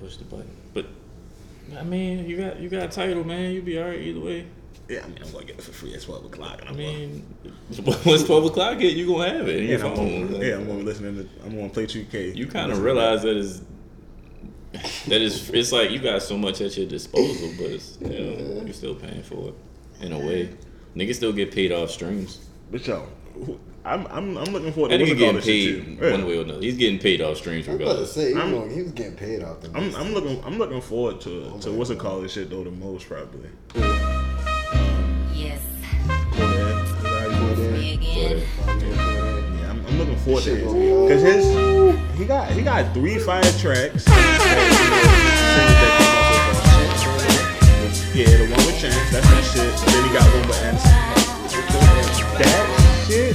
push the button. But I mean, you got you got a title, man. You be alright either way. Yeah, I mean, I'm gonna get it for free at twelve o'clock. I mean, once twelve o'clock hit, you gonna have it in yeah, your I'm gonna, yeah, I'm gonna listen to. I'm gonna play 2K. You kind of realize that is that is it's like you got so much at your disposal, but it's you know you're still paying for it in a way. Niggas still get paid off streams. But yo, who- I'm I'm I'm looking forward to what's nigga it getting called this shit paid too. Yeah. one way or another. He's getting paid off streams I was about to say, you I'm- know, he was getting paid off the I'm I'm looking I'm looking forward to Oh to what's it called this shit though the most probably. Yes, Kodak, is that how you put it? me again. Yeah, I'm, I'm looking forward to Shit gonna be because his he got he got three fire tracks. that, you know, singles that come out so far. Yeah, the one with Chance, that's that shit. Then he got one with MC. That shit,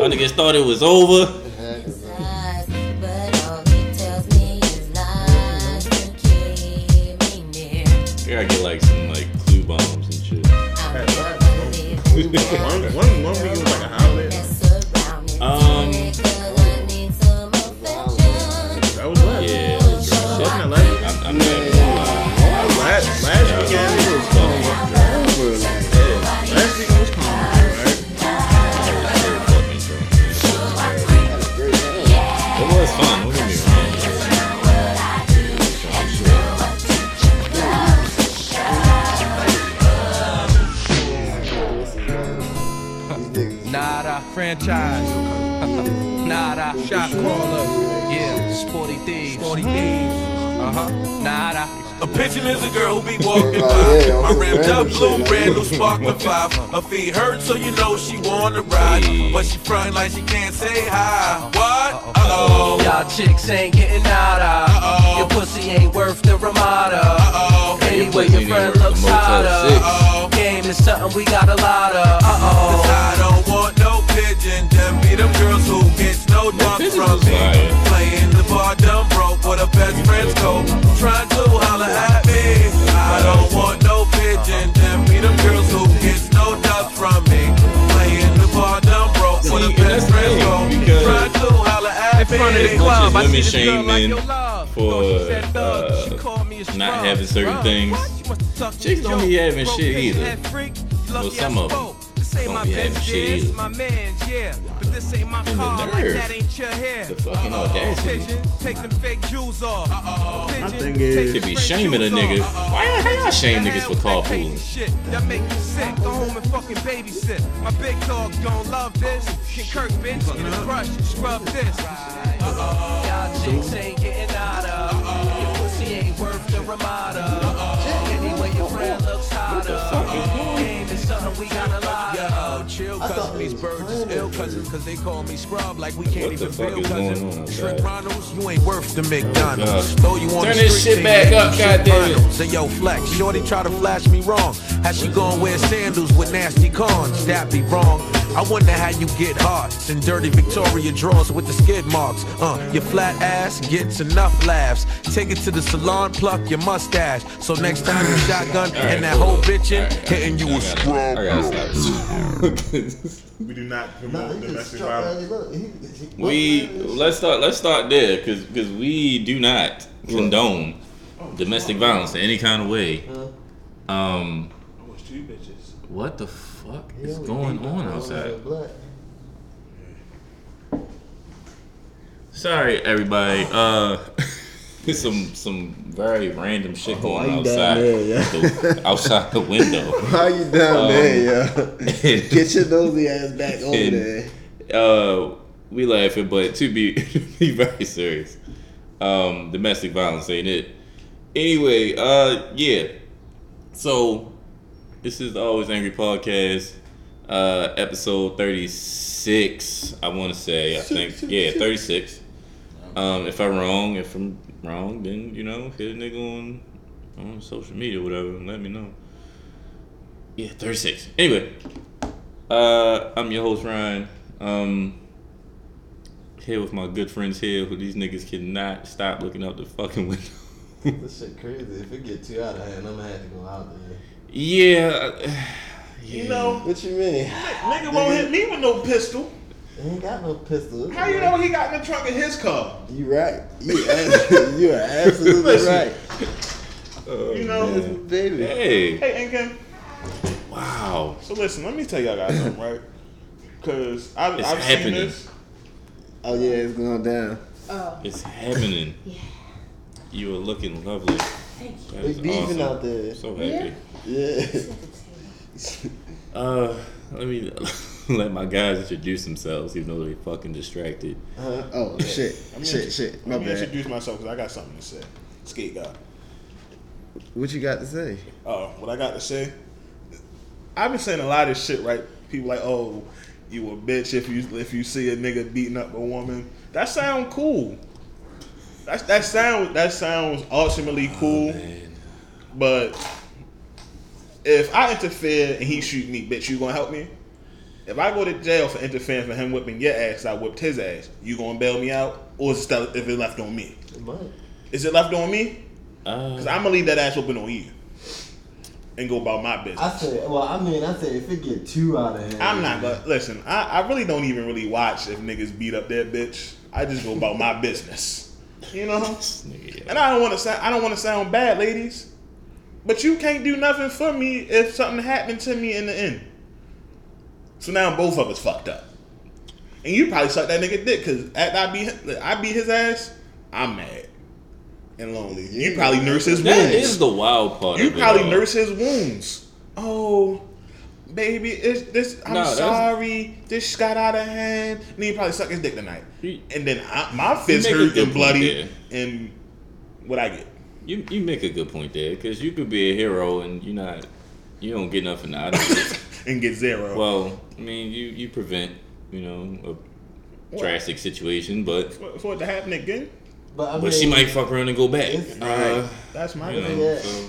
Y'all niggas thought it was over. Lies, but all he tells me is lies to keep me near. Gotta get like some like clue bombs and shit. franchise. Nada shot caller. Yeah, sporty thieves. Sporty thieves. Uh huh. Nada. A pigeon is a girl who be walking Oh, by. yeah, My on some rims up blue, shit. brand new sparkling five. Her feet hurt, so you know she wanna ride. But she frontin' like she can't say hi. What? Uh-oh. Y'all chicks ain't getting nada. Uh-oh. Your pussy ain't worth the Ramada. Uh-oh. Anyway, pussy your friend looks Motel hotter. Uh-oh. Game is something we got a lot of. Uh Cause oh. Pigeon. Them be them girls who gets no duck pigeons from was me. fire. Playing the bar dumb broke where the best friends go. Trying to holler at me. I don't want no pigeon. Them be them girls who gets no duck from me. Playing the bar dumb broke where the See, and best that's the friends thing, go. because Trying to holler at me. In front of me. the club, I women see this girl like shaming your love. for, Thought she said thug. uh, She called me a not scrub. having certain Scrub? things. What? She must have sucked Chicks me don't joke. be having Broke shit bitch, either. head freak. Well, Lucky some I of 'em spoke. This ain't my bitch, shit yeah, either. it's my man's, yeah. But this ain't my And the car, like that ain't your hair. The fucking audacity. Pigeon, take them fake jewels off. Pigeon, thing is- them Could be shaming a jewels nigga. off. Why the hell y'all shame niggas for with that hating carpooling? Shit, that make you sick. Go home and fucking babysit. My big dog gon' love this. Can Kirk bitch get a brush and scrub this. Y'all chicks ain't getting nada. Your pussy ain't worth the Ramada. Anyway, your friend looks hotter. Game is something we got a cousin. These birds is plain. ill cousins, cause they call me scrub like we can't What the even fuck feel is going cousin. on Ronalds, you ain't worth the McDonald's. God. Throw you on Turn the this shit back up, shit goddammit. finals. Say yo, flex, shorty try to flash me wrong. How she gon' wear sandals with nasty cons? That be wrong. I wonder how you get hearts and dirty Victoria drawers with the skid marks. Uh, your flat ass gets enough laughs. Take it to the salon, pluck your mustache. So next time you shotgun and that whole bitchin', hitting you with scrub. I gotta stop this. We do not promote he domestic struck violence. Randy He- he- we let's start let's start there because because we do not condone domestic violence in any kind of way. Um, what the fuck He is going on outside? black. Sorry, everybody. Uh, some some very random shit why going you on down outside there, yeah? the, outside the window. Why you down Um, there, yeah? Get your nosy ass back over And- there. uh, we laughing, but to be be very serious, um, domestic violence ain't it. Anyway, uh, yeah. So this is the Always Angry podcast, uh, episode thirty six. I want to say, I think, yeah, thirty six. Um, if I'm wrong, if I'm wrong, then you know, hit a nigga on on social media, or whatever, and let me know. Yeah, 36. Anyway, uh, I'm your host Ryan. Um, here with my good friends here, who these niggas cannot stop looking out the fucking window. This shit crazy. If it get too out of hand, I'm gonna have to go out there. yeah, uh, You know, What you mean? nigga won't hit me with no pistol. He ain't got no pistol. How you know he got in the trunk of his car? You right. You, you are absolutely Listen. right. You know? That's my baby. hey, Hey, Incan. wow, So listen, let me tell y'all guys something, right? Because I've, It's I've seen this. Oh yeah, it's going down. Oh. It's happening. Yeah. You are looking lovely. That We is beefing awesome. out there. So happy. Yeah. Uh, let me let my guys introduce themselves, even though they fucking distracted. Uh, oh shit. Let me Shit. int- Shit. My Let me bad. introduce myself because I got something to say. Skate guy. What you got to say? Oh, what I got to say? I've been saying a lot of shit, right? People like, oh, you a bitch if you if you see a nigga beating up a woman. That sound cool. That that sound that sounds ultimately cool. Man. But if I interfere and he shoot me, bitch, you gonna help me? If I go to jail for interfering for him whipping your ass, I whipped his ass. You gonna bail me out, or is it still, if it left on me? Is it left on me? Uh, Cause I'm gonna leave that ass open on you, and go about my business. I said. Well, I mean, I said if it get too out of hand. I'm not gonna listen. I, I really don't even really watch if niggas beat up their bitch. I just go about my business. You know. And I don't want to sound I don't want to sound bad, ladies, but you can't do nothing for me if something happened to me in the end. So now both of us fucked up, and you probably suck that nigga dick because I beat I beat his ass, I'm mad and lonely. You probably nurse his that wounds. is the wild part. you it probably all. nurse his wounds. Oh. Baby, it's this. I'm that's- sorry. This got out of hand. And then he probably suck his dick tonight. You- And then I, my fist hurt and bloody. And what I get? You you make a good point there because you could be a hero and you're not. You don't get nothing out of it. and get zero. well, I mean, you you prevent you know a drastic situation, but for, for it to happen again, But I mean, but she might fuck around and go back. Uh, that's my you thing. know, Yeah. so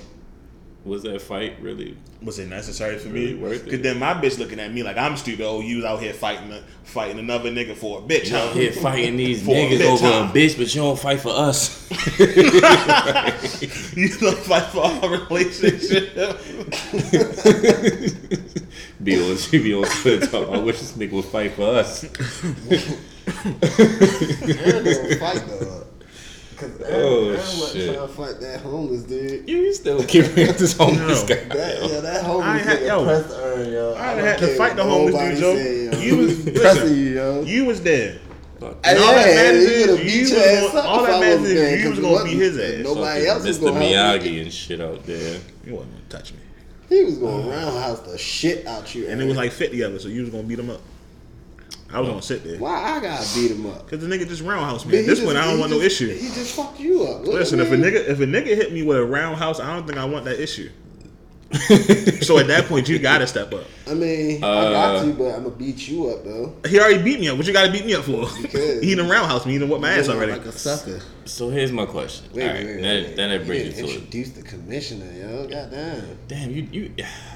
was that fight really? Was it necessary for Really me? worth it. Because then my bitch looking at me like I'm stupid. Oh, you was out here fighting a, fighting another nigga for a bitch. You huh? out here fighting these For a niggas bitch, over huh? a bitch, but you don't fight for us. you don't fight for our relationship. be on, she be on Twitter. I wish this nigga would fight for us. Aaron don't fight though. Cause Aaron, Oh, Aaron wasn't shit. trying to fight that homeless dude. You still keeping this homeless No. guy. That, yo. yeah, that homeless ain't had- nigga yo, pressed Aaron, yo. I don't had to fight the homeless dude, Joe. say, yo. You was- He pressing you, yo. You was there. Fuck Hey, all that yeah, matters is you was gonna- ass up all that matters is there, was gonna beat his ass. Nobody else was gonna help me. Miyagi and shit out there. You wasn't gonna touch me. He was gonna roundhouse the shit out you. And it was like 50 of us, so you was gonna beat him up. I was gonna sit there. why I gotta beat him up? Cause the nigga just roundhouse me. At this just- point, I don't want no issue. He just fucked you up. What Listen, if a nigga if a nigga hit me with a roundhouse, I don't think I want that issue. so at that point, you gotta step up. I mean, I Uh, got you, but I'm gonna beat you up though. He already beat me up. What you gotta beat me up for? Because- he done roundhouse me. He done whoop my ass already. Like a sucker. So here's my question. Wait, All wait, right, wait, that, wait. then that You brings didn't it to it. introduce the commissioner, yo. Goddamn. Damn, you you.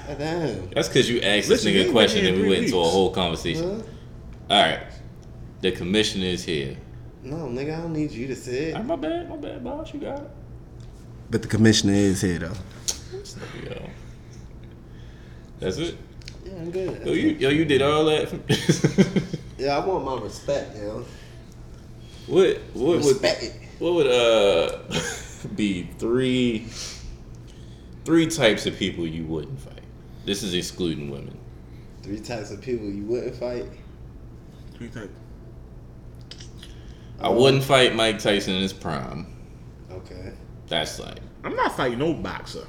Goddamn. That's because you asked Listen, this nigga a question and we three went into a whole conversation. Huh? All right, the commissioner is here. No, nigga, I don't need you to say it. right, my bad, my bad, boss. You got it. But the commissioner is here though. Yo. That's it. Yeah, I'm good. Yo, you yo, you did all that. Yeah, I want my respect, yo. what what would Respect it. what would uh be three three types of people you wouldn't fight? This is excluding women. Three types of people you wouldn't fight. Three types. I wouldn't fight Mike Tyson in his prime. Okay. That's like I'm not fighting no boxer.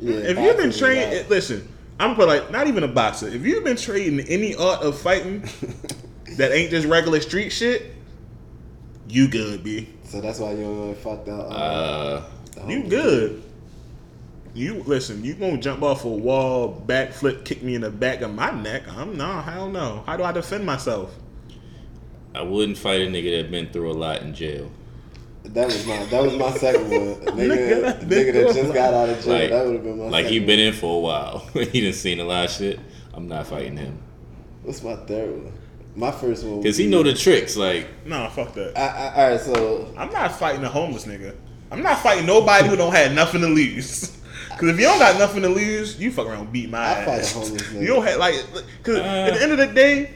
Yeah, if you've been boxing trained, listen, I'm put like not even a boxer. If you've been trading any art of fighting that ain't just regular street shit, you good, b. so that's why you only fucked out. Uh, uh the You homeless good. You listen. You gonna jump off a wall, backflip, kick me in the back of my neck? I'm no, hell no. How do I defend myself? I wouldn't fight a nigga that been through a lot in jail. That was my that was my second one. Nigga nigga, that nigga, that just got out of jail. Like, that would have been my like second he been in for a while. he done seen a lot of shit. I'm not fighting him. What's my third one? My first one. because he would know the tricks. Like Nah, fuck that. I, I, all right, so I'm not fighting a homeless nigga. I'm not fighting nobody who don't have nothing to lose. Cause if you don't got nothing to lose, you fuck around and beat my I ass. fight a homeless nigga. You don't have like, cause Uh. at the end of the day,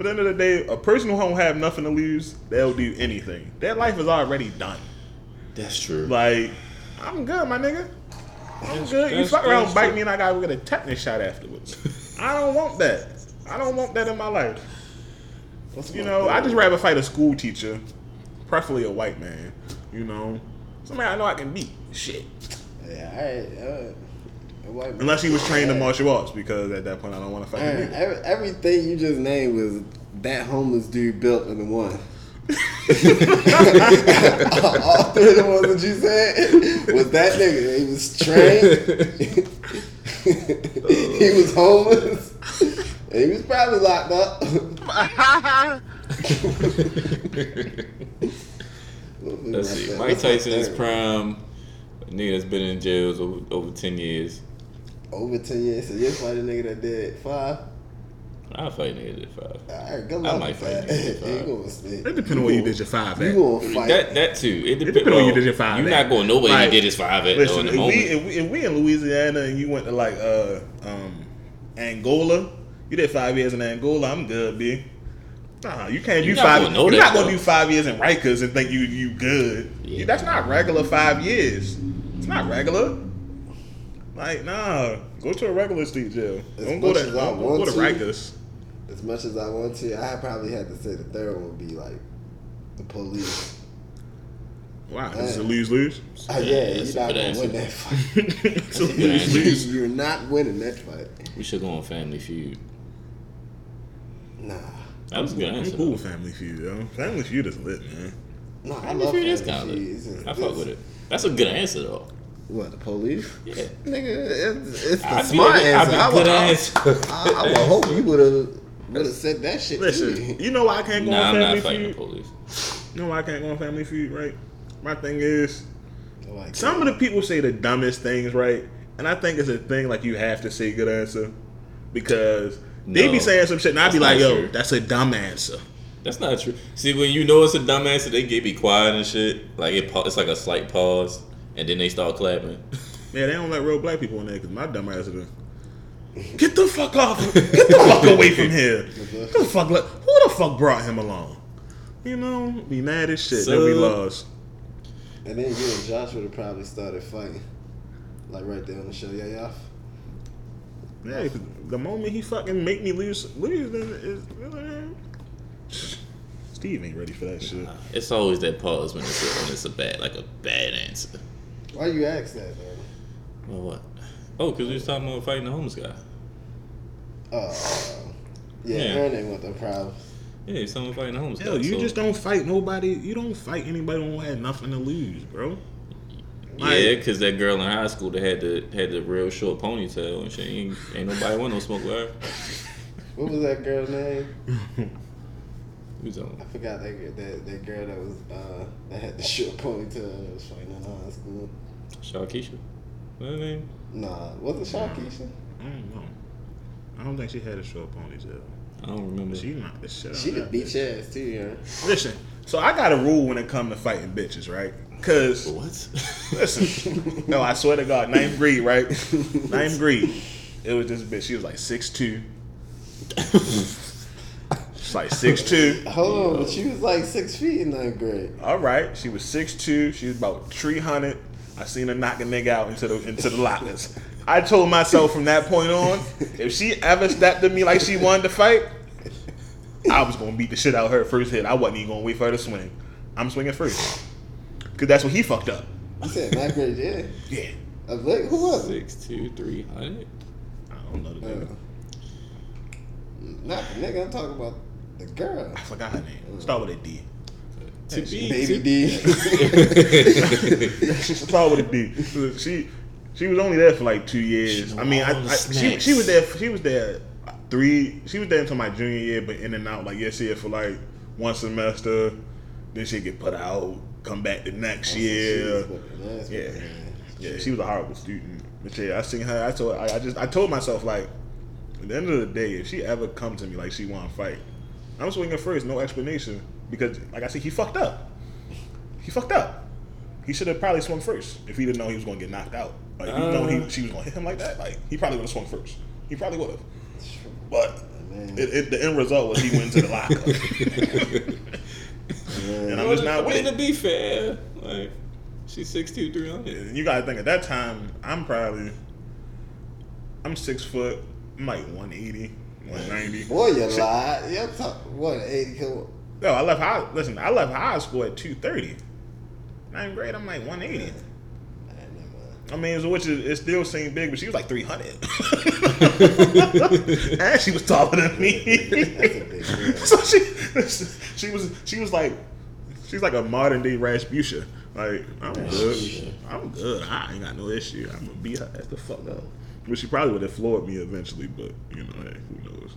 at the end of the day, a person who don't have nothing to lose, they'll do anything. Their life is already done. that's true. Like, I'm good, my nigga. I'm good. You fuck around, that's bite me, and I gotta get a tetanus shot afterwards. I don't want that. I don't want that in my life. what's You know, I just rather fight a school teacher, preferably a white man. You know, somebody I know I can beat. Shit. Yeah, all right. Uh, a white man. Unless he was trained in martial arts, because at that point I don't want to fight All right, him. every, everything you just named was that homeless dude built in the one. all, all three of the ones that you said was that nigga. He was trained. he was homeless. And he was probably locked up. Let's see. Mike my Tyson is third? prime. A nigga that's been in jails over, over ten years. Over 10 years. So you fight a nigga that did five? I'll fight niggas at five. All right, good I might fight that. niggas at You five. It depends on where you did your five You at. gonna fight. That that too. It, It depends depends on where you did your five You're at. not going nowhere Like, you did his five at though Listen, in if the moment. we, if we if we in Louisiana and you went to like uh um Angola, you did five years in Angola. I'm good, b. Nah, you can't do You're not five. gonna know you're that, not gonna do five years in Rikers and think you you good. Yeah. That's not regular five years. It's not regular. Like nah, go to a regular state jail. As Don't go much to as I don't go want to to. Rikers. As much as I want to, I probably had to say the third one would be like the police. Wow, this is a lose lose. Oh, yeah, that's you're not good gonna answer. win that fight. it's a lose lose. you're not winning that fight. We should go on Family Feud. Nah, That was a good I'm answer. cool though. with Family Feud, yo. Family Feud is lit, man. nah, I Family love Feud is Family kind Feud. Of. just- I fuck with it. That's a good answer though. What the police? Yeah. Nigga, it's, it's the I smart did it. I answer. be I, good would, I, answer. I, I would hope you would have would have said that shit. to Listen, me. you know why I can't go Nah, on I'm Family not fighting the Feud? police. You know why I can't go on Family Feud, right? My thing is, Like, some of the people say the dumbest things, right? And I think it's a thing like you have to say good answer because they No. be saying some shit, and I be like, not "Yo, true. that's a dumb answer." That's not true. See, when you know it's a dumb answer, they get be quiet and shit. Like it, it's like a slight pause, and then they start clapping. Yeah, they don't let real black people in there because my dumb ass is. Get the fuck off! Get the fuck away from here! Get the fuck! Let, who the fuck brought him along? You know, be mad as shit. They'll be lost. And then you and Josh would have probably started fighting, like right there on the show. Yeah, yeah. Yeah, 'cause the moment he fucking make me lose, lose, then is, Steve ain't ready for that shit. It's always that pause when it's a, when it's a bad, like a bad answer. Why you ask that, man? Well, what? Oh, because we was talking about fighting the homeless guy. Uh, yeah, Yeah. Aaron ain't want the problems. Yeah, he's talking about fighting the homeless Hell, guy. you so- just don't fight nobody. You don't fight anybody who don't have nothing to lose, bro. Yeah, because that girl in high school that had the had the real short ponytail and she ain't, ain't nobody want no smoke with her. What was that girl's name? Who's on? I forgot that girl, that, that girl that was uh, that had the short ponytail that was fighting in high school. Sharkeisha. What her name? Nah, was it Sharkeisha? I don't know. I don't think she had a short ponytail. I don't remember. She knocked the shit out. She of could beat bitch. your ass too, yeah. Listen, so I got a rule when it comes to fighting bitches, right? Cause what? listen, no, I swear to God, ninth grade, right? Ninth grade, it was this bitch. She was like six two. She's like six two. Hold on, but she was like six feet in ninth grade. All right, she was six two. She was about three hundred. I seen her knock a nigga out into the into the lockers. I told myself from that point on, if she ever stepped at me like she wanted to fight, I was gonna beat the shit out of her first hit. I wasn't even gonna wait for her to swing. I'm swinging first, cause that's what he fucked up. You said ninth grade, yeah. Yeah, I was like, who was it? Six two three hundred. I don't know the Uh, name. not the nigga. I'm talking about the girl. I forgot her name. Start with a D. To be Baby D. Start with a D. She she was only there for like two years. I mean, I, I, she she was there. She was there three. She was there until my junior year, but in and out like yes, yeah, for like one semester, then she get put out, come back the next year. Yeah, yeah, she was a horrible student. But yeah, I seen her. I told, I, I just, I told myself like, at the end of the day, if she ever come to me like she want to fight, I'm swinging first, no explanation, because like I said, he fucked up. He fucked up. He should have probably swung first if he didn't know he was gonna get knocked out. Like, if he know he, uh. she was gonna hit him like that, like he probably would have swung first. He probably would have. But it, it, the end result was he went to the lockup. and I'm just not I with it. to be fair, like she's six two, three hundred. And you gotta think at that time, I'm probably I'm six foot, I'm like 180, 190. Boy, you lied. You talk what eighty kilo? No, I left high listen, I left high school at 230. Ninth grade, I'm like 180. I mean, which is it still seemed big, but she was like 300. and she was taller than me. so she, she was, she was like, she's like a modern day Rasputia. Like, I'm good. I'm good. I ain't got no issue. I'm gonna beat her ass the fuck up. But she probably would have floored me eventually. But you know, hey, who knows?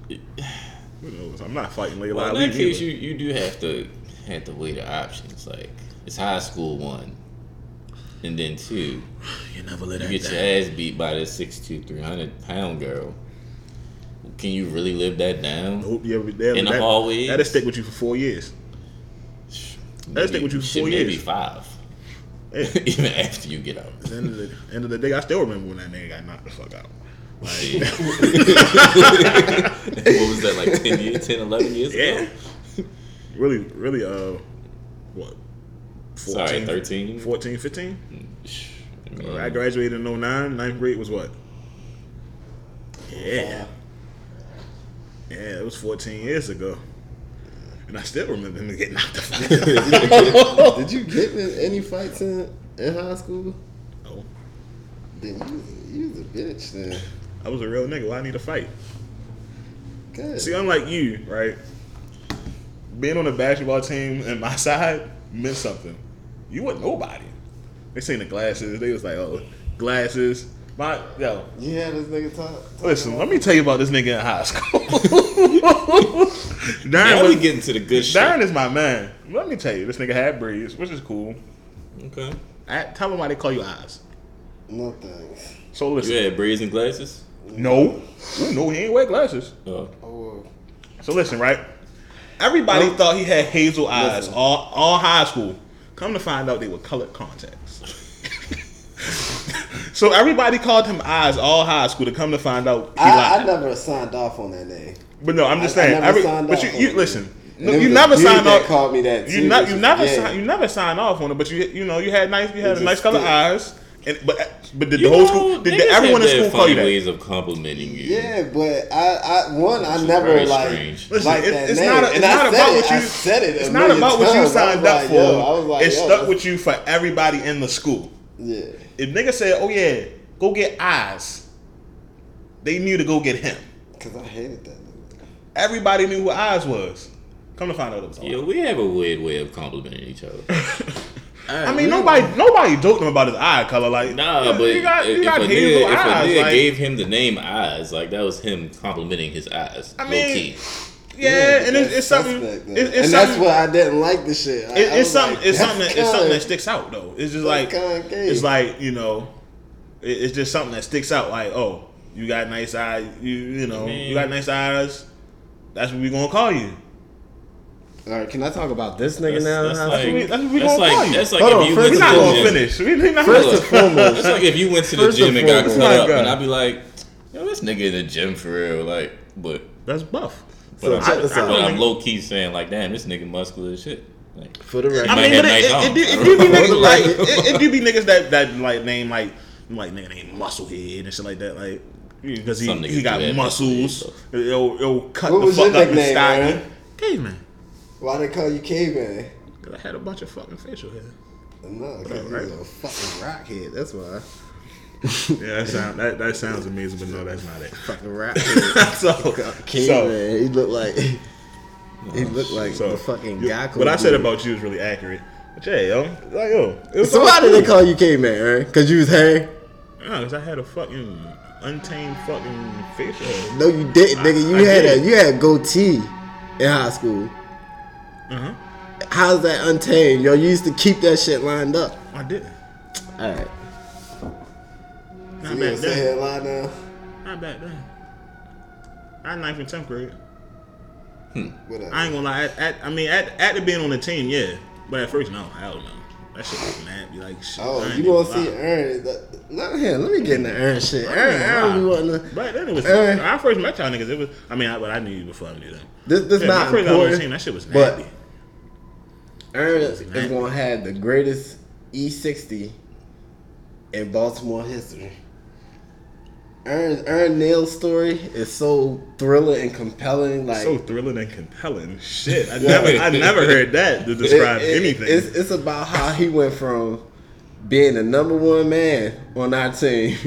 Who knows? I'm not fighting Layla Well, in that case, either. you, you do have to have to weigh the options. Like it's high school one, and then two, You never let you that get your ass beat by this 6'2", 300 pound girl. Can you really live that down? Nope, you ever, they, In the that, hallways? That'll stick with you for four years. That'll stick with you for four maybe years. five. Yeah. Even after you get out. At the end of the end of the day, I still remember when that nigga got knocked the fuck out. Shit. what was that, like 10 years, 10, 11 years Yeah. ago? Really, really, uh, what? Sorry, 13? 14, 15? I mean, I graduated in 09. Ninth grade was what? Yeah. Yeah, it was 14 years ago. And I still remember him getting knocked the fuck out. Did you get in any fights in, in high school? No. Then you, you was a bitch then. I was a real nigga. Why I need to fight? Good. See, unlike you, right? Being on the basketball team and my side meant something. You wasn't nobody. They seen the glasses. They was like, oh, glasses. My yo, had this nigga talk. talk listen. Let me tell you about this nigga in high school. Darren, Now was, we getting to the good shit. Darren is my man. Let me tell you, this nigga had braids, which is cool. Okay. I, tell him why they call you eyes. No thanks. So listen. You had braids and glasses? No, Ooh, no, he ain't wear glasses. Oh. Oh, So listen, right? Everybody No. thought he had hazel eyes Listen. all, all high school. Come to find out they were colored contacts. so everybody called him eyes all high school to come to find out he I, I never signed off on that name. but no, I'm just I- I saying. never every, signed but off you, on you it. listen. And No, you never signed that off. called me that You, too, not, you never yeah. signed. You never signed off on it, but you you know you had nice you had It nice just colored eyes. And, but but did You the whole know, school did, niggas did everyone in have school their call you that? ways of complimenting you. Yeah, but I, I one, I Which is never very like strange. Listen, like it- that it's name. not. A, and it's I not said about it, what you. I said it. a It's not about what you signed up like, for. yo, I was like, it yo, stuck with you for everybody in the school. Yeah, If nigga said, "Oh yeah, go get eyes," they knew to go get him. because I hated that. Nigga. Everybody knew who eyes was. Come to find out, it was. Yeah, we have a weird way of complimenting each other. I mean, nobody nobody joked him about his eye color. Like, Nah, yeah, but you got, if, got if a hazel nigga, if a eyes. nigga like, gave him the name Eyes, like that was him complimenting his eyes. I low mean, key. yeah, but and it's, it's something. suspect. It's, it's and something. that's why I didn't like the shit. I- it, it's was something. like, it's something. That, it's something that sticks out though. It's just like it's like you know, it, it's just something that sticks out. Like oh, you got nice eyes. You you know, mean- you got nice eyes. That's what we gonna call you. All right, can I talk about this nigga That's, now? that's How- like, what we- that's we that's gonna call like you. that's like Hold if on, you went We're to not the gonna gym. finish. We, we not First gonna- and foremost, It's like if you went to the gym and and got cut up, God. and I'd be like, yo, this nigga in the gym for real, like, but that's buff. So but check I'm, this out. but I'm low key saying like, damn, this nigga muscular as shit. Like, For the record, I might mean, but it, nice it, it, it do be niggas know. like it, it do be niggas that that like name like like nigga named Musclehead and shit like that like because he, he got muscles. muscles, It'll, it'll cut the fuck up and nickname, stocky. Aaron? Caveman. Why they call you caveman? Cause I had a bunch of fucking facial hair. No, because Right, right. you're a fucking rockhead. That's why. Yeah, that sound that, that sounds amazing, but no, that's not it. Fucking rockhead. so, caveman. so, he looked like he oh, looked like so the fucking you- Geico. What I said dude. about you is really accurate. But yeah, yo, like yo, it was So all why did they call you caveman, right? Because you was hairy? Nah, cause I had a fucking untamed fucking facial hair. No, you didn't, nigga. You I had did. a you had goatee in high school. Uh-huh. How's that untamed? Yo, you used to keep that shit lined up. I didn't. All right. Not You back gonna say then. now? Not back then. I ninth and tenth grade. Whatever. I ain't gonna lie. At, at, I mean, at, at the being on the team, yeah. But at first, no. Hell no. That shit was mad. Be like, shit. Oh, you gonna see lie. Aaron? Let here. Let me get in the Aaron shit. I Aaron, Aaron, gonna we lie. want to. But then it was. Aaron. I first met y'all niggas. It was. I mean, I, but I knew you before I knew them. This, this Yeah, not my first time on the important. team, that shit was but nasty. Aaron Was is gonna have the greatest E60 in Baltimore history. Aaron Aaron Neal's story is so thrilling and compelling. Like so thrilling and compelling. Shit, I never, I never heard that to describe it- anything. It's, it's about how he went from being the number one man on our team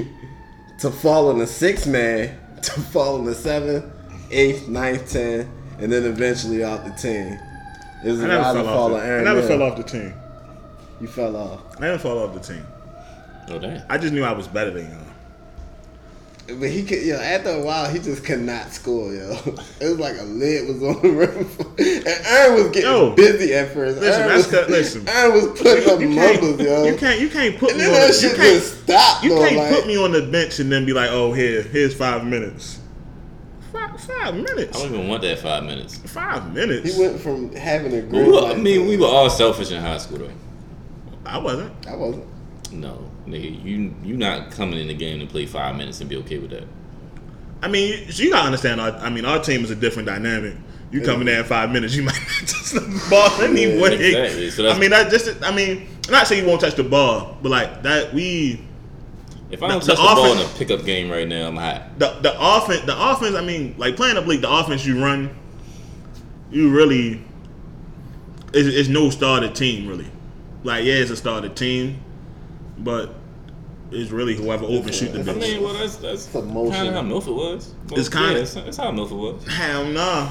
to falling the sixth man to falling the seventh, eighth, ninth, tenth, and then eventually off the team. It was I never fell fall off. of The, I never Neal. fell off the team. You fell off. I never fell off the team. Oh damn. I just knew I was better than y'all. But he could, yo. After a while, he just could not score, yo. It was like a lid was on the roof, and Aaron was getting Yo. busy at first. Listen, Aaron that's was, cut- listen. Aaron was putting up numbers, yo. you can't, you can't put and me then on. that The, shit you can't, just stopped. you though, can't like, put me on the bench and then be like, oh, here, here's five minutes. Five, minutes. I don't even want that five minutes. Five minutes. He went from having a We great. were, I mean, we were all selfish in high school though. I wasn't. I wasn't. No, nigga, you you not coming in the game to play five minutes and be okay with that. I mean, so you gotta understand. Our, I mean, our team is a different dynamic. You come in there in five minutes, you might not touch the ball anyway. exactly. So that's- I mean, that just. I mean, not saying you won't touch the ball, but like that, we If I don't The- touch the the, ball in offense- a pickup game right now, I'm hot. the the offense, the offense. I mean, like playing up league, the offense you run, you really it's, is no started team really. Like yeah, it's a started team, but it's really whoever open shoot the I bitch. mean, well, that's that's It's a kind motion. of how Milford was. Well, It's kinda- yeah, that's, that's how Milford was. Hell no.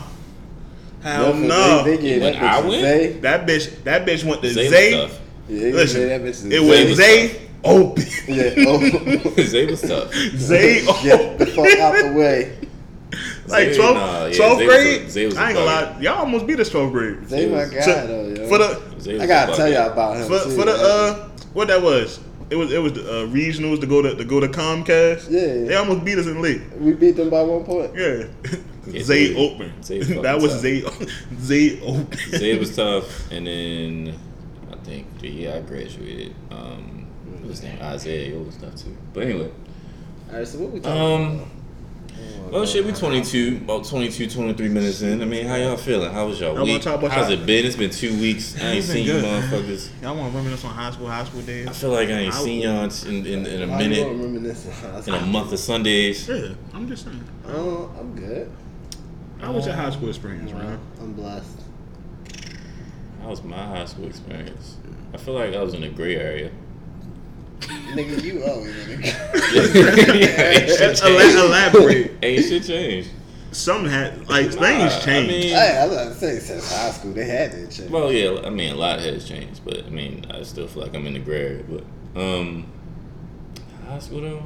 Hell Nothing. no. They, they gave When that I bitch win? Zay. That bitch, that bitch went to Zay Zay. was. Yeah, Listen, that bitch to it Zay. was was Zay open. Yeah. Oh. Zay was tough. Zay Get the fuck out the way. Like Zay, 12th, nah, yeah, 12th Zay was a- grade. Zay was a I ain't gonna lie, y'all almost beat us 12th grade. Zay my was- guy So, though, yo. for the Zay was I a gotta tell y'all about him for, too. for the uh what that was. It was it was the uh, regionals to go to to go to Comcast. Yeah. they almost beat us in the league. we beat them by one point. Yeah, Yeah, Zay Zay- open. Zay was that was fucking Zay. Zay open. Zay was tough, and then I think the year I graduated, um, what was his name Isaiah. It was tough too. But anyway, All right, so what we talking um, about? well, shit, we 22, about 22, 23 minutes in. I mean, how y'all feeling? How was y'all I wanna week? talk about How's y'all- it been? It's been two weeks. I ain't It's been seen you good. motherfuckers. Y'all want to reminisce on high school, high school days? I feel like I ain't I- seen y'all in, in, in a Why you minute, gonna in a month of Sundays. Yeah, I'm just saying. Oh, I'm good. How was your high school experience, man? I'm blessed. That was my high school experience. I feel like I was in a gray area. Nigga, you always in the ain't, shit elaborate. ain't shit changed. Something had like Nah, things I changed. mean- Hey, I was about to say since high school they had that shit. Well, yeah, I mean, a lot has changed, but I mean, I still feel like I'm in the gray area. But um, high school though,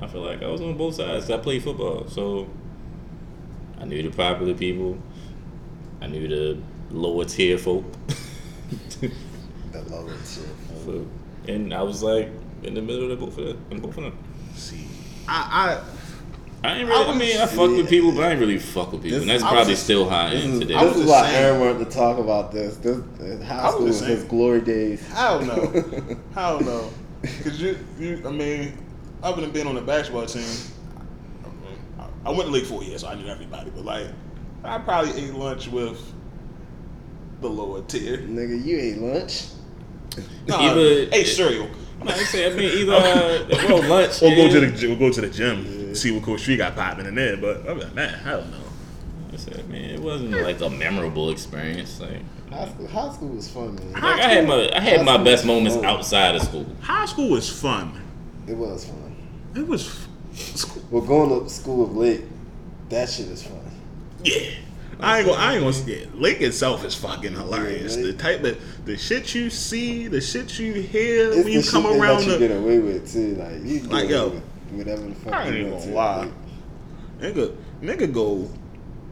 I feel like I was on both sides. I played football, so I knew the popular people. I knew the lower tier folk. the lower shit. so, and I was like in the middle of both of them. In both of them. See, I, I ain't really. I, mean, I fuck with people, but I ain't really fuck with people, and that's I probably just- still how I This is, today. I was this is the why. Aaron wanted to talk about this. This high was school was his glory days. I, I don't know. I don't know. Cause you, you, I mean, other than being on the basketball team, I, I went to league four years, so I knew everybody. But like, I probably ate lunch with the lower tier. Nigga, you ate lunch. No, Either- ate cereal. No, I say, I mean, either uh, well, lunch Or go to the gy- or go to the gym, see what Coach Street got popping in there. But other than that, I don't know. I said, man, it wasn't like a memorable experience. Like, High school, high school was fun, man. like I had my I had my best moments fun. outside of school. High school was fun. It was fun. It was, school, Well, going to school of late, that shit is fun. yeah. I ain't gonna, I ain't gonna. Yeah, Lake itself is fucking hilarious. Yeah, the type of the shit you see, the shit you hear It's when you come around let you the get away with too. Like you Like, yo, with whatever the fuck I ain't you gonna to. lie. Like, Nigga, nigga go.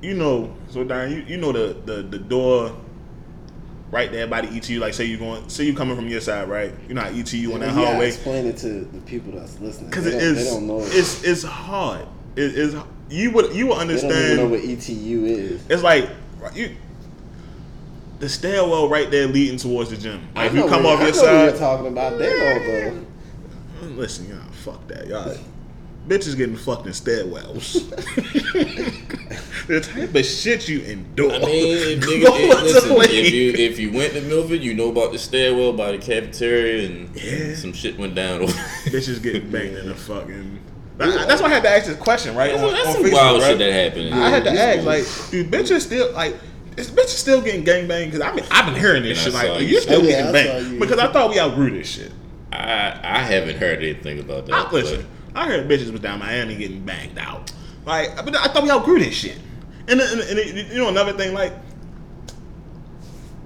You know, so Darren, you, you know the, the the door right there by the ETU. Like say you going, say you coming from your side, right? You're not ETU in that hallway Explain it to the people that's listening. because it is. They don't know. It's it's hard. It is. You would you would they don't even know what ETU is. It's like you. The stairwell right there leading towards the gym. Like, if you come what- off I your know what you're talking about. They know though. listen, y'all, fuck that, y'all. Bitches getting fucked in stairwells. the type of shit you endure. I mean, if, nigga, Go if, listen, if you if you went to Milford, you know about the stairwell by the cafeteria, and Yeah. some shit went down. over bitches getting banged in the fucking. I- that's why I had to ask this question, right? That's, on, that's on some Facebook, wild right? shit that happened. I had to ask, like, do bitches still like? Is bitches still getting gang banged? Because I mean, I've been hearing this And shit. Like, you. you're still Oh, yeah, getting I banged you. because I thought we outgrew this shit. I I haven't heard anything about that. I, listen, I heard bitches was down Miami getting banged out. Like, but I thought we outgrew this shit. And, then- and, and you know another thing, like,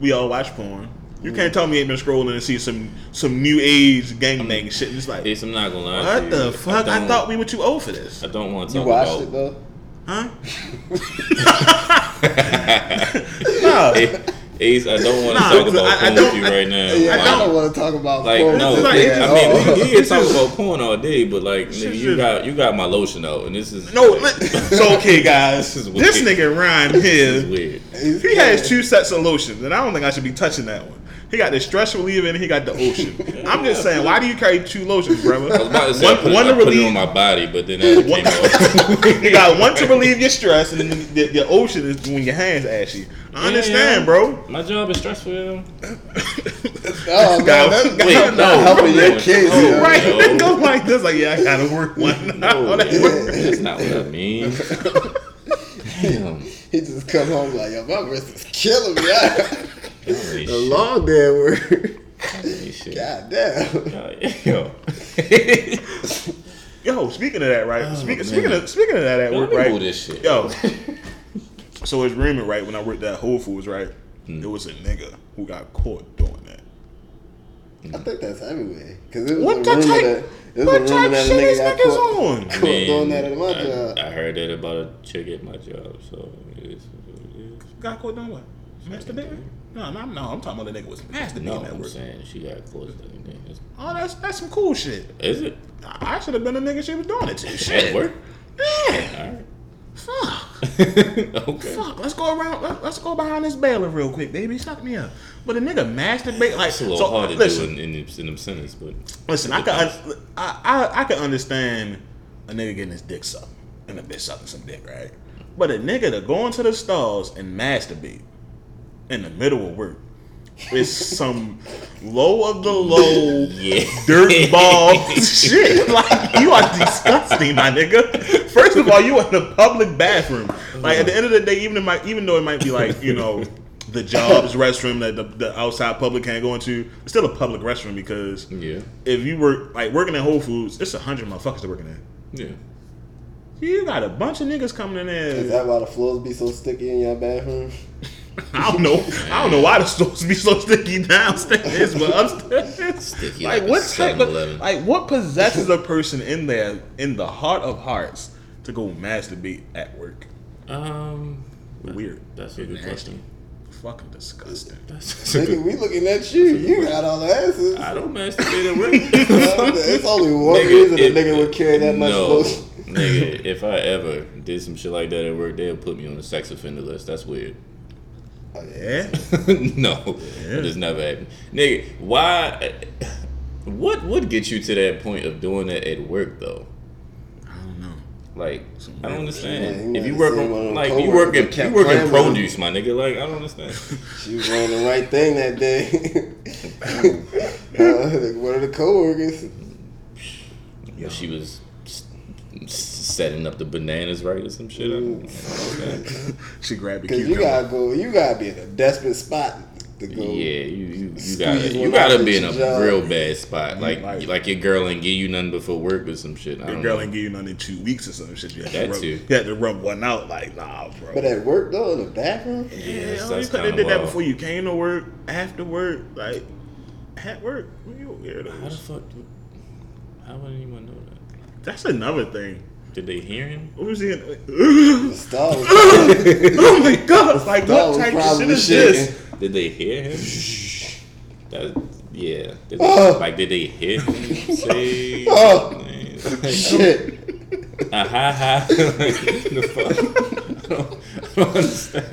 we all watch porn. You can't tell me you ain't been scrolling and see some some new age gangbang shit. And it's like, Ace, I'm not gonna lie. to what you. the fuck? I, don't- thought we were too old for this. I don't want to You talk watched about. it though. Huh? nah. Ace, I don't want to Nah, talk I- about I porn don't- with you I- right now. Yeah, I, I don't want to talk about Like porn no, with like, this it's- at I mean all. we, we can This talk is- about porn all day, but like This nigga, you just- got you got my lotion out, and this is No, li- so okay, guys. This is this weird. nigga Ryan this is here, weird. He has two sets of lotions, and I don't think I should be touching that one. He got the stress reliever and he got the ocean. I'm just saying, why do you carry two lotions, brother? I was about to say I one, put, one it, to I put it relieve. on my body, but then that One- came off. you got one to relieve your stress, and then the, the ocean is when your hands ashy. I understand, Yeah, bro. My job is stressful. yo. Oh man, Guys, that's wait, not no, helping your kids. no, yo. Right? no. It goes like this. Like, yeah, I gotta work one. No, That man, work. that's not what I mean. Damn. He just come home like, yo, my wrist is killing me. I- Y'all the shit. long day at work. Y'all shit. God damn. Y'all- Yo. Yo, speaking of that, right? speaking, man. speaking of speaking of that at Yo, work, right? move this shit. Yo, so it's rumor, right? When I worked at Whole Foods, right? Hmm. There was a nigga who got caught doing that. I think that's everywhere. Cause it was What a the rumor type? that it was What a rumor type that a shit nigga is got niggas caught, on? caught doing that at my I, job. I heard that about a chick at my job, so it is what it is. Got caught doing what? Masturbating? No, no, no. I'm talking about the nigga was masturbating No, at I'm work. saying she got close to it. Oh, that's that's some cool shit. Is it? I I should have been the nigga she was doing it to. Shit. At work? Yeah. Alright. Fuck. okay. Fuck. Let's go around. Let, let's go behind this bailiff real quick, baby. Suck me up. But a nigga masturbate like It's a little so, hard to listen, do in, in, in them sentences, but Listen, I can I, I I can understand a nigga getting his dick sucked and a bitch sucking some dick, right? But a nigga to go into the stalls and masturbate in the middle of work is some low of the low yeah. dirt ball shit. Like you are disgusting, my nigga. First of all, you are in a public bathroom. Like at the end of the day, even it might, even though it might be like you know the jobs restroom that the, the outside public can't go into, it's still a public restroom because Yeah. if you were like working at Whole Foods, it's a hundred motherfuckers that working there. Yeah. You got a bunch of niggas coming in Is there. that why the floors be so sticky in your bathroom? I don't know. I don't know why the stores be so sticky downstairs, but upstairs. Sticky like like a what type of 7-Eleven. like what possesses a person in there in the heart of hearts to go masturbate at work? Um, Weird. that's a good Nasty. question. Fucking disgusting. That's, that's Nigga, we looking at you. You got all the answers. I don't masturbate at work. it's only one Nigga, reason a if- nigga would carry that much no, lotion. nigga, if I ever did some shit like that at work, they'll put me on the sex offender list. That's weird. Yeah. no, it has never happened. Nigga, why? What would get you to that point of doing that at work though? I don't know. Like, I don't understand. he if you work have seen one of on, like, you work in, you work in playing with him. produce, my nigga. Like, I don't understand. She was wearing the right thing that day. uh, one of the coworkers. Yeah. She was s- s- setting up the bananas right or some shit. I don't know. She grabbed a Cause you gotta go. You gotta be in a desperate spot to go. Yeah, you you, you gotta you gotta be in a job. real bad spot. Like like- like your girl ain't give you nothing before work or some shit. I Your girl know. ain't give you nothing in two weeks or some shit. You had, That to rub, too. you had to rub one out. Like, nah, bro. But at work though, in the bathroom. Yeah, Yeah, that's, you that's could kind have did of that before you came to work, after work, like at work. You How the fuck? do- How would anyone know that? That's another thing. Did they hear him? What was he? In? The oh my god! Like That what type of shit is this? Did they hear him? That, yeah. Did Oh. like, did they hear him say? Oh. like, shit. ah, ha, ha. the fuck? I don't, I don't understand.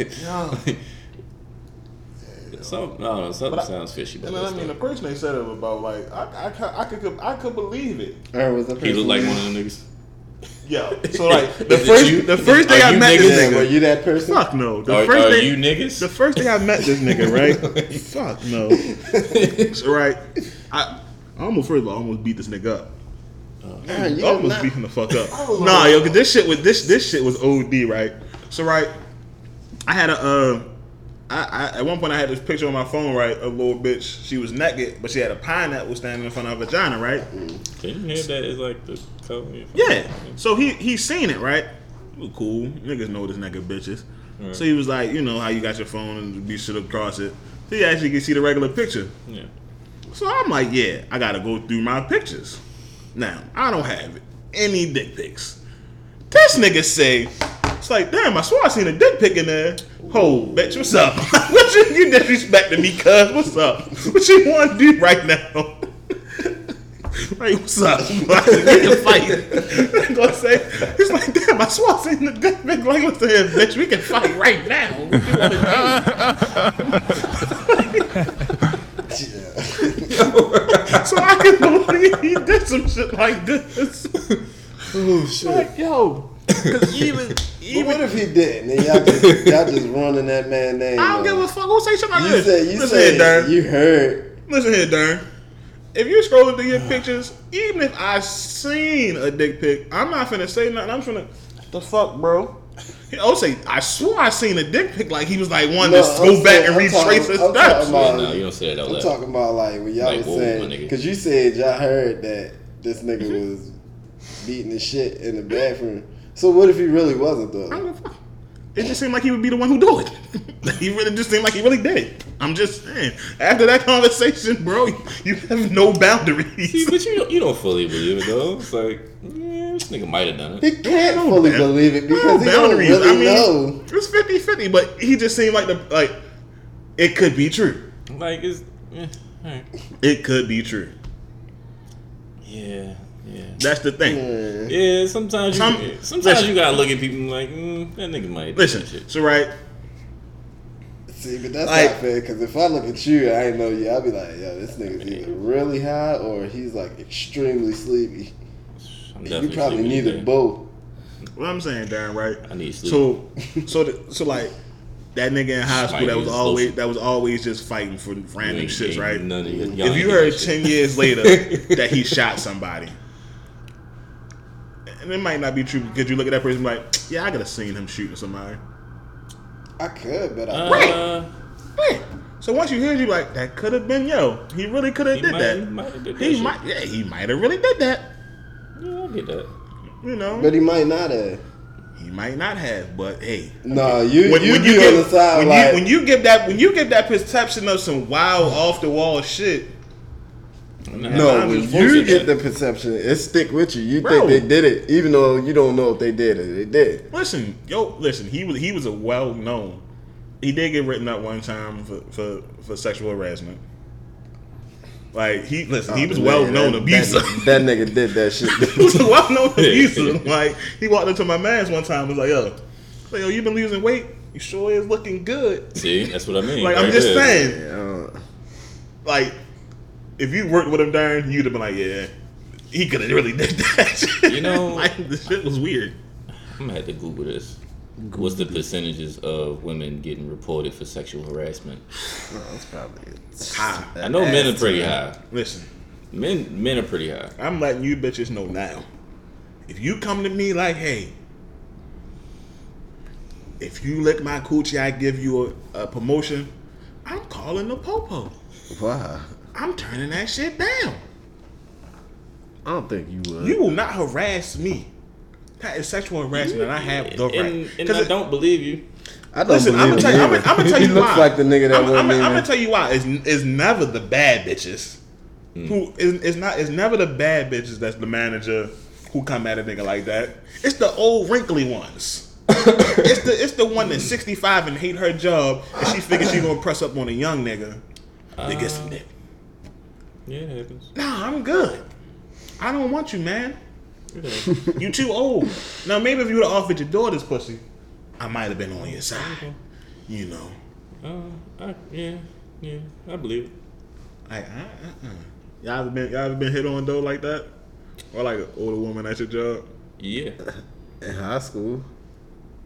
Like, some, I don't know. Something But I- sounds fishy. And About I this mean, the person they said it about, like, I, I, I could, I could believe it. Or was the He looked like one of them niggas. Yo, so like the Is it first, you? the first it- day I met niggas? this Yeah, were nigga, you that person? fuck no. The Are, first are day, you niggas? the first day I met this nigga, right? fuck no. So right, I, I almost first of all I almost beat this nigga up. Man, you almost not- beat him the fuck up. Nah, yo, cause this shit was this this shit was OD, right? So right, I had a uh, I, I at one point I had this picture on my phone, right? A little bitch, she was naked, but she had a pineapple standing in front of her vagina, right? Mm-hmm. Can you hear that? Is like the color. Yeah. So he he seen it, right? It cool. Niggas know this nigga bitches. So he was like, you know how you got your phone and be shit across it. So he actually can see the regular picture. Yeah. So I'm like, yeah, I gotta go through my pictures. Now, I don't have any dick pics. This nigga say, it's like, damn, I swear I seen a dick pic in there. Ho, bitch, what's up? what you, you disrespecting me, cuz? What's up? What you want to do right now? Like, what's up? Like, we can fight. I'm gonna say, he's like, damn, I swear I seen the dick pic. Like, listen here, bitch, we can fight right now. What you wanna do? so I can believe he did some shit like this. Oh shit. Like, yo, even, even, what if he didn't? And y'all just, y'all just running that man name. I don't man. give a fuck. Who say something like You this? said you Listen here, said Darn. you heard. Listen here, Darn. If you're scrolling through your pictures, even if I seen a dick pic, I'm not finna say nothing. I'm finna, the fuck, bro. I'll say, I swore I seen a dick pic. Like he was like one No, to I'm go back and I'm retrace talking- his I'm steps. about- no, you don't say that out I'm loud. talking about like when y'all Like, was whoa, saying because you said y'all heard that this nigga was beating the shit in the bathroom. So what if he really wasn't I don't though? fuck. It just seemed like he would be the one who do it. he really just seemed like he really did. It. I'm just saying. After that conversation, bro, you have no See, boundaries. but you don't, you don't fully believe it though. It's like, yeah, this nigga might have done it. He can't No fully bound- believe it no because he don't boundaries. really I mean, know. It's 50 50, but he just seemed like the, like, it could be true. Like, it's, yeah, alright. It could be true. yeah, yeah. That's the thing. Yeah. Yeah, sometimes you, Some- sometimes listen. you gotta look at people like, mm, that nigga might. Listen, that shit. so right, See, but that's Like- not fair because if I look at you, I ain't know you. I'll be like, yo, this nigga's either really high or he's like extremely sleepy. You probably sleeping need today. both. what I'm saying, Darren, right? I need sleep. So, so, the, so like that nigga in high school that was always that was always just fighting for random ain't- shits, right? none of your- If you heard ten shit. years later that he shot somebody, and it might not be true because you look at that person and be like, yeah, I could have seen him shooting somebody. I could, but I Uh, Right. So once you hear it, you like that could have been yo. He really could have did that. he might did that He shit. might, yeah, he might have really did that. yeah, I get that. You know, but he might not have. he might not have, but hey, Nah, you when, you when be you on the side when, like you, when you give that when you give that perception of some wild off the wall shit, no. I'm When you bullshit. get the perception, it stick with you. You Bro. think they did it, even though you don't know if they did it. They did. listen, yo, listen, he was he was a well known. He did get written up one time for for, for sexual harassment. Like he listen, he Oh, was well known that- abuser. That, that nigga did that shit. he was a well known abuser. Like he walked into my man's one time, and was like, "Yo, like, yo, you been losing weight? You sure is looking good." See, that's what I mean. Like I'm just there. saying, Uh, like if you worked with him, Darren, you'd have been like, "Yeah, he could have really did that." You know- like the shit was weird. I'm gonna have to Google this. What's the percentages of women getting reported for sexual harassment? no, it's probably High. I know men are pretty high. Listen, Men, men are pretty high. I'm letting you bitches know now. If you come to me like, hey, if you lick my coochie, I give you a, a promotion. I'm calling the popo. Wow. I'm turning that shit down. I don't think you would. You will not harass me. That is sexual harassment, and I have the right. And, and 'Cause I it- don't believe you. I don't Listen, I'm believe gonna tell you. I'm either. gonna, I'm gonna tell he you looks like the nigga that I'm, I'm. I'm gonna tell you why. It's, it's never the bad bitches. Hmm. Who is it's not it's never the bad bitches that's the manager who come at a nigga like that. It's the old wrinkly ones. it's the it's the one that's 65 and hate her job and she figures she gonna press up on a young nigga to get some dick. Yeah, it happens. Nah, I'm good. I don't want you, man. It. You too old. Now maybe if you would have offered your daughter's pussy, I might have been on your side. You know. uh, I, yeah, yeah, I believe it. I, I, uh, uh. Y'all ever been y'all ever been hit on though like that? Or like an older woman at your job? Yeah, In high school.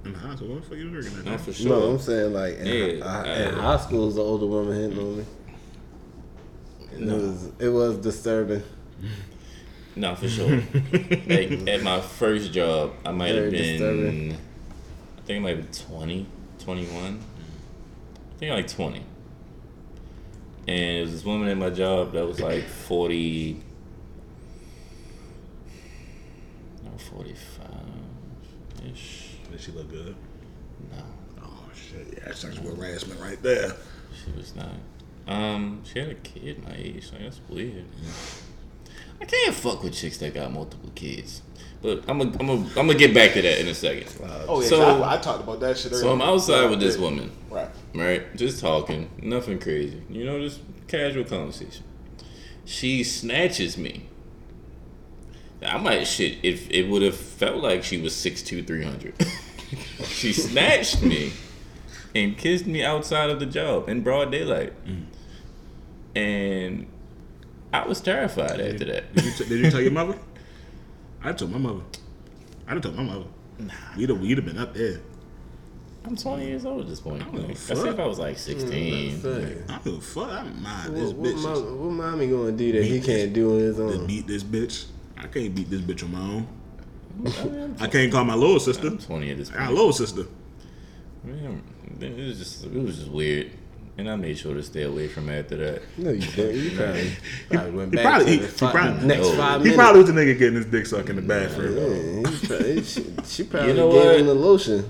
In high school, what the fuck you drinking at? not now? for sure. No, I'm saying like in, Yeah, hi- uh, in high school, is the older woman hitting on me. It was it was disturbing. No, for sure. like at my first job, I might have been, disturbing. I think I might have been 20, 21. I think like 20. And there was this woman at my job that was like 40, no, 45 ish. Did she look good? No, Oh shit, yeah, that's sexual harassment right there. she was not. Um, she had a kid my age, so that's weird. I can't fuck with chicks that got multiple kids. But I'm gonna I'm gonna I'm gonna get back to that in a second. Oh yeah, So- I, I talked about that shit. So I'm outside with this woman, Right. right? Just talking, nothing crazy. You know, just casual conversation. She snatches me. I might shit if it would have felt like she was 6'2", 300. she snatched me and kissed me outside of the job in broad daylight. And I was terrified after that. Did you, t- did you tell your mother? I told my mother. I didn't tell my mother. Nah. We'd have, we'd have been up there. I'm 20 years old at this point. don't give a Like, I say if I was like mm, 16. Say, I don't give a fuck. I don't mind this What, what, bitch. mom, what mommy gonna do that he can't do on his Just own? beat this bitch. I can't beat this bitch on my own. I mean, I can't call my little sister. I'm 20 at this I point. got a little sister. Man, it was just it was just weird, and I made sure to stay away from after that. No, you didn't. You probably, probably went he back probably- to he- the he fi- probably- next No. five He probably was the nigga getting his dick sucked in the bathroom. Yeah, he probably, she, she probably know gave what? him the lotion.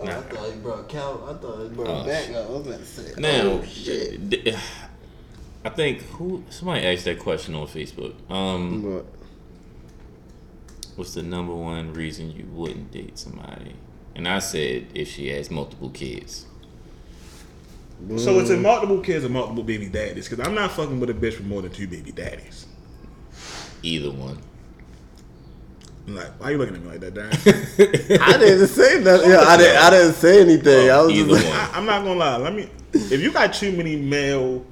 Nah. I thought he brought Cal. I thought he brought Oh, back shit. I was about to say, Now, oh shit. d- I think who somebody asked that question on Facebook. Um, But what's the number one reason you wouldn't date somebody? And I said if she has multiple kids. So it's in multiple kids or multiple baby daddies? Because I'm not fucking with a bitch with more than two baby daddies. Either one. I'm like, why you looking at me like that, Darren? I didn't say nothing. Yeah, I didn't. I didn't say anything. I was Either just like, one. I, I'm not gonna lie. Let me. If you got too many male,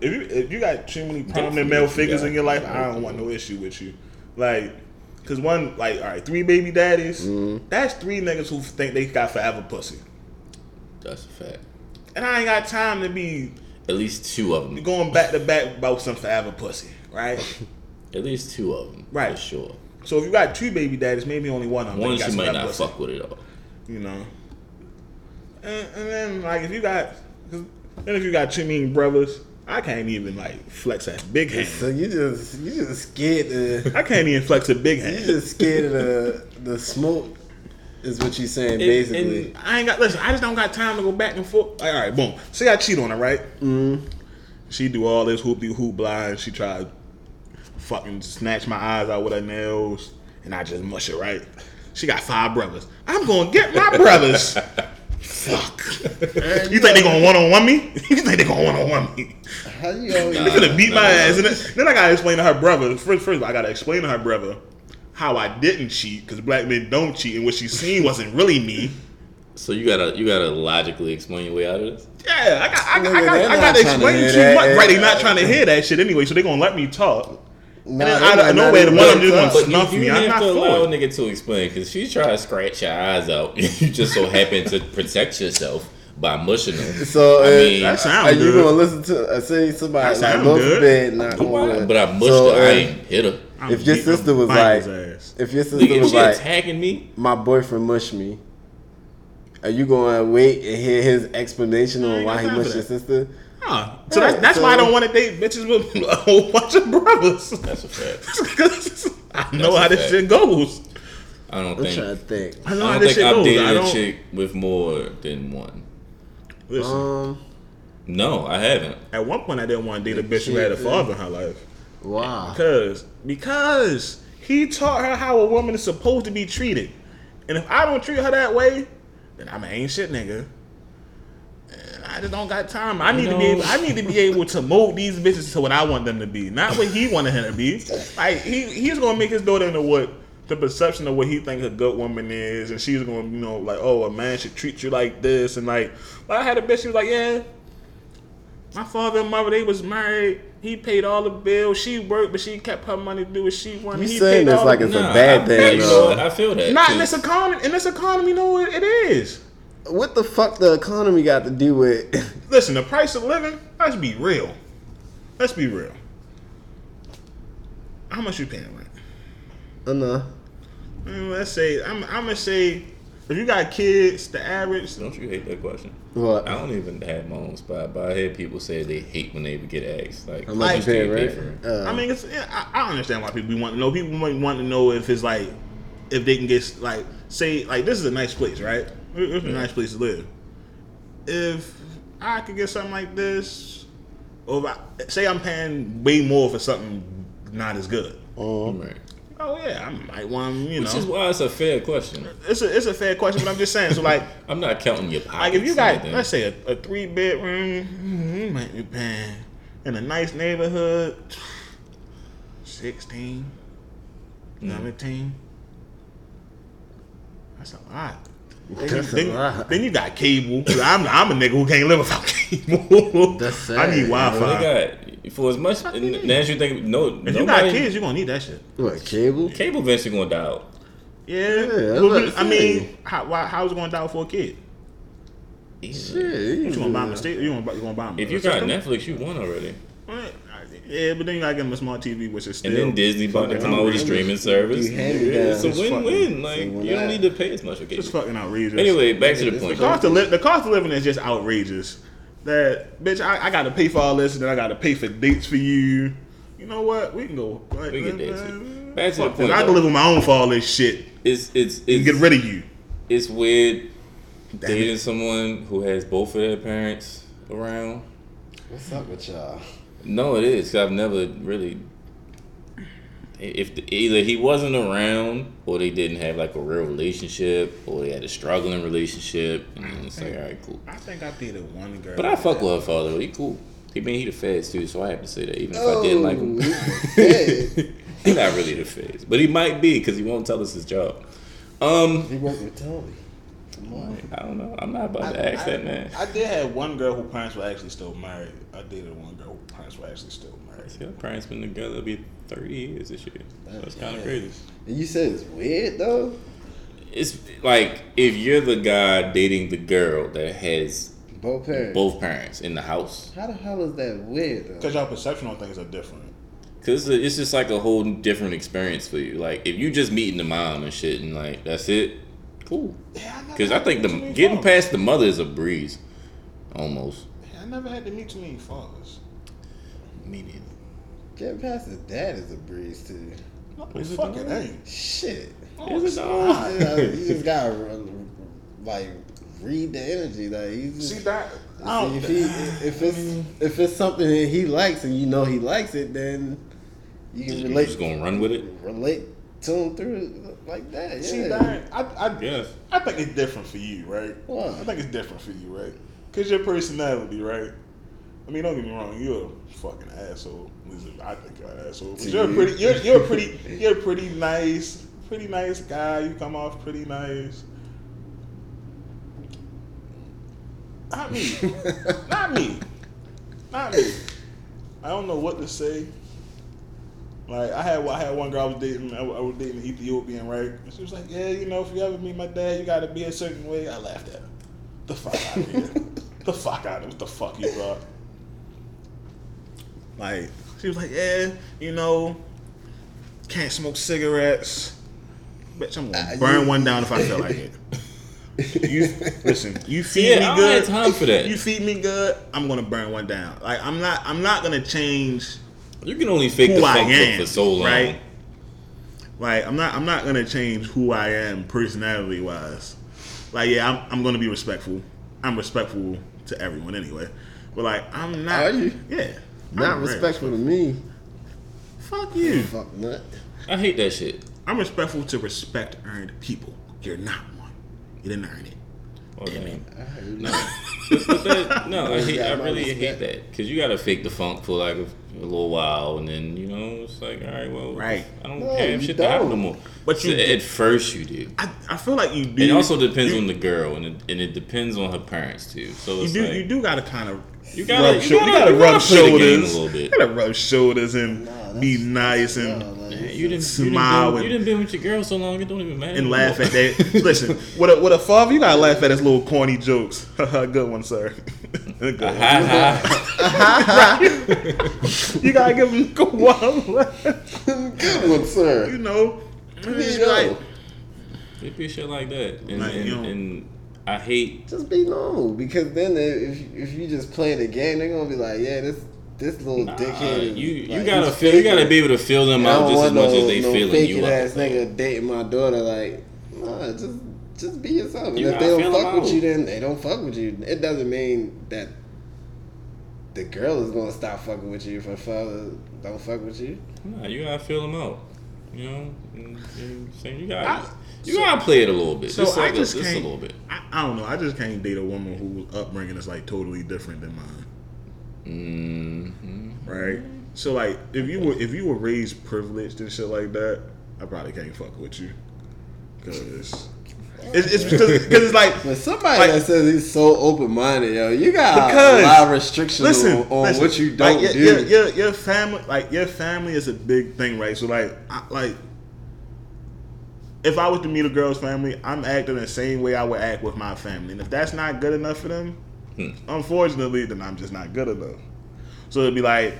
if you if you got too many prominent male figures got- in your life, I don't want no issue with you. Like, cause one, like, all right, three baby daddies. Mm-hmm. That's three niggas who think they got forever pussy, That's a fact. and I ain't got time to be At least two of them. going back to back about some forever pussy, right? At least two of them. Right. For sure. so if you got two baby daddies, maybe only one of them. One she might not pussy. fuck with it all. you know. And, and then like if you got, cause then if you got two mean brothers, I can't even like flex a big hand. so you just you just scared the I can't even flex a big hand. you just scared of the the smoke. Is what you saying And- basically? and- I ain't got listen. I just don't got time to go back and forth. Like, all right, boom. Say I cheat on her, right? Mm. She do all this hoop de hoop blind. She try to fucking snatch my eyes out with her nails, and I just mush it right? She got five brothers. I'm gonna get my brothers. Fuck. you think they gonna one on one me? you think they gonna one on one me? How you always They gonna beat my ass, and then, then I gotta explain to her brother. First, first, I gotta explain to her brother how I didn't cheat because black men don't cheat, and what she seen wasn't really me. So you gotta you gotta logically explain your way out of this. Yeah, I got, I, got- I Nigga, got, they're I not got to trying to explain hear too much. Right, they not trying to hear that shit anyway, so they gonna let me talk. Nah, then they out of not nowhere, the even one of them let just gonna snuff you me. I'm have not to for allow a it. nigga to explain because she trying to scratch your eyes out. you just so happen to protect yourself by mushing them. So I uh, mean, that sound are you good. gonna listen to? Uh, say somebody That like sound goes good. to bed, not Why? going. But I mushed So, her. I uh, ain't hit her. I'm If your sister was like, if your sister Nigga, was she like, attacking me, my boyfriend mushed me, are you gonna wait and hear his explanation on why he mushed your sister? Huh. So that's, that's why I don't want to date bitches with a whole bunch of brothers. that's a fact. 'Cause I know That's a how this fact. shit goes. I don't think I'm think. trying to think. I know I how don't this think shit I've goes. dated I a don't. chick with more than one. Listen, Um, No, I haven't. at one point I didn't want to date a bitch who had a father in her life. Wow. Because because he taught her how a woman is supposed to be treated. And if I don't treat her that way, then I'm an ain't shit nigga. And I just don't got time. I need to be able I need to be able to mold these bitches to what I want them to be. Not what he wanted her to be. Like he he's gonna make his daughter into what the perception of what he thinks a good woman is, and she's gonna, you know, like, oh, a man should treat you like this, and like, like I had a bitch. She was like, yeah, my father and mother, they was married. He paid all the bills. She worked, but she kept her money to do what she wanted. You he saying this like the- it's a bad I, thing, You though. I feel that. not in this economy. In this economy, no, it, it is. What the fuck the economy got to do with? Listen, the price of living. Let's be real. Let's be real. How much you paying rent? I know. Mm, Let's say I'm. I'm gonna say if you got kids, the average. Don't you hate that question? What? I don't even have my own spot, but I hear people say they hate when they get asked. Like, How much you pay, do right? Uh, I mean, it's, yeah, I, I understand why people want to know. People might want to know if it's like if they can get like say like this is a nice place, right? It's a nice place to live. If I could get something like this, or if I, say I'm paying way more for something not as good. Right. Oh yeah, I might want you Which know. is why it's a fair question. It's a it's a fair question, but I'm just saying. So like I'm not counting your pockets. like if you got anything. let's say a, a three bedroom, mm, you might be paying in a nice neighborhood, 16, Mm. 17. That's a lot. Then, a you, then, lot. then you got cable. I'm I'm a nigga who can't live without cable. That's I need sad. Wi Fi. they got for as much. And now as you think, no, If nobody, you got kids, you're gonna need that shit. what cable? cable eventually gonna die out. Yeah, that's But I'm I saying. mean, how why, how's it gonna die for a kid? Shit, You gonna buy him a state? You gonna, you gonna buy him? If you got? Netflix, you won already. Yeah, but then you gotta give him a smart TV, which is still. And then Disney bought to fucking come out with a streaming service. You hand it. It's a win-win. Like you don't win. need to pay as much for It's cable. fucking outrageous. Anyway, back to the point. the cost of li- the cost of living is just outrageous. That bitch, I, I got to pay for all this, and then I got to pay for dates for you. You know what? We can go. Like, We can date. Back to the point, this. I though. can live on my own for all this shit It's it's and it's get rid of you. it's weird Damn dating it. someone who has both of their parents around. What's up with y'all? No, it is. 'cause I've never really. If the, either he wasn't around, or they didn't have like a real relationship, or they had a struggling relationship, and then it's like, all right, cool. I think I dated one girl. But I fuck with her father. He cool. He mean he the feds too, so I have to say that even if I didn't like him, Hey, he's not really the feds, but he might be because he won't tell us his job. Um, he worked with Tony. Come on. I don't know. I'm not about to ask that man. I did have one girl whose parents were actually still married. I dated one girl whose parents were actually still married. See, our parents been together it'll be 30 years this year. That's kind of crazy. And you said it's weird though. It's like if you're the guy dating the girl that has Both parents. both parents in the house, How the hell is that weird? Because y'all perception on things are different. because it's just like a whole different experience for you. Like if you just meeting the mom and shit and like that's it, cool. Yeah, never Because I think the meet too many getting fathers. past the mother is a breeze, almost. Yeah, I never had to meet too many fathers. Me neither. Getting past his dad is a breeze too. No, Is it fucking though? ain't. Shit. Oh, Is it's it not. You, just gotta run, like read the energy. Like he's just, See that? See, if he if it's if it's something that he likes and you know he likes it, then you can You relate just gonna run with it? relate to him through it like that. Yeah. See, Darren, I, I, Yes. I think it's different for you, right? Why? I think it's different for you, right? Because your personality, right? I mean, don't get me wrong, you're a fucking asshole. At I think you're an asshole. But you're a you. pretty, you're, you're a pretty, you're a pretty nice, pretty nice guy. You come off pretty nice. Not me. Not me. Not me. I don't know what to say. Like I had, I had one girl I was dating. I was I was dating an Ethiopian, right? And she was like, "Yeah, you know, if you ever meet my dad, you got to be a certain way." I laughed at her. The fuck out of here. the fuck out of What the fuck you brought? Like she was like, "Yeah, you know, can't smoke cigarettes." Bitch, I'm gonna Ah, burn you- one down if I feel like it. You listen. You feed Yeah, me good. I don't good. have time for that. You feed me good. I'm gonna burn one down. Like I'm not. I'm not gonna change You can only fake who the I funk am for so long. right? Like I'm not. I'm not gonna change who I am personality wise. Like yeah, I'm. I'm gonna be respectful. I'm respectful to everyone anyway. But like I'm not. Are you? Yeah. Not I'm respectful to me. Fuck you. Oh, fuck nut. I hate that shit. I'm respectful to respect earned people. You're not one. You didn't earn it. Okay. I heard No, that. but, but that, no, I hate. I really hate respect. that because you gotta fake the funk for like a, a little while, and then you know it's like, all right, well, Right. I don't No, have you shit to happen no more. But you So do. at first you do. I, I feel like you do. It also depends you, on the girl, and it, and it depends on her parents too. So You do. like, you do gotta kind of. You gotta- rub you shou- gotta- you gotta you rub gotta play the a shoulders. little bit. You gotta rub shoulders and Nah, be nice and Nah, like, Man, you didn't just- you didn't smile been, and- you didn't been with your girl so long it don't even matter. and laugh at that. Listen, with a with a father, you gotta laugh at his little corny jokes. Good one, sir. Good one. Ha ha. You gotta give him a good one. Good one, sir. you know, There it's you like, go. It be shit like that, and, Like, and, you know- and I hate. Just be normal because then if if you just play the game, they're gonna be like, yeah, this this little Uh, dickhead. is, you you like, gotta feel. You gotta be able to feel them out just as want much no, as they no feeling you ass out. nigga dating my daughter. Like, nah, just just be yourself. And You if they don't fuck with out. you, then they don't fuck with you. It doesn't mean that the girl is gonna stop fucking with you if her father don't fuck with you. Nah, you gotta feel them out. You know, and, and you gotta I- you so- gotta play it a little bit. So just I like a, just just a can't. little bit. I, I don't know. I just can't date a woman whose upbringing is like totally different than mine. hmm Right. So like, if you were if you were raised privileged and shit like that, I probably can't fuck with you. Cause it's it's because cause it's like But somebody Like- that says he's so open minded, yo, you got Because- a lot of restrictions listen, on, on listen, what you don't like, your, do. Your, your, your family, like your family, is a big thing, right? So like, I, like, if I was to meet a girl's family, I'm acting the same way I would act with my family, and if that's not good enough for them, Hmm. unfortunately, then I'm just not good enough. So it'd be like,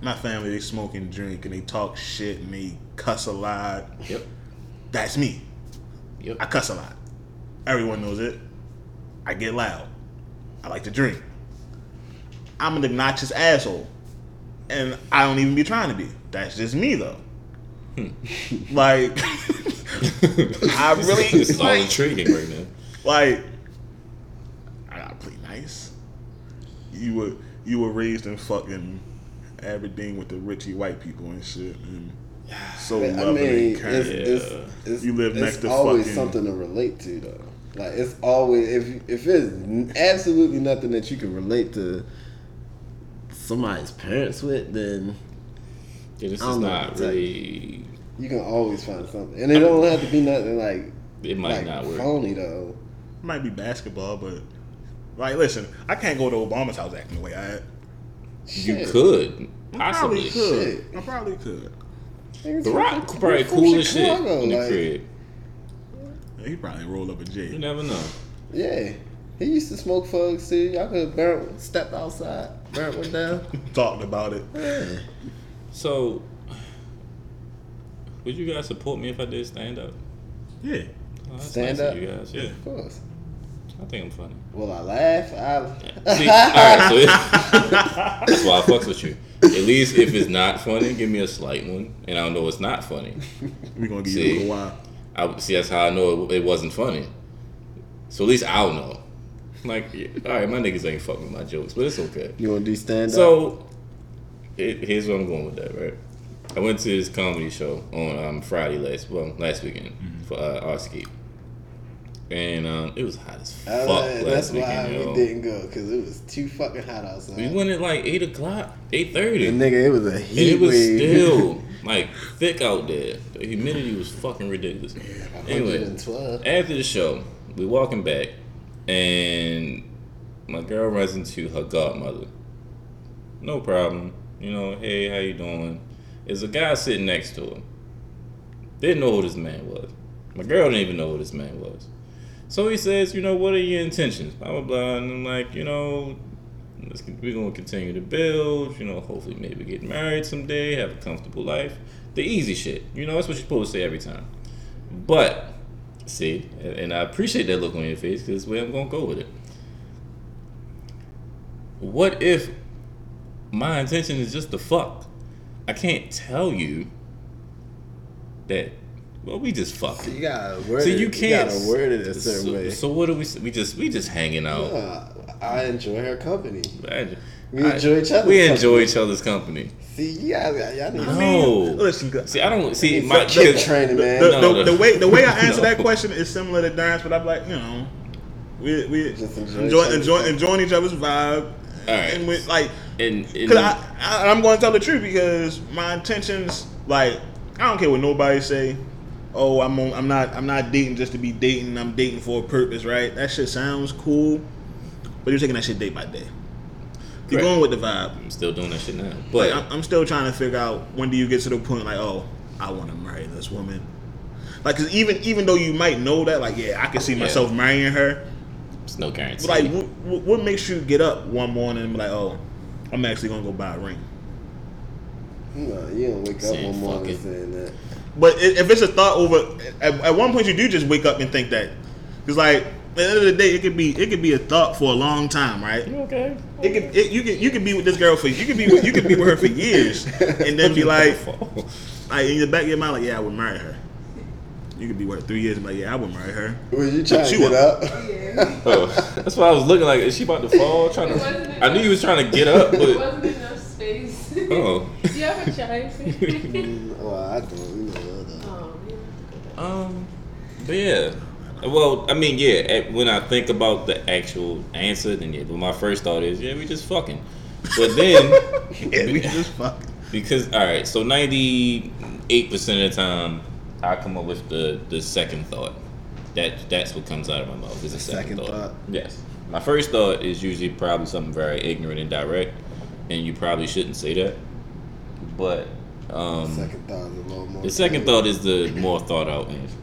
my family, they smoke and drink, and they talk shit, and they cuss a lot. Yep. That's me. Yep. I cuss a lot. Everyone knows it. I get loud. I like to drink. I'm an obnoxious asshole. And I don't even be trying to be. That's just me though. like I really it's all like, intriguing right now. like I gotta play nice. You were you were raised in fucking Aberdeen with the richy white people and shit and so I loving mean, and it's, kind. it's, Yeah. it's, You live it's next to always fucking- something to relate to, though. Like it's always if if it's absolutely nothing that you can relate to somebody's parents with, then Yeah, this I is don't know what not to tell you. really. You can always find something, and it don't have to be nothing like It might like not work. phony though. It might be basketball, but like, listen, I can't go to Obama's house acting the way I act. You Shit. could I probably possibly. could. Shit. I probably could. Niggas The from- Rock probably cool as shit Chicago, in the like, crib. He probably roll up a You never know. Yeah, he used to smoke fugs too. Y'all could burn, stepped outside, burn one down. Talking about it. Yeah. So, would you guys support me if I did stand up? Yeah. Oh, that's Stand nice up? of you guys. Yeah, Of course. I think I'm funny. Will I laugh? I See, all right, so it, that's why I fucks with you. At least if it's not funny, give me a slight one, and I'll know it's not funny. we gonna give you See. a little while. I see that's how I know it, it wasn't funny. So at least I'll know. Like, yeah, all right, my niggas ain't fucking with my jokes, but it's okay. you want to do stand up? So, it, here's where I'm going with that, right? I went to this comedy show on um, Friday last, well, last weekend for uh, Artscape. And um, it was hot as fuck Uh, last that's why weekend, we didn't go because it was too fucking hot outside. We went at like 8 o'clock, 8.30. and nigga, it was a And heat it was wave. still like thick out there. The humidity was fucking ridiculous. Anyway, 112. after the show, we walking back, and my girl runs into her godmother. No problem. You know, hey, how you doing? There's a guy sitting next to her. Didn't know who this man was. My girl didn't even know who this man was. So he says, you know, what are your intentions? Blah blah blah. And I'm like, you know, we're gonna continue to build. You know, hopefully maybe get married someday, have a comfortable life. The easy shit. You know, that's what you're supposed to say every time. But see, and- and I appreciate that look on your face because where I'm gonna go with it. What if my intention is just to fuck? I can't tell you that Well, we just fucking. You gotta word See, it. you can't. gotta word it a certain so, way. So what do we? We just we just hanging out. Uh, I enjoy her company. I- We I- enjoy each other's We company. enjoy each other's company. See, yeah, y'all need No. Listen, See, I don't see my my kick because- training, man. the, No, the, the- the way the way I answer No. that question is similar to Darren's, but I'm like, you know, we we Just enjoy enjoy, each enjoy, enjoying each other's vibe, right. and we like, and, and because I, I I'm going to tell the truth because my intentions, like, I don't care what nobody say. Oh, I'm on, I'm not I'm not dating just to be dating. I'm dating for a purpose, right? That shit sounds cool, but you're taking that shit day by day. You're Correct. going with the vibe. I'm still doing that shit now. But But I'm, I'm still trying to figure out when do you get to the point like, oh, I want to marry this woman. Like, cause even even though you might know that, like, yeah, I can see Yeah. myself marrying her. it's no guarantee. But like, what- what makes you get up one morning and be like, oh, I'm actually gonna go buy a ring? No, you don't wake up one morning fuck it. saying that. But if it's a thought over, at, at one point you do just wake up and think that, because like at the end of the day, it could be it could be a thought for a long time, right? You okay? It could it, you could you could be with this girl for you could be with, you could be with her for years and then be like, like in the back of your mind, like, yeah, I would marry her. You could be what three years and be like, yeah, I would marry her. Was you trying to you get up. up? Yeah. Oh, that's why I was looking like, is she about to fall? Trying It wasn't to. I knew you was trying to get up, There but wasn't enough space. oh. Do you have a child? well, I don't. You know that. oh, yeah. Um, but yeah. Well, I mean, yeah. When I think about the actual answer, then yeah. But my first thought is, yeah, we just fucking. But then, Yeah, we just fuck. because all right, so ninety eight percent of the time, I come up with the the second thought. That that's what comes out of my mouth is a second, Second thought. thought. Yes. My first thought is usually probably something very ignorant and direct, and you probably shouldn't say that. But um, Second thought is a little more. the second thought is the more thought out answer.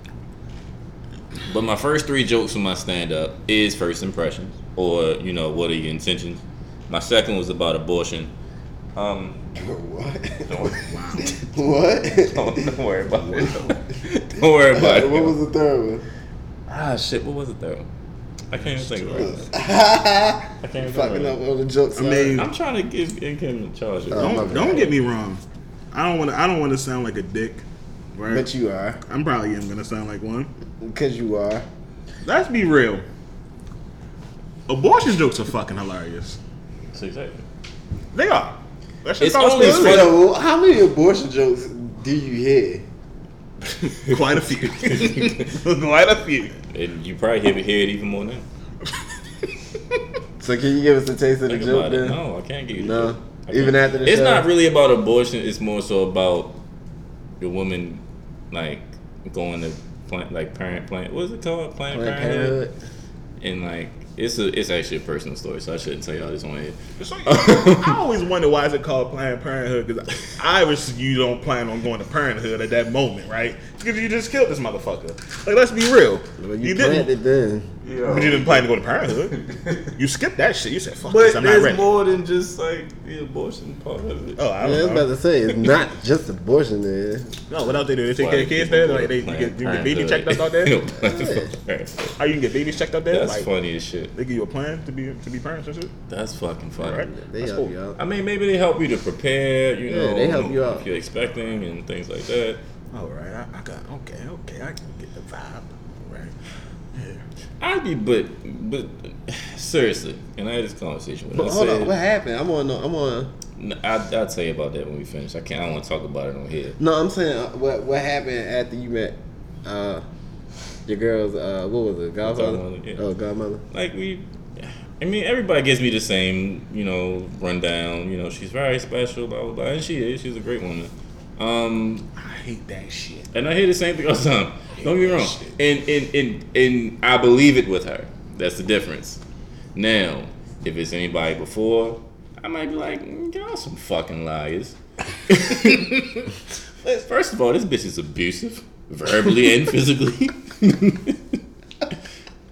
But my first three jokes from my stand up is first impressions, or you know, what are your intentions. My second was about abortion. Um, what? don't, what? don't, don't worry about it. Don't worry about it. what was the third one? ah shit? What was it though? I can't even think of it. Right now. I can't even Fucking of up all the jokes. I mean- I'm trying to give give him a charge. Oh, Don't don't get me wrong. I don't want to. I don't want to sound like a dick. Right. but you are, I'm probably am gonna sound like one. because you are. Let's be real. Abortion jokes are fucking hilarious. That's exactly. They are. That shit It's sounds only funny- how many abortion jokes do you hear? Quite a few. Quite a few. And you probably hear, hear it even more now. So can you give us a taste of the joke it. then? No, I can't give you the No? joke. Even after the It's show? not really about abortion. It's more so about the woman, like going to plant, like parent plant. What is it called? Planned Planned Parenthood. Parenthood. And like, it's a, it's actually a personal story, so I shouldn't tell y'all this on here. I always wonder why is it called Planned Parenthood because I was you don't plan on going to Parenthood at that moment, right? Because you just killed this motherfucker. Like, let's be real. Well, you you, didn't. planted then. But you didn't plan to go to Parenthood. you skipped that shit. You said, "Fuck But this, I'm not there's ready." more than just like the abortion part of it. Oh, I I was don't about know. to say it's not just abortion there. No, what else they do? They take care of kids there. Like they, you get, you Planned get baby checked up out there. That's How you can get babies checked up there? like funny as shit. they give you a plan to be to be parents and shit. That's fucking funny. Right. They That's help cool. you out. I mean, maybe they help you to prepare, you Yeah, know, they help you out. if you're expecting and things like that. All right, I, I got okay, okay. I can get the vibe. Right. Yeah. I'd be, but, but seriously, and I had this conversation with. But I hold said, on, what happened? I'm on. I'm on. I, I'll tell you about that when we finish. I can't. I don't want to talk about it on here. No, I'm saying uh, what what happened after you met uh, your girl's uh, what was it, godfather? Godmother, yeah. Oh, godmother. Like we, I mean, everybody gives me the same, you know, rundown. You know, she's very special, blah blah blah, and she is. She's a great woman. Um, hate that shit. and I hear the same thing all the time. Don't get me wrong. And and and and I believe it with her. That's the difference. Now, if it's anybody before, I might be like, mm, y'all some fucking liars. First of all, this bitch is abusive, verbally and physically.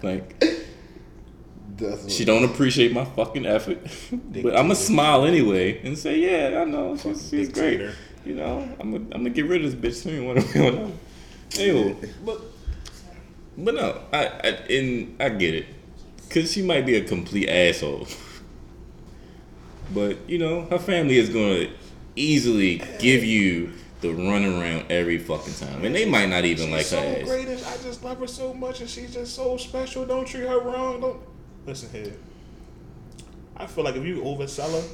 like she don't appreciate my fucking effort, but I'm gonna smile anyway and say, "Yeah, I know she's, she's great." You know, I'm gonna I'm gonna get rid of this bitch soon. We know? Anyway, but but no, I, I and I get it, cause she might be a complete asshole, but you know her family is gonna easily give you the run around every fucking time, and they might not even like she's her so ass. great. and I just love her so much, and she's just so special. Don't treat her wrong. Don't listen here. I feel like if you oversell her,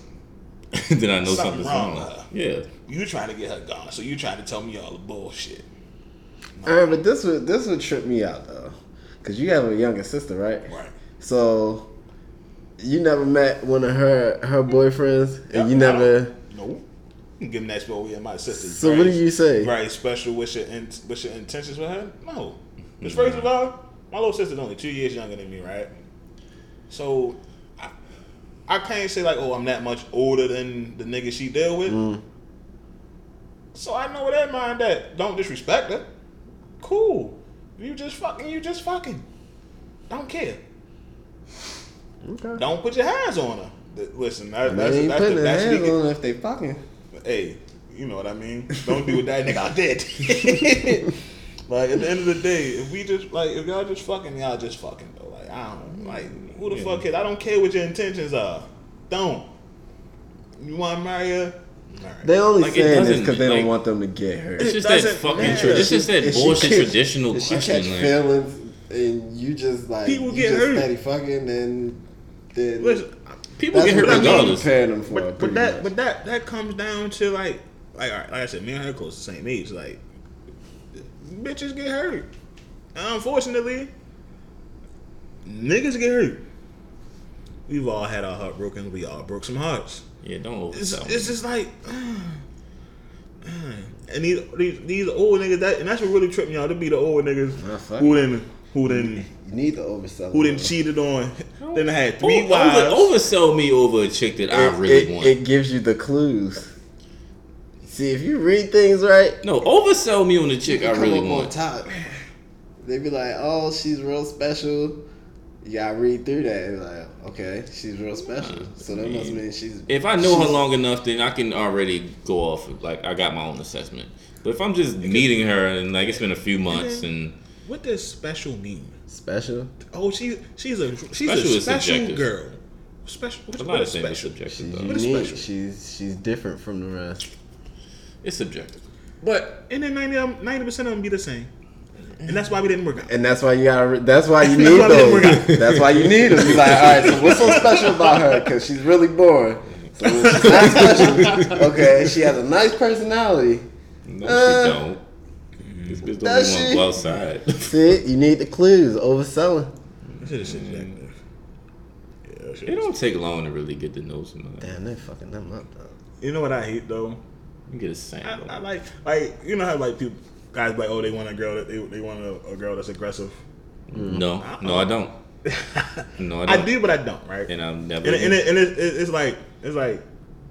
then I know Something something's wrong wrong. with her. Yeah, you trying to get her gone. So you trying to tell me all the bullshit. All right, but this would this would trip me out though, because you have a younger sister, right? Right. So you never met one of her her boyfriends, and you I never. don't- No. Give them that spell with my sister. So what do you say? Very special. What's your in, what's your intentions with her? No. Because first of all, my little sister's only two years younger than me, right? So I, can't say like, oh, I'm that much older than the nigga she deal with. Mm. So I know that mind that don't disrespect her. Cool. You just fucking. You just fucking. Don't care. Okay. Don't put your hands on her. Listen, that, that's ain't that's, putting the, that's hands on if they fucking. hey, you know what I mean? Don't do what that nigga I did. like at the end of the day, if we just like if y'all just fucking, y'all just fucking though. Like I don't like who the Yeah. fuck is I don't care what your intentions are. Don't. You want to marry her? Marry. They only Like, saying this because they don't want them to get hurt. it's just that fucking. matter. Tra- it's just that If bullshit catch- traditional if she question. catch Like, feelings and you just like People you get just hurt. steady fucking, and then Listen, people get hurt I'm regardless. preparing them for. but, but that much. but that that comes down to like like all right, like I said, me and her close the same age. Like bitches get hurt. Unfortunately, niggas get hurt. We've all had our heart broken. We all broke some hearts. Yeah, don't It's, oversell. it's just like, and these, these these old niggas that and that's what really tripped me out. To be the old niggas Nah, fuck who then who then you need to oversell. who them, then though. cheated on. Then I had three Over, wives. over, oversell me over a chick that I It, really it, want. it gives you the clues. See if you read things right. no, oversell me on the chick I you really come up on want. top. They be like, "Oh, she's real special." You gotta read through that. And like, okay, she's real special. So that must mean she's. If I know her long enough, then I can already go off. Like I got my own assessment. But if I'm just meeting her and like it's been a few months and What does special mean? special. Oh, she she's a she's Special a is special subjective. girl. Special. What, a what lot of is things are special? subjective She's though. What is unique. special? She's she's different from the rest. It's subjective. But and then um, 90 percent of them be the same, and that's why we didn't work out. And that's why you gotta. That's why you That's need why they didn't work those. out. That's why you need them. You're like, all right. So what's so special about her? Because she's really boring. So she's not special. Okay, she has a nice personality. No, Uh, she don't. This bitch don't does even want to go outside. See, you need the clues. Overselling. This is. Yeah, that shit it is- don't take long to really get to know somebody. Damn, they fucking them up though. You know what I hate though? You get a sample. I, I like like you know how like people guys be like oh they want a girl that they, they want a, a girl that's aggressive. no, no, I don't. No, I I don't. do, but I don't. Right? And I'm never. and, and, it, and it, it, it's like it's like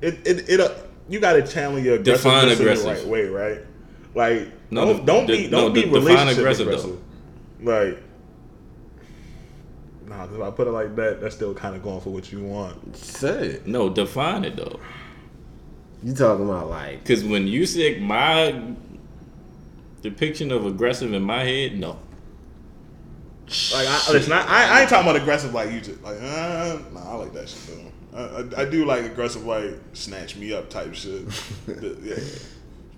it it, it uh, you got to channel your Define aggressiveness aggressive. the right way, right? Like No, don't, de- don't de- be don't no, be de- define relationship aggressive, aggressive. Like nah, if I put it like that, that's still kind of going for what you want. Say it. no, define it though. You talking about like Because when you said my depiction of aggressive in my head, no. Like I, listen, I, I I ain't talking about aggressive like you just like uh, nah, I like that shit though. I, I, I do like aggressive like snatch me up type shit. The- yeah.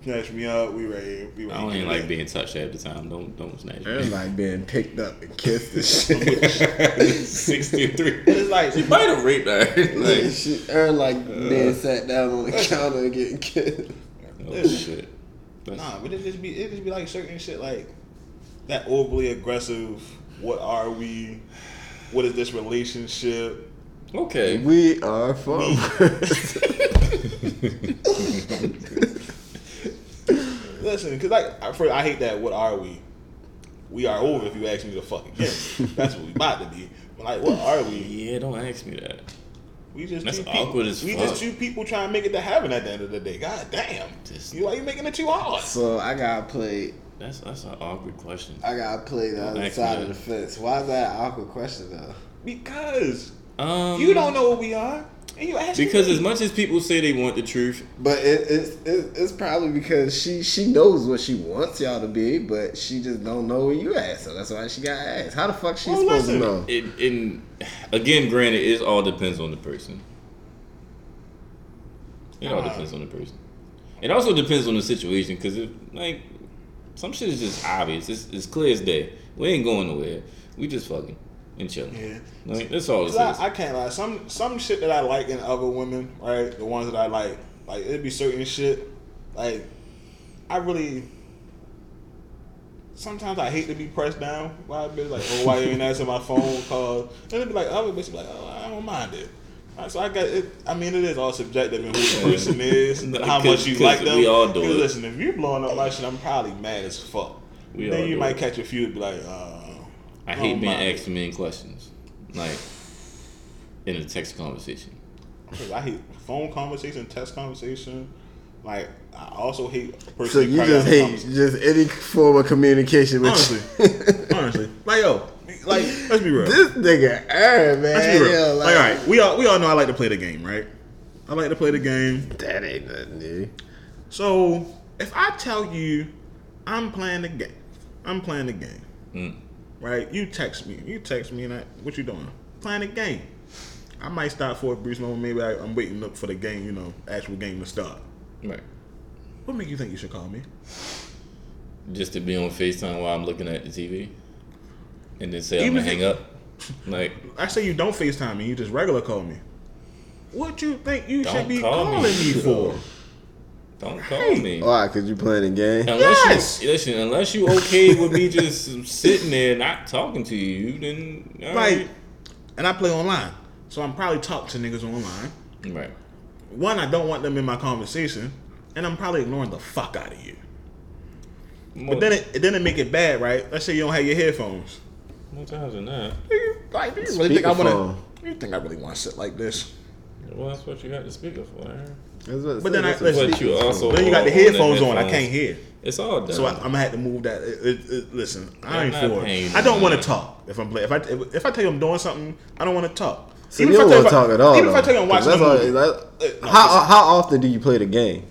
Snatch me up, we ready. We ready I don't even like being touched at the time. Don't don't snatch me. it's me. like being picked up and kissed and shit. Sixty three. It's like She might have raped her. like, like, she, or like being sat down on the counter and getting kissed. oh shit. That's- Nah, but it just be it just be like certain shit like that overly aggressive. What are we? What is this relationship? Okay. We are from. Listen, cause like I, for, I hate that. What are we? We are over. If you ask me to fuck again, that's what we about to be. But like, what are we? Yeah, don't ask me that. We just That's two awkward people, as We fuck. just two people trying to make it to heaven at the end of the day. God damn, Just- you why you making it too hard? so I gotta play. That's that's an awkward question. I gotta play the other Ask side me of the fence. Why is that an awkward question though? Because Um, you don't know what we are, and you ask because me. as much as people say they want the truth, But it, it's it, it's probably because she she knows what she wants y'all to be, but she just don't know where you at. So that's why she got asked. How the fuck she Well, supposed listen. to know? it in again, granted, it all depends on the person. It all Nah. depends on the person. It also depends on the situation because if like some shit is just obvious. It's, it's clear as day. We ain't going nowhere. We just fucking and chilling. Yeah. Like, that's all it is. I, I can't lie. Some some shit that I like in other women, right? The ones that I like, like it'd be certain shit. Like I really. Sometimes I hate to be pressed down by a bitch. Like, oh, why you ain't answering my phone calls? And it'd be like other bitch be like, oh, I don't mind it. Alright, So I got it. I mean, it is all subjective in who the person is and how much you like them. we all do it. Listen, if you blowing up my shit, I'm probably mad as fuck. We then all you do might it. catch a few and be like, uh, I don't hate being asked a million questions, like in a text conversation. Cause I hate phone conversation, text conversation. Like I also hate a. So you just hate just any form of communication with honestly, honestly. Like yo, like let's be real. this nigga Aaron, man. let's be real. Yo, like, all right, we all we all know I like to play the game, right? I like to play the game. That ain't nothing new. So if I tell you I'm playing the game, I'm playing the game, Mm. Right? You text me, you text me, and I, what you doing? Playing a game. I might stop for a brief moment. Maybe I, I'm waiting up for the game, you know, actual game to start. Right. What make you think you should call me? Just to be on Facetime while I'm looking at the TV, and then say Even I'm gonna hang up. Like I say you don't FaceTime me, you just regular call me. What you think you should be call me. calling me, for? don't call me. Why? Cause you playing a game? Unless Yes! you listen, unless you okay with me just sitting there not talking to you, then all right. and I play online, so I'm probably talking to niggas online. right. One, I don't want them in my conversation, and I'm probably ignoring the fuck out of you. But then it, it didn't make it bad, right? Let's say you don't have your headphones. more times than that. Do you, like, do you really think I want to? You think I really want to sit like this? Well, that's what you got the speaker for. Aaron. But then I- listen, But you also Then you got the headphones on. I can't hear. It's all done. So I, I'm gonna have to move that. It, it, it- listen, I I'm ain't for it. I don't want to talk if I'm playing. If I if, if I tell you I'm doing something, I don't want to talk. So Even you if don't want to talk at all. Even if I tell you I'm 'Cause watching a movie. all- Uh, that- no, how how often do you play the game?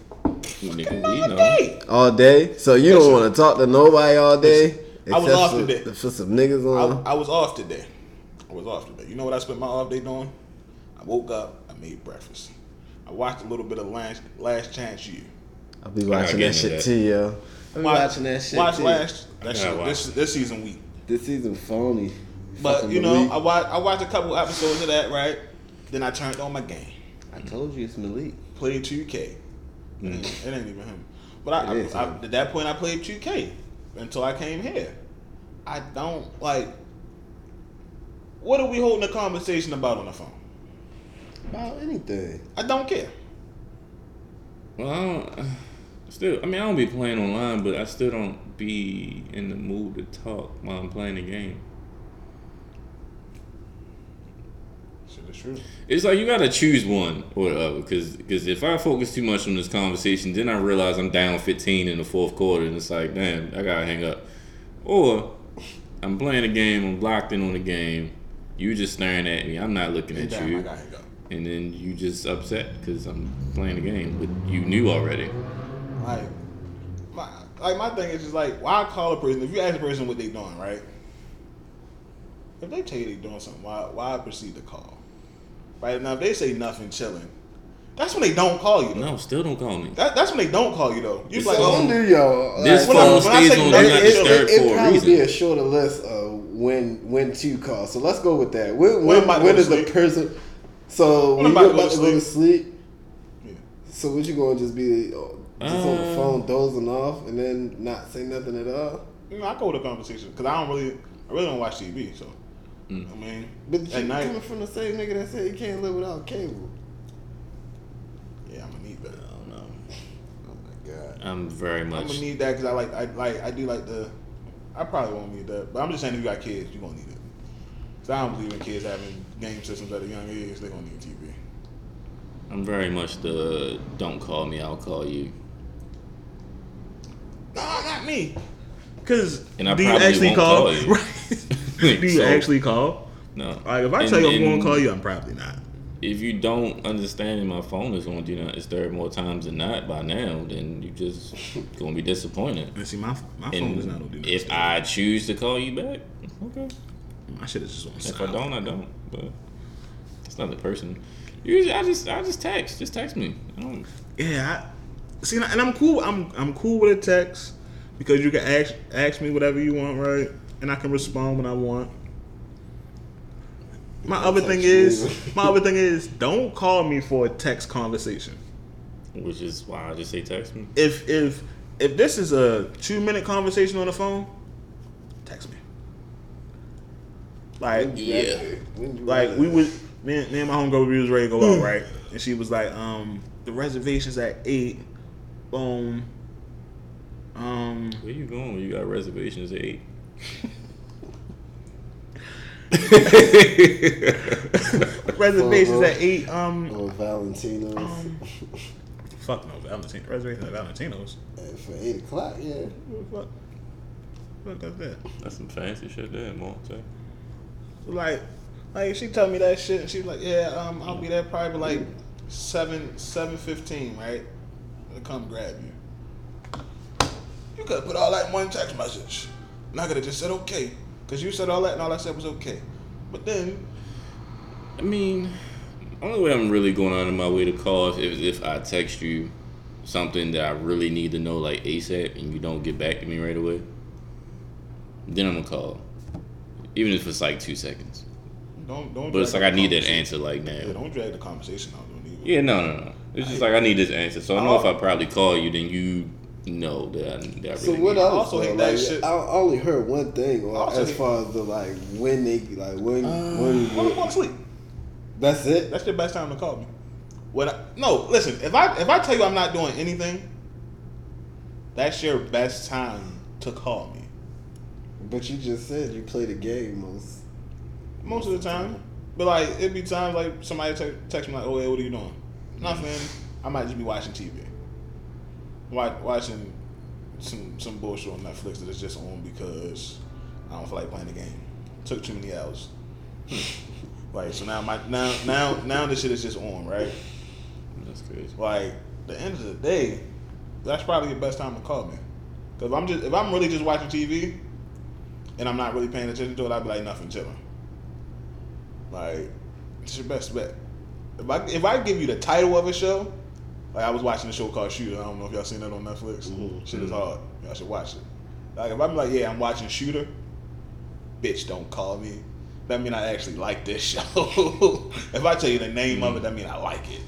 Nigga, we know. All day. So you don't want to talk to nobody all day. I was off for, today. for some niggas on. I, I was off today. I was off today. You know what I spent my off day doing? I woke up. I made breakfast. I watched a little bit of Last Last Chance U. I'll be watching that shit that. too, yo. I'll be Watch- watching that shit Watch too. Last. That shit, watch this this season week. This season phony. But Fucking you know, Malik. I watched I watched a couple episodes of that. Right. Then I turned on my game. I told you it's Malik. Played 2K. It ain't- It ain't even him. But I, It is I, I, at that point, I played 2K until I came here. I don't like. What are we holding a conversation about on the phone? About anything. I don't care. Well, I don't, still, I mean, I don't be playing online, but I still don't be in the mood to talk while I'm playing the game. Shit is true. It's like you gotta choose one or the other, because cause if I focus too much on this conversation, then I realize I'm down 15 in the fourth quarter, and it's like, damn, I gotta hang up. Or I'm playing a game, I'm locked in on the game, you just staring at me, I'm not looking at Damn, I you, gotta go. And then you just upset because I'm playing the game, but you knew already. Like, my like my thing is just like, why call a person? If you ask a person what they doing, right? If they tell you they doing something, why why proceed to call? Right now, if they say nothing, chilling, that's when they don't call you. Though. No, still don't call me. That, that's when they don't call you though. You It's like, oh, do yo. This when I- phone when I stays say on no, do it- not it- disturb it, for a probably reason. be a shorter list of when when to call. So let's go with that. When When when, am I when going to is the person? So When when you going about to to go to sleep? sleep. Yeah. So what you going to just be uh, just on the Uh, phone dozing off and then not say nothing at all? you know, I go with a conversation because I don't really, I really don't watch TV. So, Mm. I mean, But at you night, coming from the same nigga that said you can't live without cable. yeah, I'm gonna need that. I don't know. Oh my god. I'm very I'm much. gonna need that because I like, I like, I do like the. I probably won't need that, but I'm just saying if you got kids, you gonna need it. Cause I don't believe in kids having game systems at a young age. They gonna need TV. I'm very much the don't call me, I'll call you. No, not me. Cause And I do you actually call? call you. Right. do you So, actually call? No. Like if I And- tell you I'm and gonna call you, I'm probably not. If you don't understand my phone is on do not disturb more times than not by now, then you're just gonna be disappointed. And see, my my phone is not on And do not if disturb. I choose to call you back, okay. My shit is just on If. I don't, I don't. But it's not the person. Usually, I just I just text. Just text me. I don't. Yeah, See, and I'm cool. I'm I'm cool with a text because you can ask ask me whatever you want, right? And I can respond when I want. My other thing is, my other thing is, don't call me for a text conversation. Which is why I just say text me. If if if this is a two minute conversation on the phone, text me. Like Yeah. Like we realize- was me and, me and my homegirl we was ready to go out, right? And she was like, um, the reservation's at eight. Boom. Um Where you going you got reservations at eight? reservations at eight. Um on Valentino's fuck no, Valentino reservations at Valentino's. for eight o'clock. Yeah, What the fuck? What the fuck that's that? That's some fancy shit there, Mo. Like like she told me that shit and she was like, Yeah, um, I'll be there probably like seven seven fifteen, right? To come grab you. You could put all that in one text message. And I could have just said okay. Cause you said all that and all I said was okay. But then I mean, only way I'm really going out of my way to call is if, if I text you something that I really need to know like ASAP and you don't get back to me right away. Then I'm gonna call, even if it's like two seconds. don't don't But it's like I need that answer like Yeah, now. don't drag the conversation out. Don't even. Yeah, no, no, no. It's just like I need this answer. So I know if I probably call you, then you know that I, that I really So what need it. else? also though? hate that Like, shit. I I only heard one thing or as hate- far as the like when they like when Uh, when When I'm sleep. that's it. That's the best time to call me. When I, no, listen. If I if I tell you I'm not doing anything, that's your best time to call me. But you just said you play the game most. Most of the time, but like it'd be times like somebody te- text me like, "Oh, hey, what are you doing?" Nothing. Mm. I might just be watching TV, Wa- watching some some bullshit on Netflix that is just on because I don't feel like playing the game. Took too many hours. Hmm. like so now my now now now this shit is just on right. That's crazy. like the end of the day, that's probably the best time to call me. Cause if I'm just if I'm really just watching TV and I'm not really paying attention to it, I'd be like nothing chilling. Like it's your best bet. If I if I give you the title of a show, like I was watching a show called Shooter. I don't know if y'all seen that on Netflix. Mm-hmm. Shit is mm-hmm. hard. Y'all should watch it. Like if I'm like, yeah, I'm watching Shooter. Bitch, don't call me. That mean I actually like this show. if I tell you the name of it, that mean I like it.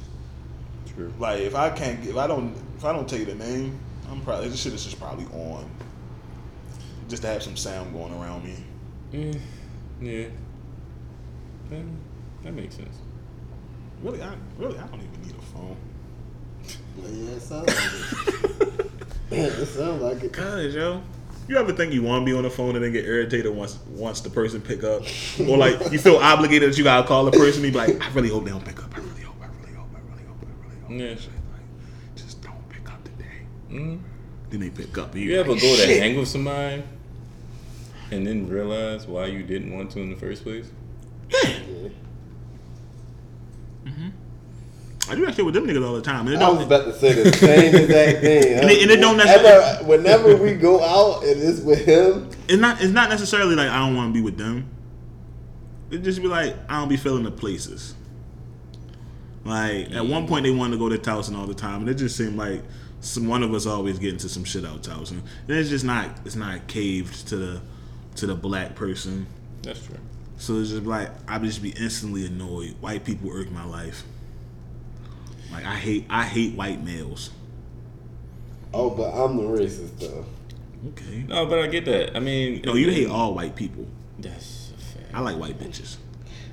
True. Like if I can't, if I don't, if I don't tell you the name, I'm probably this shit is just probably on, just to have some sound going around me. Mm, yeah. That, that makes sense. Really, I really I don't even need a phone. Yeah, it sounds like it. it sounds like it. Cause yo, you ever think you want to be on the phone and then get irritated once once the person pick up, or like you feel obligated that you gotta call the person? You be like, I really hope they don't pick up. I really hope. I really hope. I really hope. I really hope. Yeah. Shit, like, just don't pick up today. Mm. Then they pick up. And You ever like, go to hang with somebody and then realize why you didn't want to in the first place? Mhm I do that shit with them niggas all the time. And it I was about to say the same exact thing. And it- and it don't Whenever- necessarily- Whenever we go out and it's with him, it's not it's not necessarily like I don't want to be with them. It just be like I don't be feeling the places. Like at one point they wanted to go to Towson all the time, and it just seemed like some one of us always get into some shit out Towson, and it's just not it's not caved to the to the black person. That's true. So it's just like I would just be instantly annoyed. White people irk my life. Like I hate I hate white males. oh, but I'm the racist though. Okay. No, but I get that. I mean, No, you hate all white people. That's a fact. I like white bitches.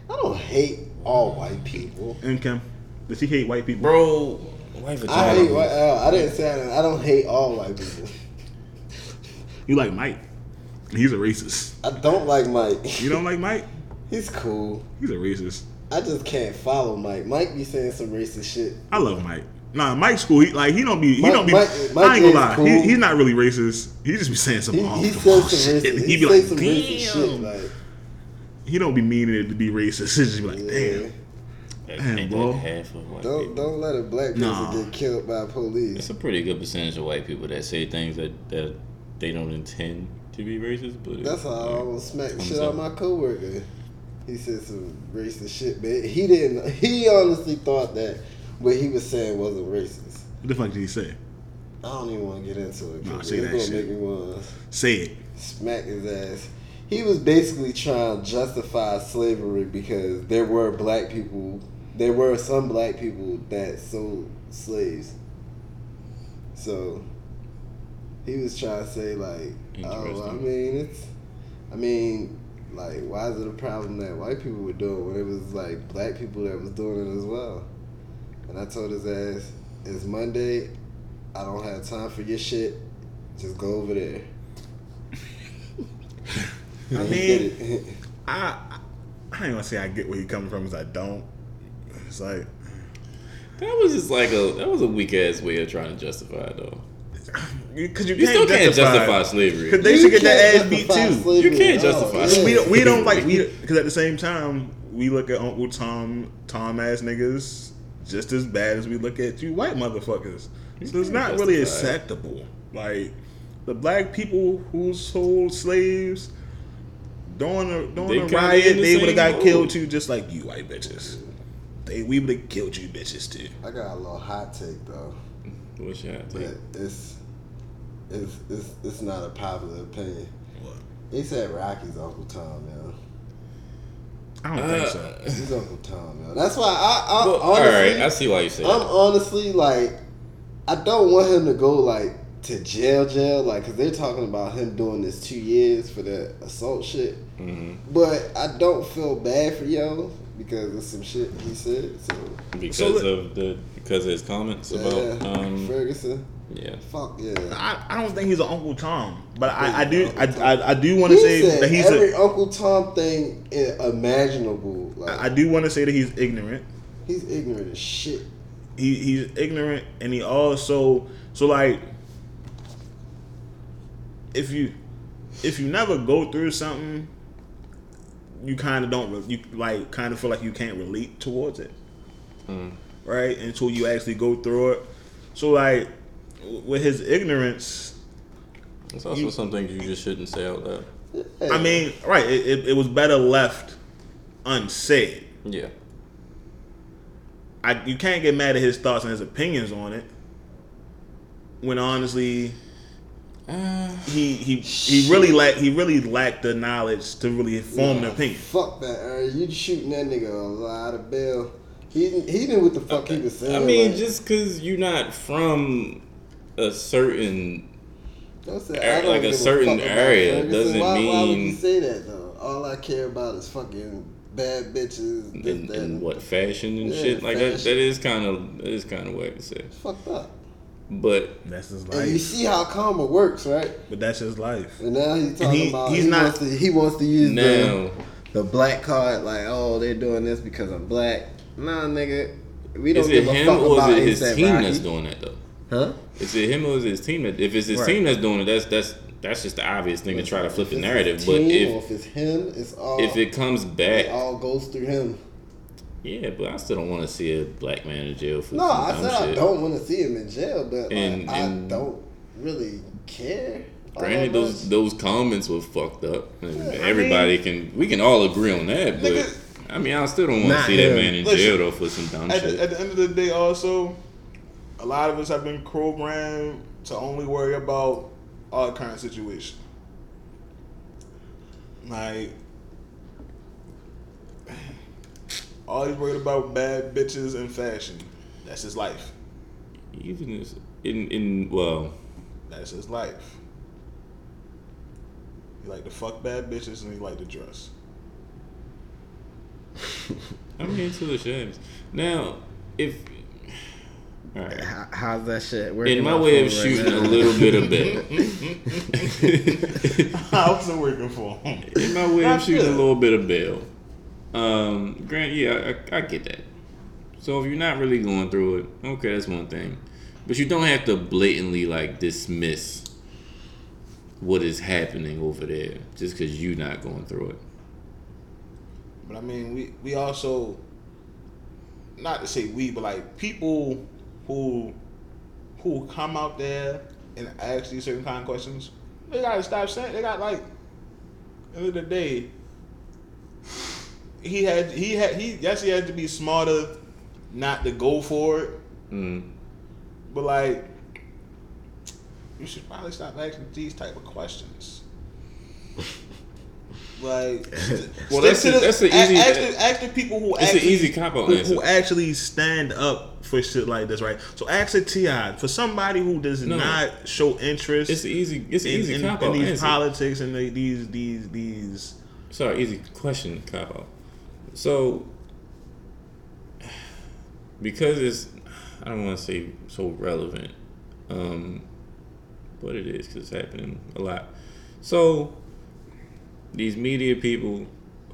I don't hate all white people. Income. Does he hate white people? Bro, white vagina. I hate white. Uh, I didn't say I, I don't hate all white people. You like Mike? He's a racist. I don't like Mike. You don't like Mike? He's cool. He's a racist. I just can't follow Mike. Mike be saying some racist shit. I love Mike. Nah, Mike's cool. He like he don't be he Mike- don't be. Mike- Mike I ain't gonna lie. cool. He, he's not really racist. He just be saying some He, off he the says some shit. racist. He He, be like, some racist shit. damn. Like, He don't be meaning it to be racist. He just be like, yeah. damn. Damn, bro. that half of white Don't people. don't let a black person Nah. get killed by police. It's a pretty good percentage of white people that say things that, that they don't intend to be racist, but That's how I like, almost smacked shit out of my coworker. He said some racist shit, but he didn't. He honestly thought that what he was saying wasn't racist. What the fuck did he say? I don't even want to get into it. Nah, because say it's that gonna shit. make me want to Say it. smack his ass. He was basically trying to justify slavery because there were black people, there were some black people that sold slaves. So he was trying to say like, oh, I mean, it's, I mean, like, why is it a problem that white people were doing when it was like black people that was doing it as well? And I told his ass, it's Monday. I don't have time for your shit. Just go over there. I mean, did. I I ain't gonna say I get where you coming from, because I don't. It's like That was just like a that was a weak ass way of trying to justify it though. Because you, You can't still can't justify justify slavery. Because they You should get can't their ass beat too. slavery You can't at justify Yeah. We don't, we don't like we because at the same time we look at Uncle Tom Tom ass niggas just as bad as we look at you white motherfuckers. So it's not really justify it. acceptable. Like the black people who sold slaves during a during They a kinda riot, the they would have got boat. killed too, just like you white bitches. They we would have killed you bitches too. I got a little hot take though, What's your but take? it's it's it's it's not a popular opinion. What? He said Rocky's Uncle Tom, yo. I don't Uh, think so. He's Uncle Tom, yo. That's why I, I Well, honestly, right, I see why you say I'm that. honestly like, I don't want him to go like to jail, jail, like, cause they're talking about him doing this two years for the assault shit. hmm But I don't feel bad for yo because of some shit he said. So Because So of the because of his comments about um Ferguson, yeah. fuck yeah. I, I don't think he's an Uncle Tom, but I, I do I, I, I do want to say that he's every a, Uncle Tom thing imaginable. Like I do want to say that he's ignorant. he's ignorant as shit. He he's ignorant, and he also so like if you if you never go through something, you kind of don't you like kind of feel like you can't relate towards it, mm. right? Until you actually go through it. So like w- with his ignorance, It's also You- some things you just shouldn't say out loud. I mean, right? It, it, it was better left unsaid. Yeah. I you can't get mad at his thoughts and his opinions on it. When honestly, Uh, he he he really lacked he really lacked the knowledge to really form an Nah, opinion. Fuck that, Aaron. You shooting that nigga a lot of bail. He he knew what the fuck he was saying. I mean, like, just because you're not from a certain don't say, area- don't like a certain fuck about area doesn't why, Why would you say that though? All I care about is fucking bad bitches. This, in, that, in what fashion and Yeah, shit like that. That is kind of that is kind of weird to say. It's fucked up. But That's his life. And you see how karma works, right? But that's his life. And now he's talking he- about he's he not- wants to he wants to use now the the black card. Like, oh, they're doing this because I'm black. Nah, nigga. We don't is it give a him fuck or about is it his A$AP team Rocky. that's doing that though? Huh? Is it him or is it his team that? If it's his Right. team that's doing it, that's that's that's just the obvious thing to try to flip If the narrative. But team or if if it's him, it's all if it comes it back, all goes through him. yeah. But I still don't want to see a black man in jail for No, I dumb said I don't want to see him in jail, but like, And- I don't really care. Granted, those much. those comments were fucked up. And I everybody can we can all agree on that. But Nigga- I mean, I still don't want to Not see that man in Listen, jail though for some dumb At shit. the, at the end of the day, also, a lot of us have been programmed to only worry about our current situation. Like, all he's worried about bad bitches and fashion. That's his life. Even this, in in well, That's his life. He like to fuck bad bitches and he like to dress. I mean, to the shames. Now, if right, How- How's that shit? in my way of shooting a little bit of bail, How's it working for him? in my way of That's shooting good. a little bit of bail, um, Grant, yeah, I, I get that. So if you're not really going through it, okay, that's one thing. But you don't have to blatantly like dismiss what is happening over there just because you're not going through it. But I mean, we we also not to say we, but like people who who come out there and ask these certain kind of questions, they gotta stop saying. They got like, end of the day, he had he had he yes he had to be smarter, not to go for it. Mm. But like, you should probably stop asking these type of questions. Like, Well, that's the- that's an easy- Ask the, people who It's an actually, easy cop-out who, who actually stand up for shit like this, right? So ask a Ti for somebody who does No. not show interest It's easy. It's in, easy in, in these answer. politics and the, these these these. Sorry, easy question, out. So, because it's, I don't want to say so relevant, um, but it is because it's happening a lot. So, these media people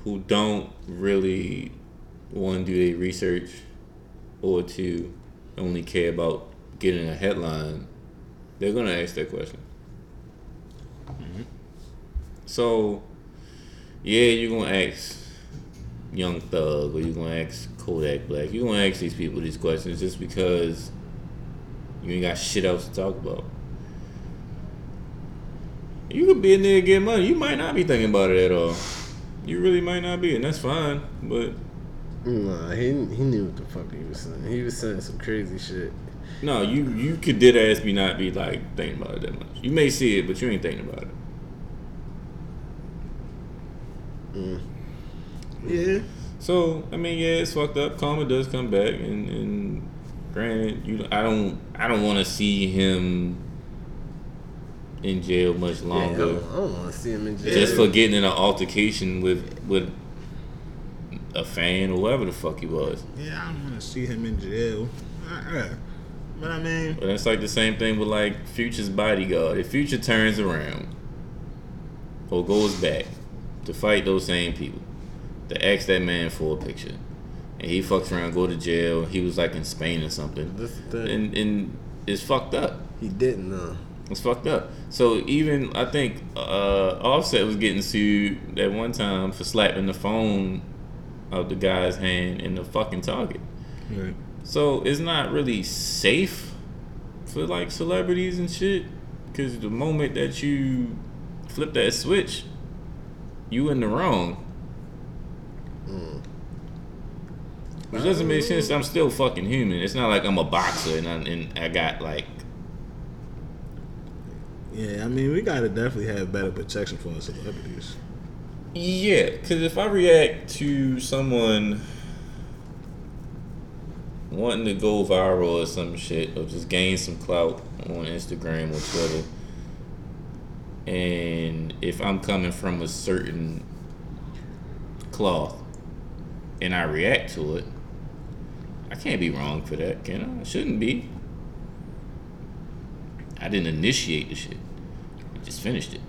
who don't really want to do their research or to only care about getting a headline, they're gonna ask that question. Mm-hmm. So, yeah, you're gonna ask Young Thug or you're gonna ask Kodak Black. You're gonna ask these people these questions just because you ain't got shit else to talk about. You could be in there and get money. You might not be thinking about it at all. You really might not be, and that's fine. But Nah, he he knew what the fuck he was saying. He was saying some crazy shit. no, you you could dead ass me not be like thinking about it that much. You may see it, but you ain't thinking about it. Mm. Yeah, So I mean, yeah, it's fucked up. Karma does come back, and, and granted, you I don't I don't want to see him in jail much longer don't, I don't want to see him in jail. just for getting in an altercation with with a fan or whatever the fuck he was. yeah, I don't want to see him in jail. Uh-uh. But I mean, But that's like the same thing with like Future's bodyguard. If Future turns around or goes back to fight those same people, to ask that man for a picture, and he fucks around, go to jail. He was like in Spain or something, That's thing. and and it's fucked up. he didn't know. It's fucked up. So even I think uh, Offset was getting sued that one time for slapping the phone out the guy's hand in the fucking Target. right. So it's not really safe for like celebrities and shit. Because the moment that you flip that switch, you in the wrong. Which doesn't make sense. I'm still fucking human. It's not like I'm a boxer and I, and I got like yeah, I mean, we gotta definitely have better protection for our celebrities. Yeah, because if I react to someone wanting to go viral or some shit, or just gain some clout on Instagram or Twitter, and if I'm coming from a certain cloth and I react to it, I can't be wrong for that, can I? I shouldn't be. I didn't initiate the shit. I just finished it.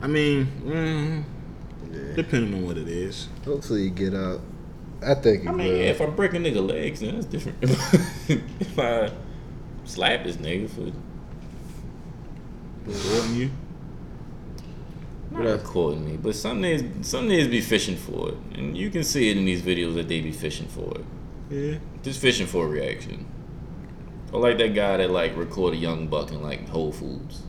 I mean, mm, depending on what it is. Hopefully, he get out. I think he I will. mean, yeah, if I break a nigga legs, then that's different. if I slap this nigga for Recording you. not recording me, but some niggas, some niggas be fishing for it, and you can see it in these videos that they be fishing for it, Yeah. just fishing for a reaction. Or like that guy that like recorded Young Buck in like Whole Foods.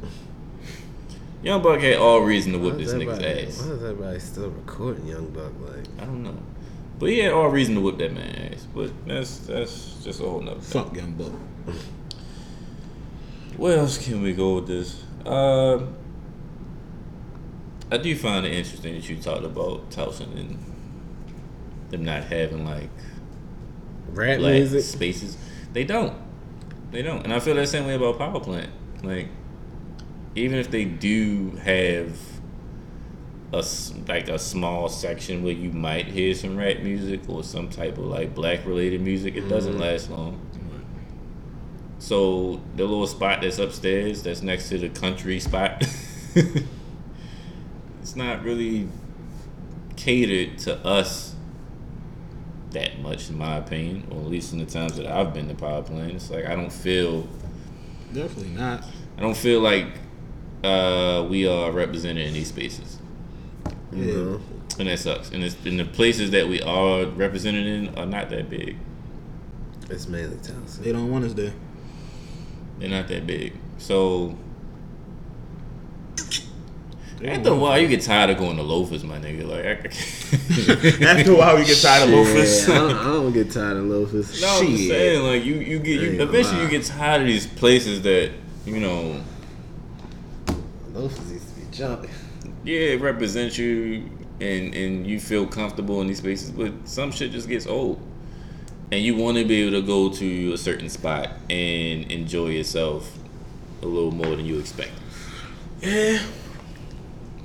Young Buck had all reason to whip this nigga's ass. Why is everybody still recording Young Buck? Like, I don't know, but he had all reason to whip that man's ass. But that's that's just a whole nother. thing. Fuck young buck. Where else can we go with this? Uh, I do find it interesting that you talked about Towson and them not having like rap black music. spaces. They don't. They don't. And I feel that same way about Power Plant. Like, even if they do have a like a small section where you might hear some rap music or some type of like black related music, it doesn't mm-hmm. last long. So the little spot that's upstairs, that's next to the country spot, it's not really catered to us that much, in my opinion, or at least in the times that I've been to power plant. It's like I don't feel, Definitely not. I don't feel like uh, we are represented in these spaces, You and that sucks. And, it's, and the places that we are represented in are not that big. it's mainly Towson. They don't want us there. They're not that big. So After a while, you get tired of going to loafers, my nigga. Like, I, After a while, we get tired of loafers. Yeah, I, don't, I don't get tired of loafers. no, I'm just Shit. saying, like, you you get you eventually you get tired of these places that you know, Loafers used to be jumping. yeah, it represents you and and you feel comfortable in these spaces, but some shit just gets old, and you want to be able to go to a certain spot and enjoy yourself a little more than you expect. Yeah.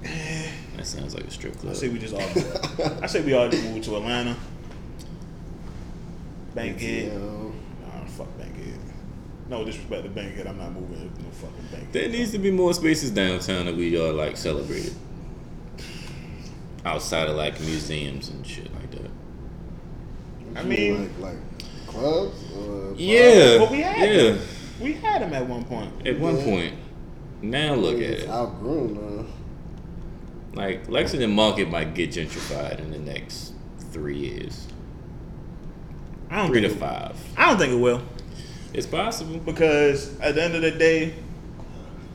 Eh. That sounds like a strip club. I say we just all. I say we all just move to Atlanta. Bankhead. Yeah. Nah, fuck Bankhead. No disrespect to Bankhead. I'm not moving to no fucking Bankhead. There needs to be more spaces downtown that we all like celebrated. Outside of like museums and shit like that. I mean, like, like clubs or Yeah. Well, we had yeah. them. we had them at one point. At one Yeah. point. Now look at it's it. outgrown now. Like Lexington Market might get gentrified in the next three years. I don't Three think to it- five. I don't think it will It's possible. because at the end of the day,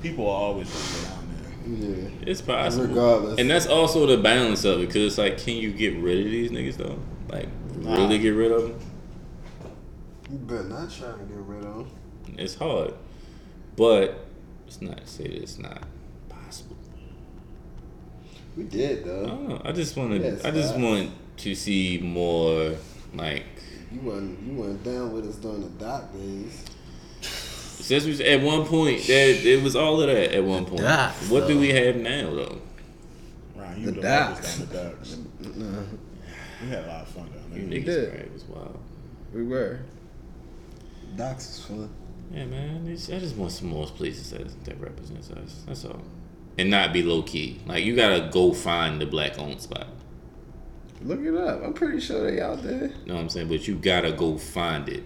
people are always going to go down there. Yeah. It's possible. Regardless. And that's also the balance of it, because it's like, can you get rid of these niggas though? Like, Nah. really get rid of them? You better not try to get rid of them. It's hard, but it's not to say that it's not possible. We did though. don't. I just want to. Yes, I just facts. want to see more like. You went you went down with us during the dock days. Since we at one point that it was all of that at one point. docks, what do we have now though? Ryan, you The the docks. docks. down the docks. We had a lot of fun down You there. niggas, did. right? It was wild. We were. Docks was fun. Yeah, man. It's, I just want some more places that that represents us. That's all. And not be low key. Like you gotta go find the black owned spot. Look it up. I'm pretty sure they out there. know what I'm saying? But you gotta go find it.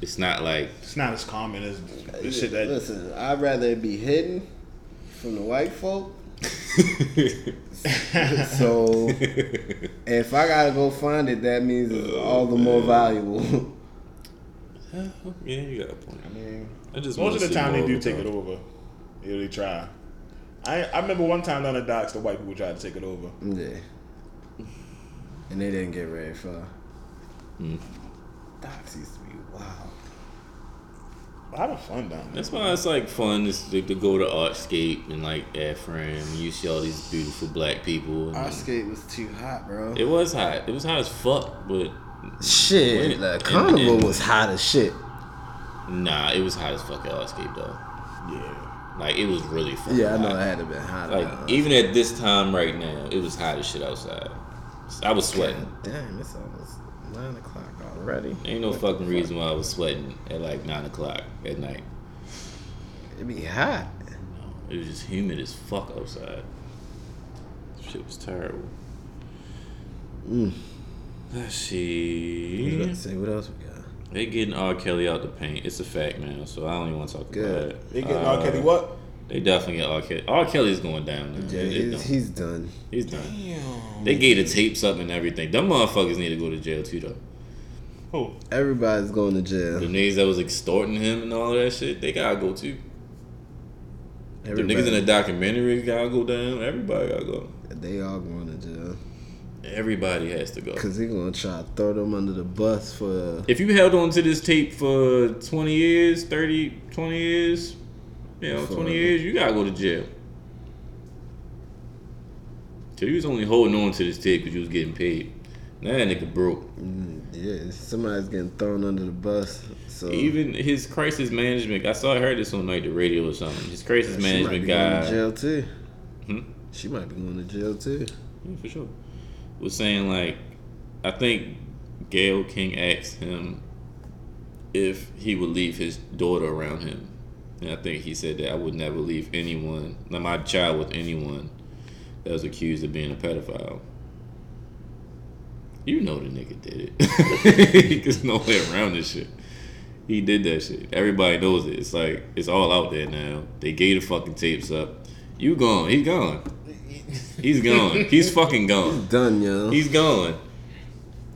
It's not like It's not as common as the shit that. Listen, I'd rather it be hidden from the white folk. So if I gotta go find it, that means it's oh, all the more valuable. yeah, you got a point. I mean, I just most of the time they do take it over. Yeah, They try. I I remember one time down the docks, the white people tried to take it over. yeah. And they didn't get very far. Hmm. Docks used to be wild. A lot of fun down there. That's why it's like fun is to, to go to Artscape and like AFRAM. You see all these beautiful black people. and- Our skate was too hot, bro. It was hot. It was hot as fuck, but Shit, When- the and- carnival and- was hot as shit. nah, it was hot as fuck at Artscape though. Yeah. Like it was really fucking Yeah, I know hot. it had to been hot. Like even at this time right now, it was hot as shit outside. I was sweating. Damn, it's almost nine o'clock already. Ain't no fucking reason why I was sweating at like nine o'clock at night. It'd be hot. No, it was just humid as fuck outside. Shit was terrible. Mm. Let's see. Let's see what else we got. They getting R. Kelly out the paint. It's a fact, man. So I don't even want to talk Good. about it. They getting Uh, R. Kelly what? They definitely get R. Kelly. R. Kelly's going down. Now. Yeah, It- it he's, don't- he's done. he's done. They gave the tapes up and everything. Them motherfuckers need to go to jail too, though. Who? Everybody's going to jail. The jail. niggas that was extorting him and all that shit, they gotta go too. The Everybody, niggas in the documentary gotta go down. Everybody gotta go. they all going to jail. Everybody has to go. Cause he gonna try to throw them under the bus for If you held on to this tape for 20 years, 30, 20 years, you know, 20 years, you gotta go to jail. So you was only holding on to this tape because you was getting paid. Now that nigga broke. mm, yeah, somebody's getting thrown under the bus. So Even his crisis management, I saw I heard this on like the radio or something. His crisis she might management be going to guy, jail too. Hmm? She might be going to jail too. Yeah, for sure, was saying like, I think Gayle King asked him if he would leave his daughter around him, and I think he said that I would never leave anyone, not my child, with anyone that was accused of being a pedophile. You know the nigga did it. There's no way around this shit. He did that shit. Everybody knows it. It's like it's all out there now. They gave the fucking tapes up. You gone. He's gone. He's gone. He's fucking gone. Done, yo. He's gone.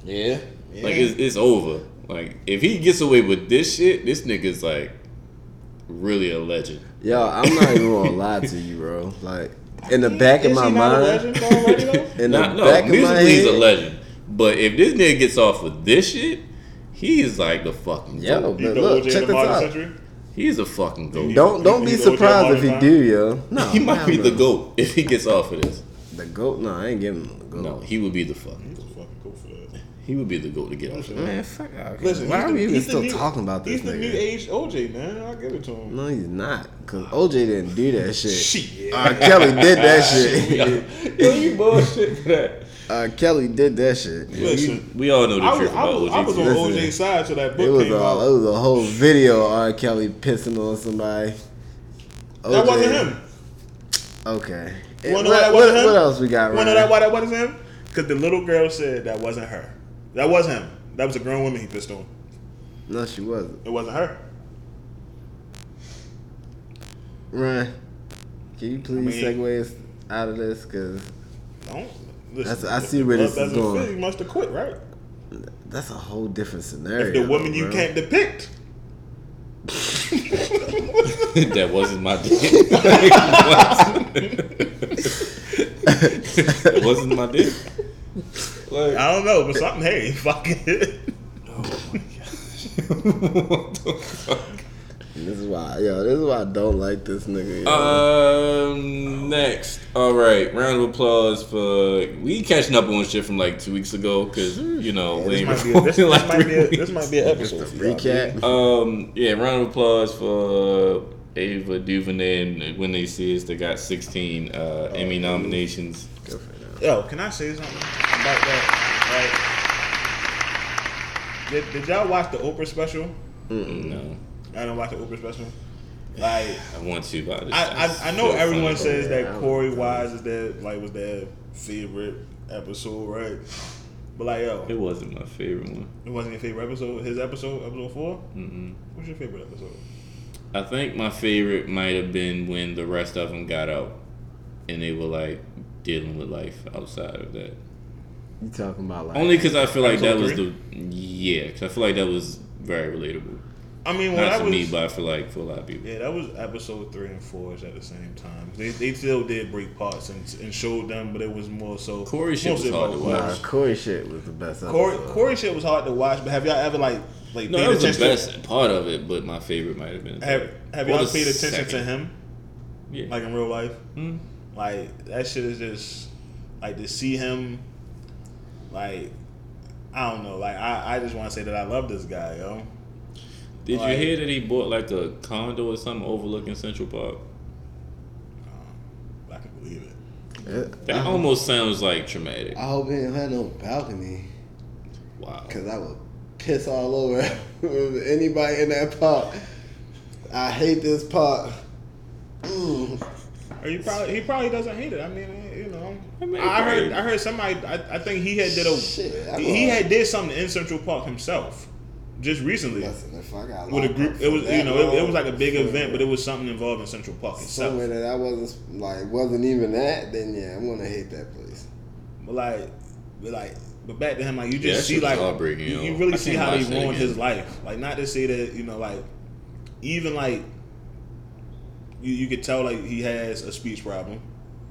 yeah. Like it's, it's over. Like if he gets away with this shit, this nigga's like really a legend. Yo, I'm not even gonna lie to you, bro. Like in the back of my he not a mind, legend in the Not, no, back of my musically he's a legend. But if this nigga gets off with this shit, he is like the fucking Yo, goat. You but the look, check the this modern out. Century? He's a fucking goat. Don't don't be He's surprised if he do, yo. No, he might hell be the goat if he gets off of this. The goat? No, I ain't giving him the goat. No, he would be the fucking He's a goat. fucking goat for that. He would be the goat to get off of this. Man, fuck out. Listen, Why are we even still new- talking about this He's the new age OJ, man. I'll give it to him. No, he's not. Cause OJ didn't do that shit. Shit. R. Kelly did that shit. Yo, you bullshit for that. R. Kelly did that shit. Listen, We all know the I was, truth I about was, I was on Listen. OJ's side till that It book was came a out. it was a whole video of R. Kelly pissing on somebody. That OJ wasn't him. Okay. You what, wanna know why that what, wasn't him? what else we got? Wanna know that, why that wasn't him? Because the little girl said that wasn't her. That was him. That was a grown woman he pissed on. No, she wasn't. It wasn't her. Ryan, can you please mean- segue us out of this? Cause Don't. Listen, That's- I see where this is going. Fit, you must have quit, right? that's a whole different scenario. If the woman you bro. can't depict. that wasn't my dick. it wasn't my dick. Like, I don't know, but something. Hey, fuck it. Oh This is why, yo, this is why I don't like this nigga. Yo. Um, next, all right, round of applause for we catching up on shit from like two weeks ago because you know we This ain't might be a, this, recording this like might be a, this might be an episode. Recap. Um, yeah, round of applause for Ava DuVernay and When They See Us. They got 16 uh, Emmy nominations. Good for them. Yo, can I say something about that? Like, did, did y'all watch the Oprah special? No, I don't watch the Oprah special. Like, I want to, but I, just, I, I, I know everyone says that I Korey Wise is their like was their favorite episode, right? But like, yo, it wasn't my favorite one. it wasn't your favorite episode. His episode, episode four. Mm-mm. What's your favorite episode? I think my favorite might have been when the rest of them got out and they were like dealing with life outside of that. You talking about like Only because I feel like that was the yeah, because I feel like that was very relatable. I mean, when Not I to was me, but I feel like for a lot of people. yeah, that was episode three and four is at the same time. They, they still did break parts and, and showed them, but it was more so. Korey shit was hard to watch. Nah, Korey. Korey shit was the best. Korey, episode. Korey shit was hard to watch, but have y'all ever like like No, paid that was the attention? best part of it, but my favorite might have been. Have. Have y'all paid attention to him Yeah. like in real life? Mm. Like that shit is just like to see him. Like I don't know. Like I, I just want to say that I love this guy, yo. Did you hear that he bought like a condo or something overlooking Central Park? I can believe it. Yeah, That I, almost sounds like traumatic. I hope he didn't have no balcony, Wow. cause I would piss all over anybody in that park. I hate this park. Mm. Or you probably he probably doesn't hate it. I mean, you know. I mean, I heard I heard somebody. I, I think he had did a Shit, he, he had did something in Central Park himself, just recently Listen, if I got with a group. It was you know it, it was like a big for- event, but it was something involved in Central Park itself. somewhere that I wasn't like wasn't even at. Then yeah, I'm gonna hate that place. But like, but like, but back to him, like you Yeah, just see like you, you really I see how he ruined his life. Like not to say that you know like even like you you could tell like he has a speech problem.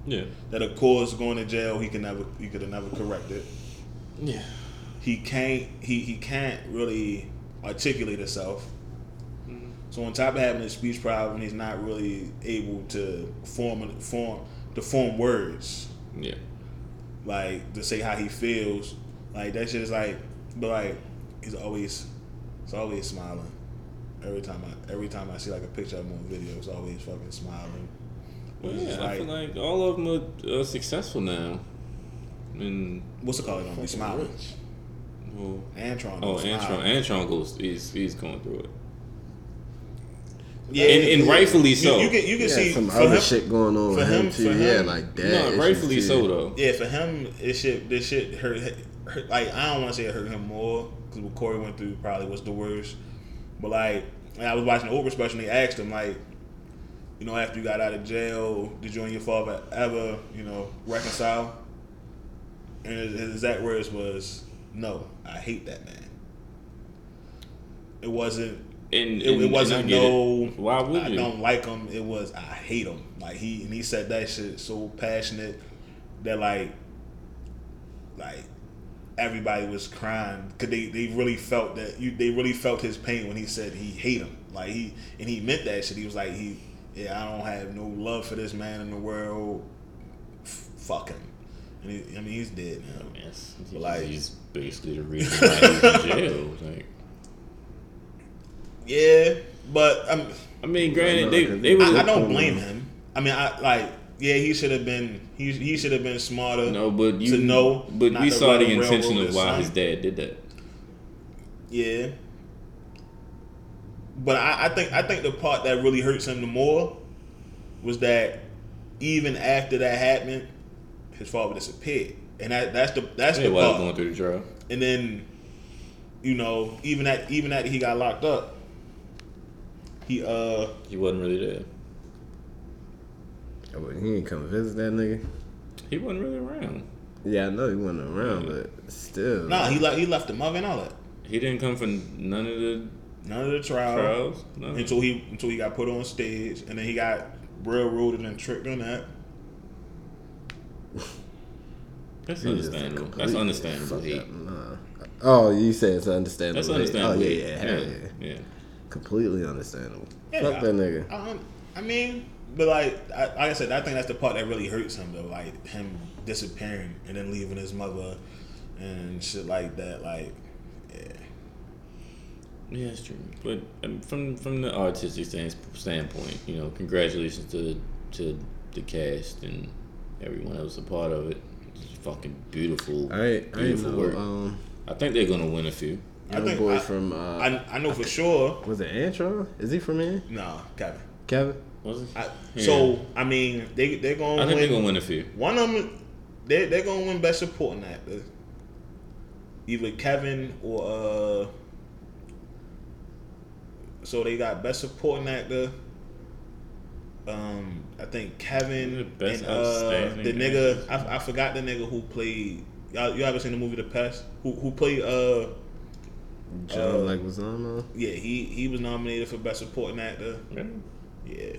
Yeah. That of course going to jail he can never he could have never corrected. Yeah. He can't he he can't really articulate himself. So on top of having a speech problem, he's not really able to form form to form words Yeah. like to say how he feels. Like that shit is like, but like he's always, he's always smiling. Every time I, every time I see like a picture of him on video, it's always fucking smiling. Well, yeah, just I feel like all of them are uh, successful now. And what's it called? Gonna be smiling. Well, Antron. oh, Antron, smile. Antron goes. He's he's going through it. Yeah, and, and rightfully so. you can you can Yeah, see some other him, shit going on for with him, him- too. for yeah, like that. no, rightfully so though. Yeah, for him, this shit, this shit hurt, hurt. Like I don't want to say it hurt him more because what Korey went through probably was the worst. But like, when I was watching the Oprah special, and they asked him like, you know, after you got out of jail, did you and your father ever, you know, reconcile? And his, his exact words was, "No, I hate that man." It wasn't. And, It, and- it and wasn't get no. it. Why would I you? don't like him. It was I hate him. Like he and he said that shit so passionate that like, like everybody was crying because they, they really felt that you they really felt his pain when he said he hate him. Like he and he meant that shit. He was like he yeah I don't have no love for this man in the world. F- fuck him. And he, I mean he's dead now. Yes, But, like- he's basically the reason why he's in jail. Like, Yeah, but I'm. I mean, granted, no, they 'cause they was I, I don't blame him. I mean, I like. Yeah, he should have been. He he should have been smarter. no, but you to know, But we saw the intention of why his dad did that. Yeah. But I, I think I think the part that really hurts him the more was that even after that happened, his father disappeared, and that that's the that's Yeah, the while part. going through the trial. And then, you know, even at even after he got locked up, he uh He wasn't really there. Oh, but he ain't come visit that nigga. He wasn't really around. Yeah, I know he wasn't around, but still. nah he left he left the mother and all that. He didn't come for none of the None of the trial. trials. No. until he until he got put on stage, and then he got railroaded and tricked on that. That's He understandable. That's understandable. Hate. Nah. Oh, you said it's understandable. That's hate. understandable. Oh yeah, hate. yeah, hell yeah, yeah. completely understandable. Yeah, Fuck that nigga. I, I mean, but like I, like I said, I think that's the part that really hurts him though. Like him disappearing and then leaving his mother and shit like that. Like, yeah, Yeah, it's true. But um, from from the artistic stand, standpoint, you know, congratulations to to the cast and everyone that was a part of it. It's fucking beautiful, I ain't, I beautiful know. work. Um, I think they're gonna win a few. I think boy I- from uh, I I know for sure. was it Antron? Is he from here? Nah, Kevin. Kevin? Was it? I, Yeah. So I mean, they they're gonna I think win. they're gonna win a few. One of them, they they're gonna win best supporting actor. Either Kevin or uh. So they got best supporting actor. Um, I think Kevin Best and uh, the nigga. I, I forgot the nigga who played. Y'all, you ever seen the movie The Pest? Who who played? Uh, Joe Uh, Leguizamo? yeah, he he was nominated for best supporting actor. Yeah. Yeah.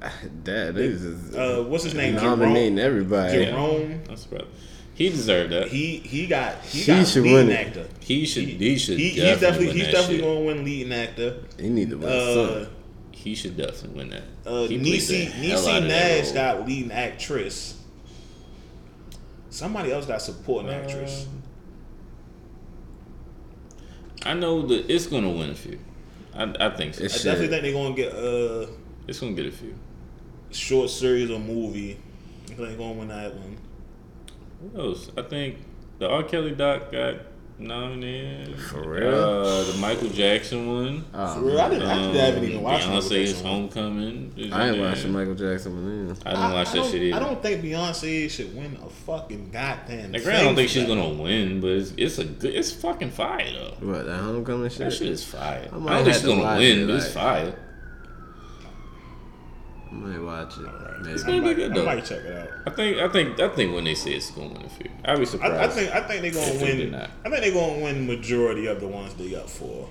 That is just Uh, what's his name? nominating Jerome. everybody. Jerome. That's right. He deserved that. He he got he, He got should leading win it. actor. He should. He, should. He, definitely he's definitely win he's that definitely shit. going to win leading actor. He need to win Uh, something. He should definitely win that. uh, he played the Niecy hell Niecy out of that Nash got leading actress. Somebody else got supporting actress. I know that it's gonna win a few. I, I think so. It's I shit. definitely think they're going to get a It's gonna get a few. short series or movie. I think they're going to win that one. What else? I think the R. Kelly doc got nominated. For real? Uh, the Michael Jackson one. Oh, For real, I didn't. I Um, haven't even watched Michael Beyonce's Jackson. Homecoming. is I in ain't there. watching Michael Jackson one either. I didn't watch that don't, shit either. I don't think Beyonce should win a fucking goddamn. Like, thing I don't think she's gonna win, but it's, it's a good. It's fucking fire though. What, that homecoming shit? That shit? shit is fire. I I, don't think she's gonna win, it, but it's fire. I might watch it. It's Maybe. gonna be good though. I might check it out. I think. I think. I think when they say it's gonna win a few, I'd be surprised. I, I think I think they're gonna If they win. not. I think they're gonna win majority of the ones they up for.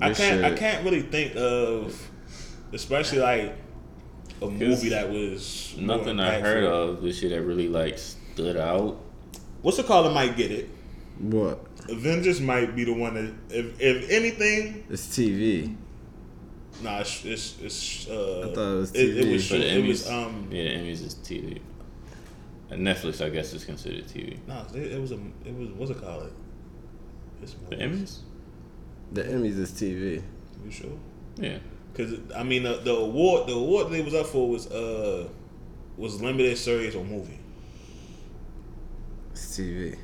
I can't. I can't really think of, especially like a movie that was nothing I heard of this shit that really like stood out. What's the caller might get it. What? Avengers might be the one that, if if anything, It's TV. Nah, it's it's, it's uh, I thought it was It, it was For the it Emmys, was um yeah, Emmys is TV. And Netflix, I guess, is considered TV. no, it, it was a it was what's it called? It's The. Emmys? The Emmys is TV. You sure? Yeah. Because I mean, the, the award the award they was up for was uh was limited series or movie. It's TV.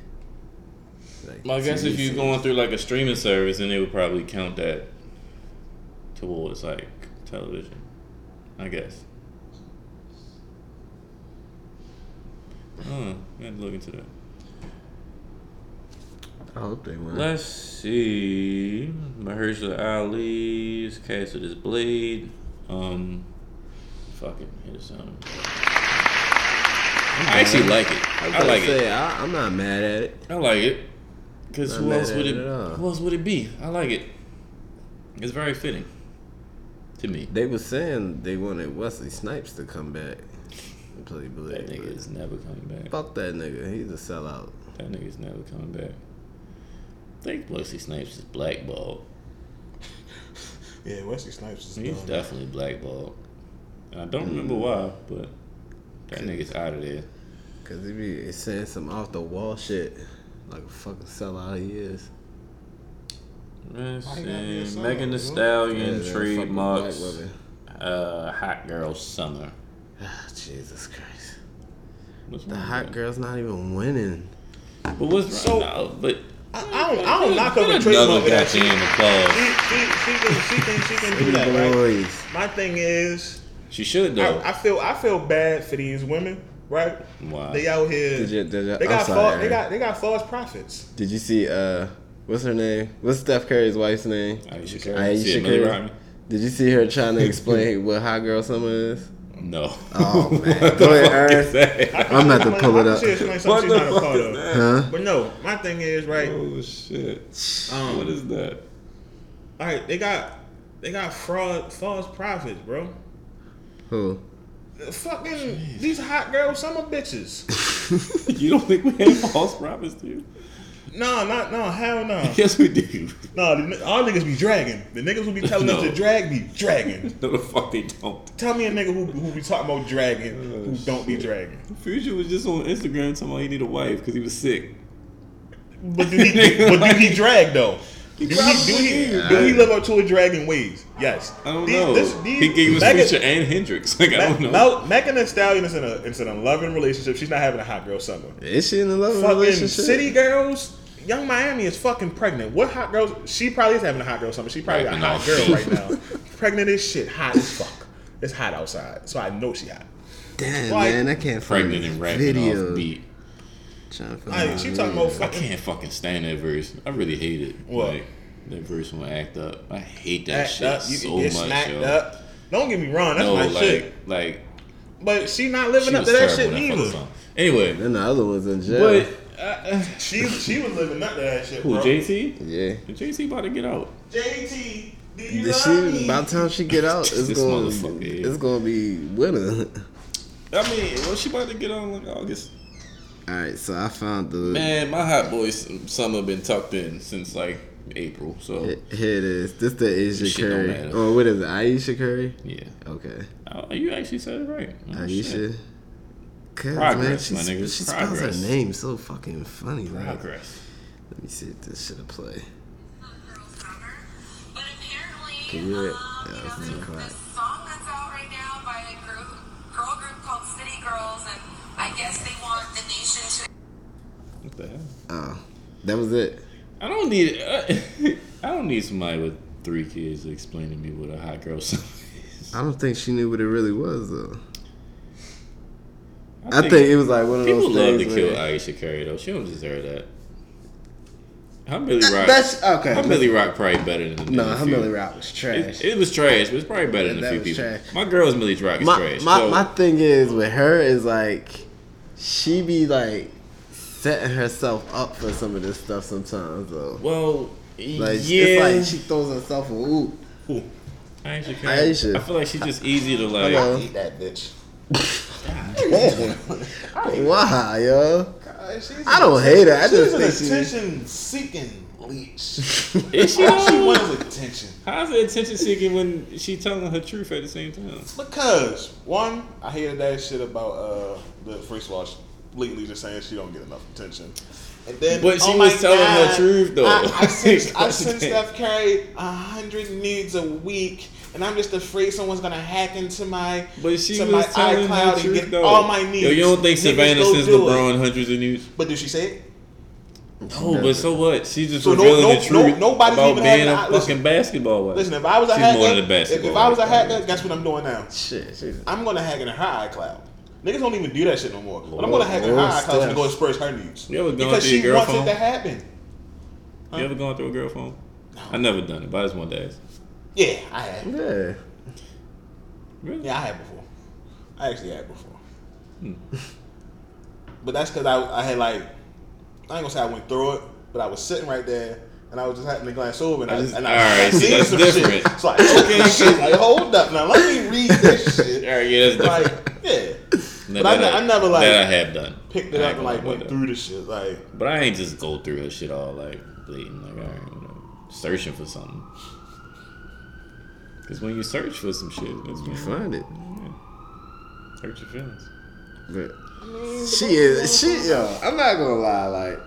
Like, Well, I guess TV if you're series. going through like a streaming service, then they would probably count that towards like television. I guess. Oh, we had to look into that. I hope they win. Let's see. Mahershala Ali is cast with his blade. Um, fuck it, hit us something. I actually like it. I, I like say, it. I, I'm not mad at it. I like it. Cause Not who else would it it? Who else would it be? I like it. It's very fitting to me. They were saying they wanted Wesley Snipes to come back and play That nigga is never coming back. Fuck that nigga. He's a sellout. That nigga's never coming back. I think Wesley Snipes is blackballed. Yeah, Wesley Snipes is He's dumb. definitely blackballed. And I don't remember mm-hmm. why, but that nigga's out of there. Cause he be saying some off the wall shit. Like a fucking sellout he is. Let's Why you gotta be a see. song, Megan Thee bro? Stallion Yeah, they're trademarks women. uh, Hot Girl Summer. Ah, Jesus Christ. What's The wrong hot with girl's not even winning. But what's So- wrong? No, but I, I don't, I don't knock her Get for another trademark that. She, goddamn applause. she, she, she, can, she can, she can do that, right? Boys. My thing is, She should though. I, I feel, I feel bad for these women, right? Why? They out here. Did you, did you, they I'm got, sorry, false, they Aaron. got, they got false prophets. Did you see uh what's her name? What's Steph Curry's wife's name? Ayesha Curry. Ayesha See it, Millie Curry. Did you see her trying to explain what hot girl summer is? No. Oh, man. what Go the ahead, fuck is that? I'm about to pull it up. What the she's not a fuck is that? Huh? But no, my thing is right. Oh shit. Um, what is that? All right, they got they got fraud, false prophets, bro. Who? Fucking these hot girl summer bitches. You don't think we have false prophets, dude? No, not no, hell no. Yes, we do. No, the, all niggas be dragging. The niggas who be telling us to drag be dragging. No, the fuck they don't. Tell me a nigga who, who be talking about dragging oh, who don't be dragging. Future was just on Instagram talking about he need a wife because he was sick. But do he, but do he drag though? Do he, do he, do he live up to his dragging ways? Yes. I don't These- know. this- these- he gave us Future and Hendrix. Like I don't know. Megan Thee Stallion is in a is in a loving relationship. She's not having a hot girl summer. Is she in a love Fucking relationship? city girls. Young Miami is fucking pregnant. What hot girls? She probably is having a hot girl summer. She probably got a hot girl right now. pregnant as shit, hot as fuck. It's hot outside, so I know she hot. Damn, Like- man, I can't find Pregnant and rapping video. off beat. Trying to find Like, she talking about I fucking. can't fucking stand that verse. I really hate it. What? Like that verse when act up. I hate that Act shit up, you so can get much, smacked yo. up. Don't get me wrong, that's no, my like, shit. like But she not she living up to that shit in that fucking neither. song. Anyway, Then the other one's in jail. but uh, She she was living up to that shit, who bro. JT? yeah. JT about to get out. JT, do you The love shit, me? by the time she get out, it's gonna motherfucker, yeah. it's gonna be winter. I mean, well, she about to get on like August. All right, so I found the Man, my hot boy s- summer been tucked in since like April. So here it is. This the Ayesha Shit Curry. matter. Oh, what is it? Ayesha Curry? yeah, Okay, oh, you actually said it right. Oh, shit. Ayesha. Cause man, Progress, she, my nigga, she spells her progress. name so fucking funny. Like, Progress. let me see if this shit'll play. But apparently, Can you hear it? um, Yeah, you know, it's there's too this song that's out right now by a group, girl group called City Girls, and I guess they want the nation to What the hell? Oh, that was it. I don't need. Uh, I don't need somebody with three kids to explain to me what a hot girl summer is. I don't think she knew what it really was though. I think, it was like one of people those People love to things. kill Ayesha Curry though. She don't deserve that. Her Millie Rock. That's okay. Her Millie Rock probably better than the No, than a her few. Millie Rock was trash. It, it was trash, but it's probably better than That a few was people. trash. My girl's Millie Rock is my, trash. my, so, my thing is with her is like she be like setting herself up for some of this stuff sometimes though. well, Like yeah. it's like she throws herself a oop. Ayesha Ayesha. I feel like she's just easy to like. Hello. Eat that bitch. Why, yo? She's I don't hate her. I she's just an think she- attention seeking leech. Is she? All she though? wants attention. How's it attention seeking when she telling her truth at the same time? Because one, I hated that shit about uh the first of all, she blatantly just saying she don't get enough attention. And then, But she oh was my telling her truth, though. I, I sent, I God. Steph Curry a hundred nudes a week, and I'm just afraid someone's gonna hack into my But she to was my iCloud and truth get though. all my needs. Yo, you don't think Savannah sends do it. LeBron hundreds of nudes? But did she say it? No, but so what? She's just So no- revealing no- the truth no- nobody's about even being having a a- fucking listen. basketball wife. Listen, if I was a She's hacker, more than a if, basketball if I was a hacker, guess what I'm doing now? Shit, she's I'm gonna hack into her iCloud. Niggas don't even do that shit no more. But I'm gonna hack into her iCloud to Steph. go express her needs. You ever gone because through she your girl wants phone? it to happen. You ever gone through a girl phone? I never done it, but I just want to ask. Yeah, I have. yeah. Really? Yeah, I have before. I actually had before. Hmm. But that's because I, I had like, I ain't gonna say I went through it, but I was sitting right there and I was just having a glass over, and I, just- and all I, right, I see, seen that's some different. shit. So I took this shit. Like, hold up, now let me read this shit. All right, yeah, that's Like, different. yeah, Now, but I, that ne- I never like that I have done. picked it I up and like went about through the shit. Like. But I ain't just go through her shit all like blatant. Like, all right, you know, searching for something. Because when you search for some shit, that's when You find it. hurt your feelings. But she is she yo, I'm not gonna lie, like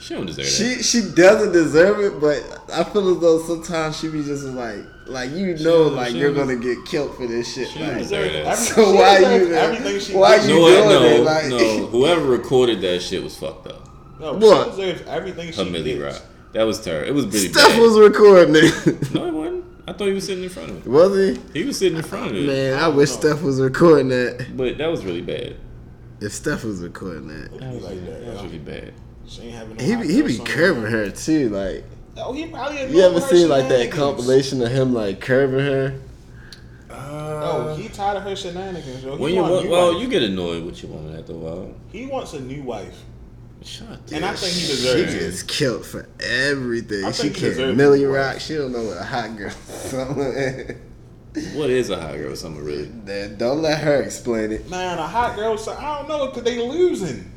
She don't deserve that. she she doesn't deserve it, but I feel as though sometimes she be just like like you know don't- like she you're don't- gonna get killed for this shit. she don't Like, deserve that. every, So she why deserves you- everything she why did. you You know what? doing No, it, like- no. Whoever recorded that shit was fucked up. No, What? She deserves everything she Her Millie gets. Rock. That was terrible. It was really Steph bad. was recording it. no, it wasn't. I thought he was sitting in front of it. was he? He was sitting in front of it. Man, I wish Steph was recording that. But that was really bad. If Steph was recording that. It be like that, That was really bad. She ain't having no He hot be, he be curving her too, like Oh, he probably you ever seen like that compilation of him like curving her? Oh, he tired of her shenanigans, yo. He When you want want, well, wife. you get annoyed with your woman after a while. he wants a new wife, Shut up. and I think he She deserves it. gets killed for everything. She think he can't Millie. Rock. She don't know what a hot girl. Something. What is a hot girl summer really? Then don't let her explain it. Man, a hot girl. So I don't know because they losing.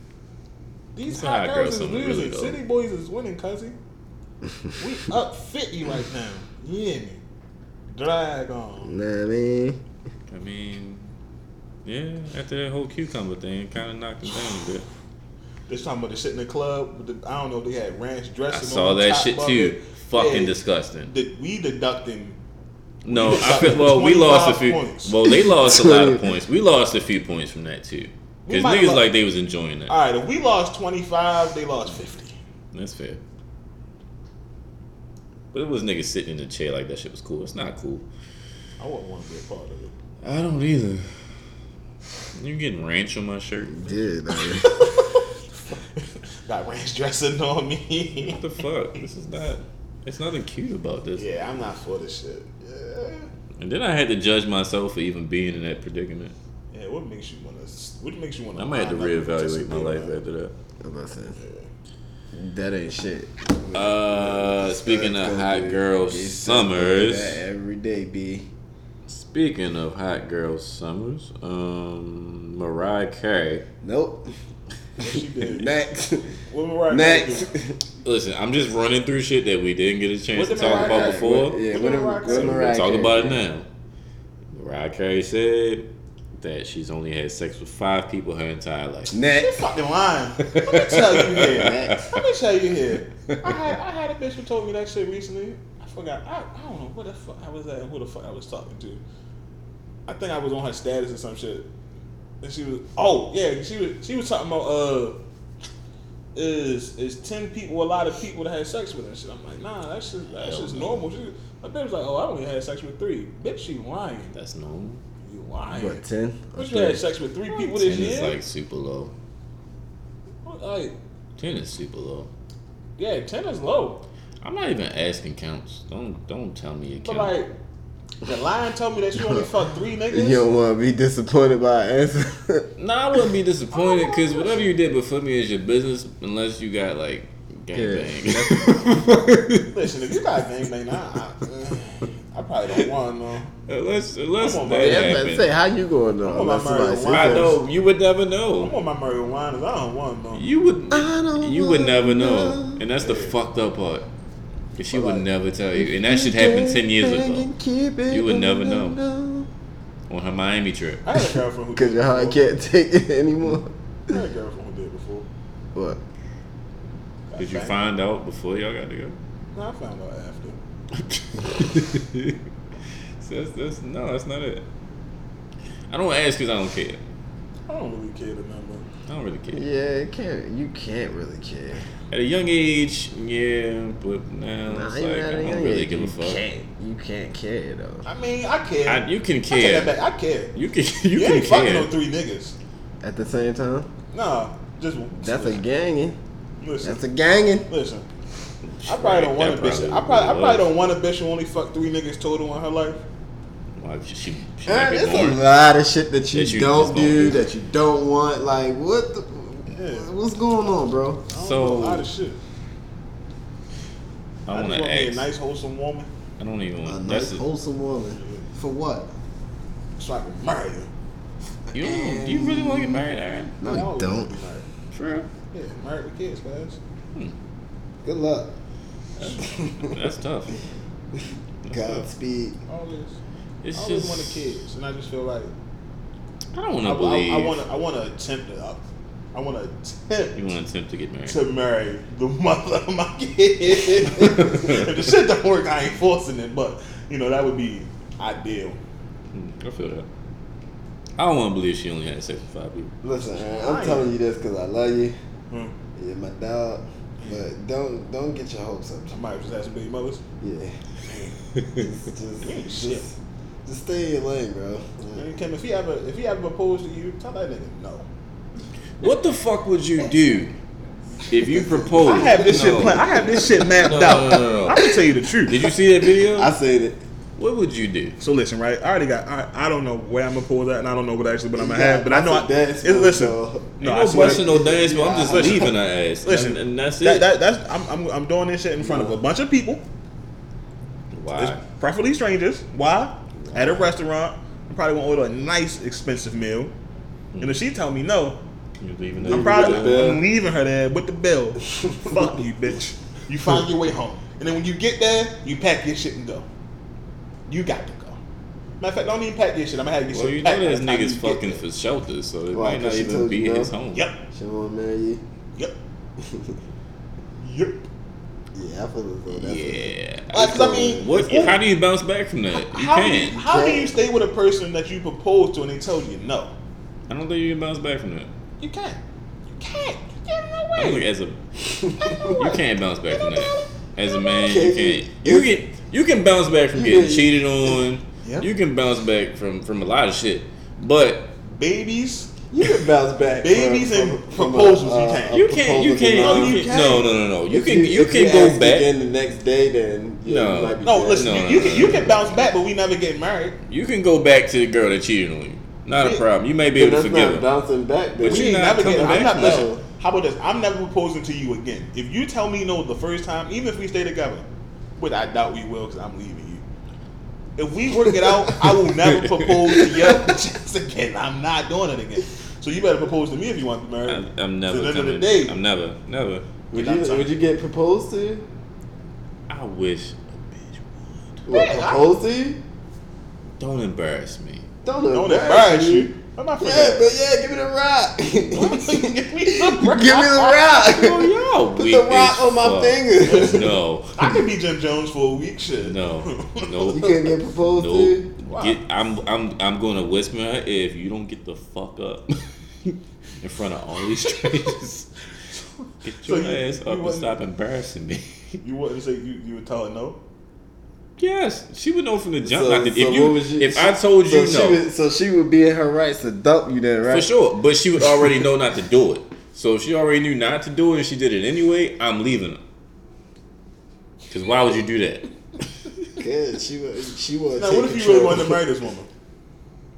These What's a hot, hot girl girls is losing. really. City boys is winning, cousin. we up fifty right now. You hear me? Drag on. Know what I mean? I mean, yeah, after that whole cucumber thing, kind of knocked him down a bit. This time about the shit in the club. With the, I don't know. They had ranch dressing. I saw on that top shit of too. Fucking Yeah, disgusting. the- we deducting. No, we I feel well. We lost a few. points. Well, they lost a lot of points. We lost a few points from that too. Because niggas like they was enjoying that. All right, if we lost twenty five, they lost fifty. That's fair. But it was niggas sitting in the chair like that shit was cool. It's not cool. I wouldn't want to be a part of it. I don't either. You getting ranch on my shirt? Yeah, like, Got ranch dressing on me. What the fuck? This is not. It's nothing cute about this. yeah, I'm not for this shit. Yeah. And then I had to judge myself for even being in that predicament. Yeah, what makes you want to? What makes you want to? I might have to reevaluate my life after that. listen, that ain't shit. Uh, speaking of hot do- girl get stuff, go do summers. every day, b. Speaking of hot girl summers, um, Mariah Carey. Nope. She did. Next. What Mariah Next. Listen, I'm just running through shit that we didn't get a chance What to talk Mariah about Carey- before. Yeah, What what did am- Mariah what So Mariah talk Carey about it now. Mariah Carey said that she's only had sex with five people her entire life. You Next. fucking lying. Let me tell you here. Next. Let me tell you here. I had I had a bitch who told me that shit recently. I forgot. I, I don't know what the fuck I was at and who the fuck I was talking to. I think I was on her status or some shit. And she was oh yeah, she was she was talking about uh is is ten people a lot of people that had sex with her and shit. I'm like, nah, that's just that's Hell just no. normal. She, my bitch was like, oh, I only had sex with three. Bitch, she lying. That's normal. You lying. What, 10? Bitch, you had sex with three people Ten this is year? like super low. like, Ten is super low. yeah, ten is low. I'm not even asking counts. Don't don't tell me you But count. like, the line told me that she only fucked three niggas. You don't want to be disappointed by an answer. Nah, I wouldn't be disappointed because whatever you did before me is your business, unless you got like gangbang. Listen, if you got gangbang now, I, I probably don't want no. unless unless I'm that yeah, but happened. say, how you going I'm on? on my Unless somebody Mario Wine. I know you would never know. I'm know. on my marijuana. I don't want no. You would I don't you would never know, know. and that's the fucked up part. 'Cause she But would like- never tell you, and that should happen ten years ago ago. You would never know. on her Miami trip. I had a girlfriend who Because did your heart can't take it anymore. I had a girlfriend who did before. What? Got Did you find out before y'all got together? No, I found out after. So that's, that's no, that's not it. I don't ask because I don't care. I don't really care to remember. I don't really care. Yeah, it can't. You can't really care. At a young age, yeah, but now Nah, it's like I don't young really age, give a fuck. you fuck. Can't, you can't care though. I mean, I care. I, you can I take that care. back. I care. You can You, you can ain't fucking no three niggas. At the same time, Nah, just that's a ganging. listen. That's a ganging. listen. I probably don't want a bitch. I probably probably, I probably don't want a bitch who only fucked three niggas total in her life. Why, she, she, she Uh, there's a lot of shit that you, That you don't don't do, do. that you don't want. Like what? The, Yeah. What's going on, bro? I don't So- a lot of shit. I I want just to want me a nice, wholesome woman I don't even A want. nice, That's a, wholesome woman. For what? so I can marry her. you. Don't, you really want to get married, Aaron? No, I you always don't. wanna be married. For real? Yeah, married with kids, guys. Hmm. Good luck. That's tough. That's tough. Godspeed. Always. It's I always just. wanted kids, and I just feel like I don't want to believe. I, I want to. I want to attempt it. Up. I want to attempt you want to attempt to get married. to marry the mother of my kid. if the shit don't work, I ain't forcing it, but you know that would be ideal. Mm, I feel that. I don't want to believe she only had sex with five people. Listen, Aaron, I'm telling you this because I love you. Hmm. You're my dog. But don't don't get your hopes up. I might just have some baby mothers. Yeah. just, You just, shit. just, just stay in your lane, bro. And Kim, if he ever if he ever proposed to you, tell that nigga no. What the fuck would you do if you proposed? I have this No. shit planned. I have this shit mapped No, no, out. no, no, no. I'm gonna tell you the truth. Did you see that video? I said it. what would you do? So listen, right? I already got. I, I don't know where I'm gonna pull that, and I don't know what actually what I'm gonna Yeah, have. But I know. I, that's dance it's- listen, though. no, Ain't I no swear- busting no dance, but I'm just Listen. leaving her ass. Listen, and, and that's that, it. that, that's I'm, I'm I'm doing this shit in front of a bunch of people, Why? preferably strangers. Why? At a restaurant, I probably want to order a nice, expensive meal, and if she tell me no, You leaving I'm probably with the bill. I'm leaving her there with the bill. Fuck you, bitch. You find your way home, and then when you get there, you pack your shit and go. You got to go. Matter of fact, don't even pack your shit. I'm gonna have your Well, shit you know packed by there's the niggas fucking for shelter, so it Why, might not even be you his home. Yep. She want to marry you? Yep. Yep. Yeah, I feel as though that's Yeah. Like, 'cause I mean, What? if- How do you bounce back from that? You how, do you, can't. how do you stay with a person that you propose to and they tell you no? I don't think you can bounce back from that. You can't. You can't. You can't. No I don't think way. as a you can't bounce back from that. As a man, you Can you- can't. You can you can bounce back from getting cheated on. Yeah. You can bounce back from from a lot of shit. But Babies. You can bounce back. Babies from- and from- from proposals, a- you uh, can't. you can't. You can't. You you can't. can't. No, no, no, no. You If can. You if can ask go back. again the next day. Then yeah, No. you might be No, dead. listen. No, you, no, you no, can no, you can bounce back, but we never get married. You can go back to the girl that cheated on you. Not a problem. You may be able to that's forgive not her. bouncing back. Then. But you ain't not never coming get. I'm back not from listen. How about this? I'm never proposing to you again. If you tell me no the first time, even if we stay together, which I doubt we will, because I'm leaving you. If we work it out, I will never propose to you chance again. I'm not doing it again. So you better propose to me if you want to be married. I'm, I'm To never the end of the day, I'm never, never. Would you would you get proposed to? I wish a bitch would. What, Yeah, I- proposed to you? Don't embarrass me. Don't, don't embarrass you. I'm not for Yeah, that. but yeah, give me the rock. give me the rock. Give me the rock. Oh, y'all Put the rock on my fuck. finger. No, I could be Jim Jones for a week. Shit. no, no. You can't get proposed no. to. Wow. Get, I'm, I'm, I'm going to whisper in her ear if you don't get the fuck up in front of all these strangers. Get So your you- ass you up and stop embarrassing me. You wouldn't say you, you would tell her no? Yes, she would know from the jump. So- not to, so if you, what was she- if I told so you she no, would, so she would be in her rights to dump you then, right? For sure, but she would already know not to do it. So if she already knew not to do it and she did it anyway, I'm leaving her. Because why would you do that? Good. She would. She would. Now, what if you really wanted to marry this woman?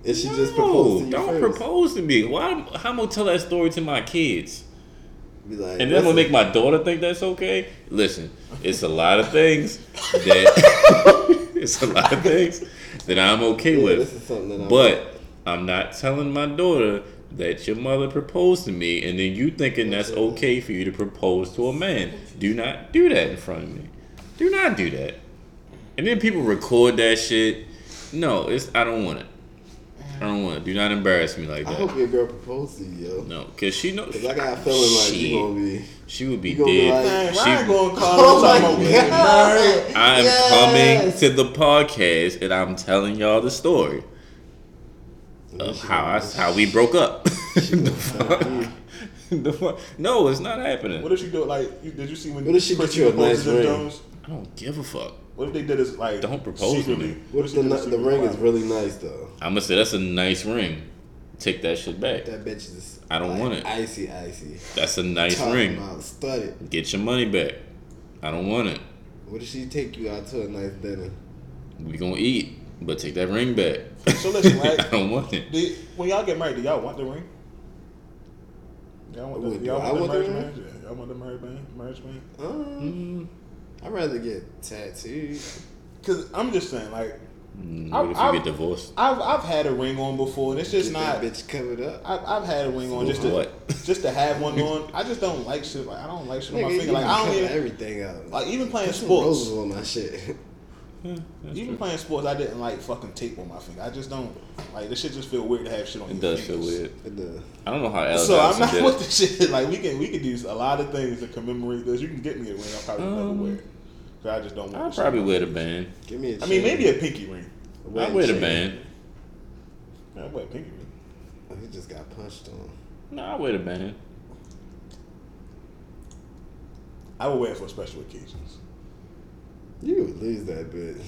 And she just proposed to you don't first. propose to me. Why? How I'm gonna tell that story to my kids, Be like, and then I'm gonna make my daughter think that's okay? Listen, it's a lot of things that it's a lot of things that I'm okay yeah, with. This is something that I But I'm not telling my daughter that your mother proposed to me and then you thinking that's okay for you to propose to a man. Do not do that in front of me. Do not do that. And then people record that shit. No, it's I don't want it. I don't want it. Do not embarrass me like that. I hope your girl proposed to you, yo. No, cause she knows. Cause I got a feeling like Shit. you gonna be. She would be you gonna be dead. Dang, She- Ryan going to call Oh my talking about we getting married. god! I am Yes! coming to the podcast and I'm telling y'all the story of how I, how we broke up. the fuck? The fuck? No, it's not happening. What if she do it like? Did you see when What if she get you a proposed to nice ring? I don't give a fuck. What if they did this like? Don't propose to secretly? me. What if the, did the ring is really nice though? I'm gonna say that's a nice ring. Take that shit back. That bitch is. I don't like, want it. Icy, icy. That's a nice Talking ring. About studded. Get your money back. I don't want it. What if she take you out to a nice dinner? We gonna eat, but take that ring back. So listen, right? I don't want it. Did, when y'all get married, do y'all want the ring? Y'all want the, y'all want the want the marriage ring? band? Y'all want the marriage band? Marriage band? Um, I'd rather get tattooed. Cause I'm just saying, like, Mm, I- what if you I- get divorced? I've I've had a ring on before, and it's just Get not. that bitch covered up. I've, I've had a ring on just to What? just to have one on. I just don't like shit. Like I don't like shit on my finger. Like I don't cover even everything out. like even playing Put some sports. roses on my shit. Even playing sports, I didn't like fucking tape on my finger. I just don't like this shit. Just feel weird to have shit on. It your does feel weird. It does. I don't know how Alex So I'm not did with the shit. Like we can we can do a lot of things to commemorate this. You can get me a ring. I probably never Um, wear it. 'Cause I just don't want. I'll the shit probably wear the fingers. band. Give me a I mean, maybe a pinky ring. A I wedding wear the band. Yeah, I wear a pinky ring. Oh, he just got punched on. No, I wear the band. I would wear it for special occasions. You would lose that bitch.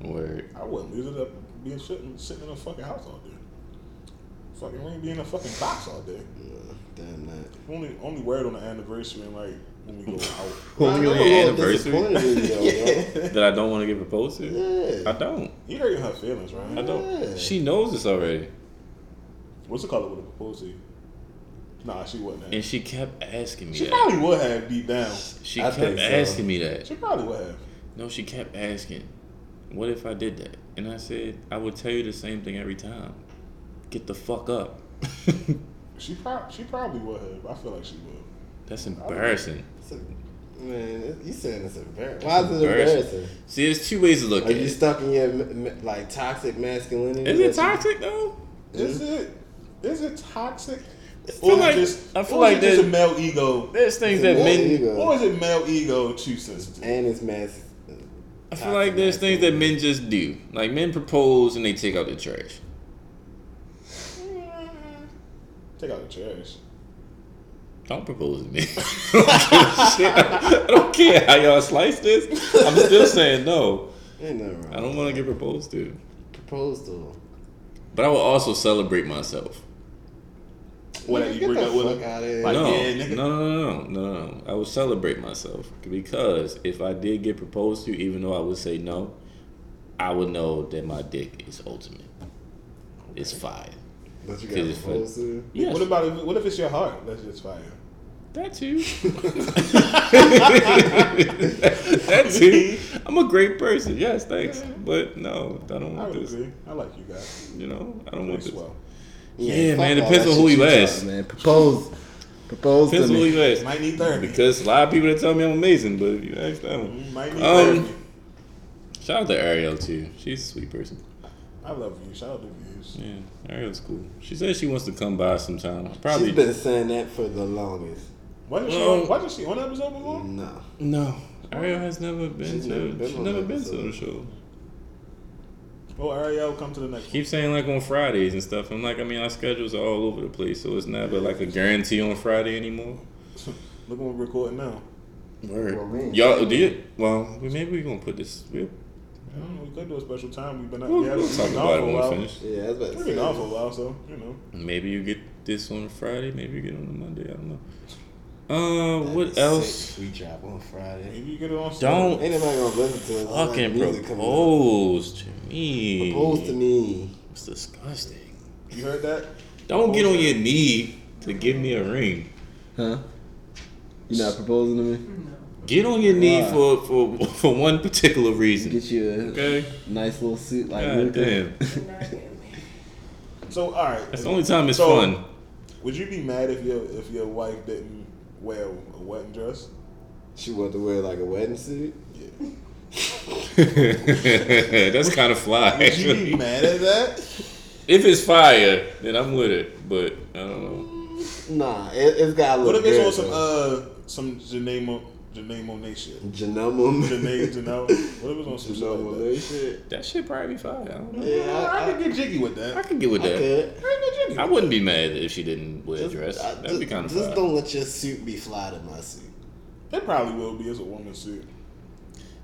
Word. I wouldn't lose it up being sitting sitting in a fucking house all day. Fucking ring be in a fucking box all day. Uh, damn that. Only only wear it on the anniversary and like when we go out. When we a on little your anniversary disappointed in that I don't want to get proposed to. Yeah. I don't. You hurting her feelings, right? I don't. Yeah. She knows this already, What's the color would have proposed to you? Nah, she wouldn't. and she kept asking me She that. probably would have deep down. She I kept think so. asking me that. She probably would have. No, she kept asking, "What if I did that?" And I said, "I would tell you the same thing every time. Get the fuck up." She probably she probably would have. I feel like she would. That's embarrassing. Man, you saying it's embarrassing. Why is it embarrassing. See, there's two ways to look Are at it. Are you stuck in your like toxic masculinity? Is it toxic though? Is it is it toxic? feel Or like- just, I feel like it just a male ego, There's things that men. ego. or is it male ego too sensitive? And it's mass. I feel like there's things that men just do. Like men propose and they take out the trash. Mm. Take out the trash. Don't propose to me. I don't give a shit. I don't care how y'all slice this. I'm still saying no. Ain't nothing wrong. I don't want to get proposed to. Proposed to. But I will also celebrate myself. What Nigga, you get break up with fuck her? outta. Like, no, yeah, nigga. no, no, no, no, no, no. I will celebrate myself because if I did get proposed to, even though I would say no, I would know that my dick is ultimate. It's fire. But you got it's proposed to? Yes, What about if, what if it's your heart? That's just fire. that too. that too. I'm a great person. Yes, thanks. But no, I don't want would this. agree. I like you guys. You know, I don't want this. swell. Yeah, fuck man, it depends on who you ask. Man, propose. Propose Depends to on who me. you ask. Might need therapy. Because a lot of people that tell me I'm amazing, but if you ask them, You might need Um, therapy. shout out to Ariel too. She's a sweet person. I love you. Shout out to views. Yeah, Ariel's cool. She said she wants to come by sometime. Probably She's been saying that for the longest. Wasn't she Well- on? Wasn't she on episode before? No. no. Ariel has never been She's to. never been she's never been to the show. Oh, well, Ariel, come to the next. Keep saying like on Fridays and stuff. I'm like, I mean, our schedules are all over the place, so it's never like a guarantee on Friday anymore. one. Look what we're recording now. Word. Well, me Y'all, oh, you- do you? Well, we- maybe we gonna put this. We'll, I don't know, we could do a special time. We've been out. we'll, yeah, we'll we've talk about it for a when while. we finish. Yeah, I was about to We've been gone for a while, so you know. Maybe you get this on Friday. Maybe you get it on a Monday. I don't know. Uh, That'd what else? sick We drop on Friday. Maybe you get it on. Don't Ain't nobody gonna listen to us. Like fucking music propose to me. Propose to me. It's disgusting. You heard that? Don't get on your knee to give me a ring. Huh? You not proposing to me? Get on your knee Why? for, for for one particular reason. Get you a Okay. nice little suit like God damn. So all right. That's the only time it's So, fun. Would you be mad if your if your wife didn't wear a wedding dress? She wanted to wear like a wedding suit. Yeah. That's kind of fly. Would you be mad at that? If it's fire, then I'm with it. But I don't know. Nah, it, it's got to What look if it's on some uh some Janae Mo Janae Monet shit? Genome. Janae Janelle. What if it's on some shit like Genome that? shit. That shit probably be fine. I don't know. Yeah, I, I, could get jiggy with that. I could get with I, I that. could. I could get jiggy. I with wouldn't be mad if she didn't wear a Just, dress. I- That'd be just- kind of Just fire. don't let your suit be fly to my suit. It probably will be as a woman suit.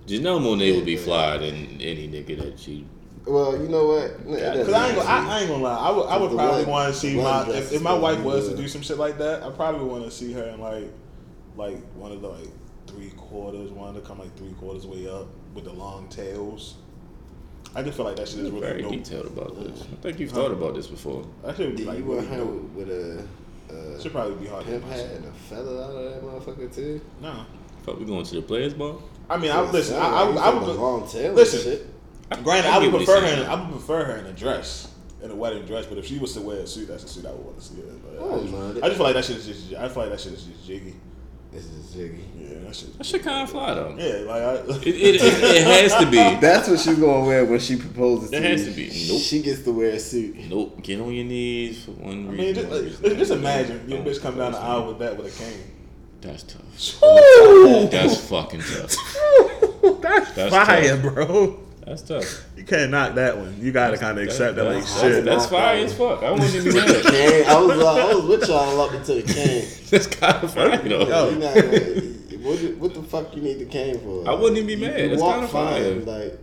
Janelle Monáe would be fly than any nigga that she. Well, you know what? It Yeah, doesn't Cause I ain't gonna, matter. I, I ain't gonna lie. I would, I would The probably wedding- want to see the my dress if, is if my gonna wife be was to good. do some shit like that. I probably want to see her in like, like one of the like three quarters, one to come like three quarters way up with the long tails. I just feel like that shit is You're really very dope. detailed about this. I think you've thought about this before. That should be like you really want her dope. with a, uh, a Should probably be hard. pimp hat and a feather out of that motherfucker too? Nah, Fuck, we going to the players ball? I mean, I Yeah, listen. I, I, would- you I from would the Long Taylor listen. shit. Granted, I I would prefer her. saying. I would prefer her in a dress, in a wedding dress. But if she was to wear a suit, that's a suit I would want to see her. But I, just. I just feel like that shit is just. I feel like that shit is just jiggy. This is jiggy. Yeah, that shit. That shit kind of fly though. Yeah, like I. It, it, it, it has to be. That's what she's gonna wear when she proposes It to has you. to be. Nope. She gets to wear a suit. Nope. Get on your knees for one I reason. mean, just, like, reason. just imagine your oh, bitch come down the aisle me. with that with a cane. That's tough. Woo! That's fucking tough. That's, That's fire, tough. bro. That's tough. You can't knock that one. You gotta kind of accept that, like that's, shit. That's fire as fuck. I wouldn't even be mad. I was uh, I was with y'all up until the cane. That's kind of fire though. Yo. You not gonna- what, the- what the fuck you need the cane for? I wouldn't even be mad. can That's kinda fine, fire. Like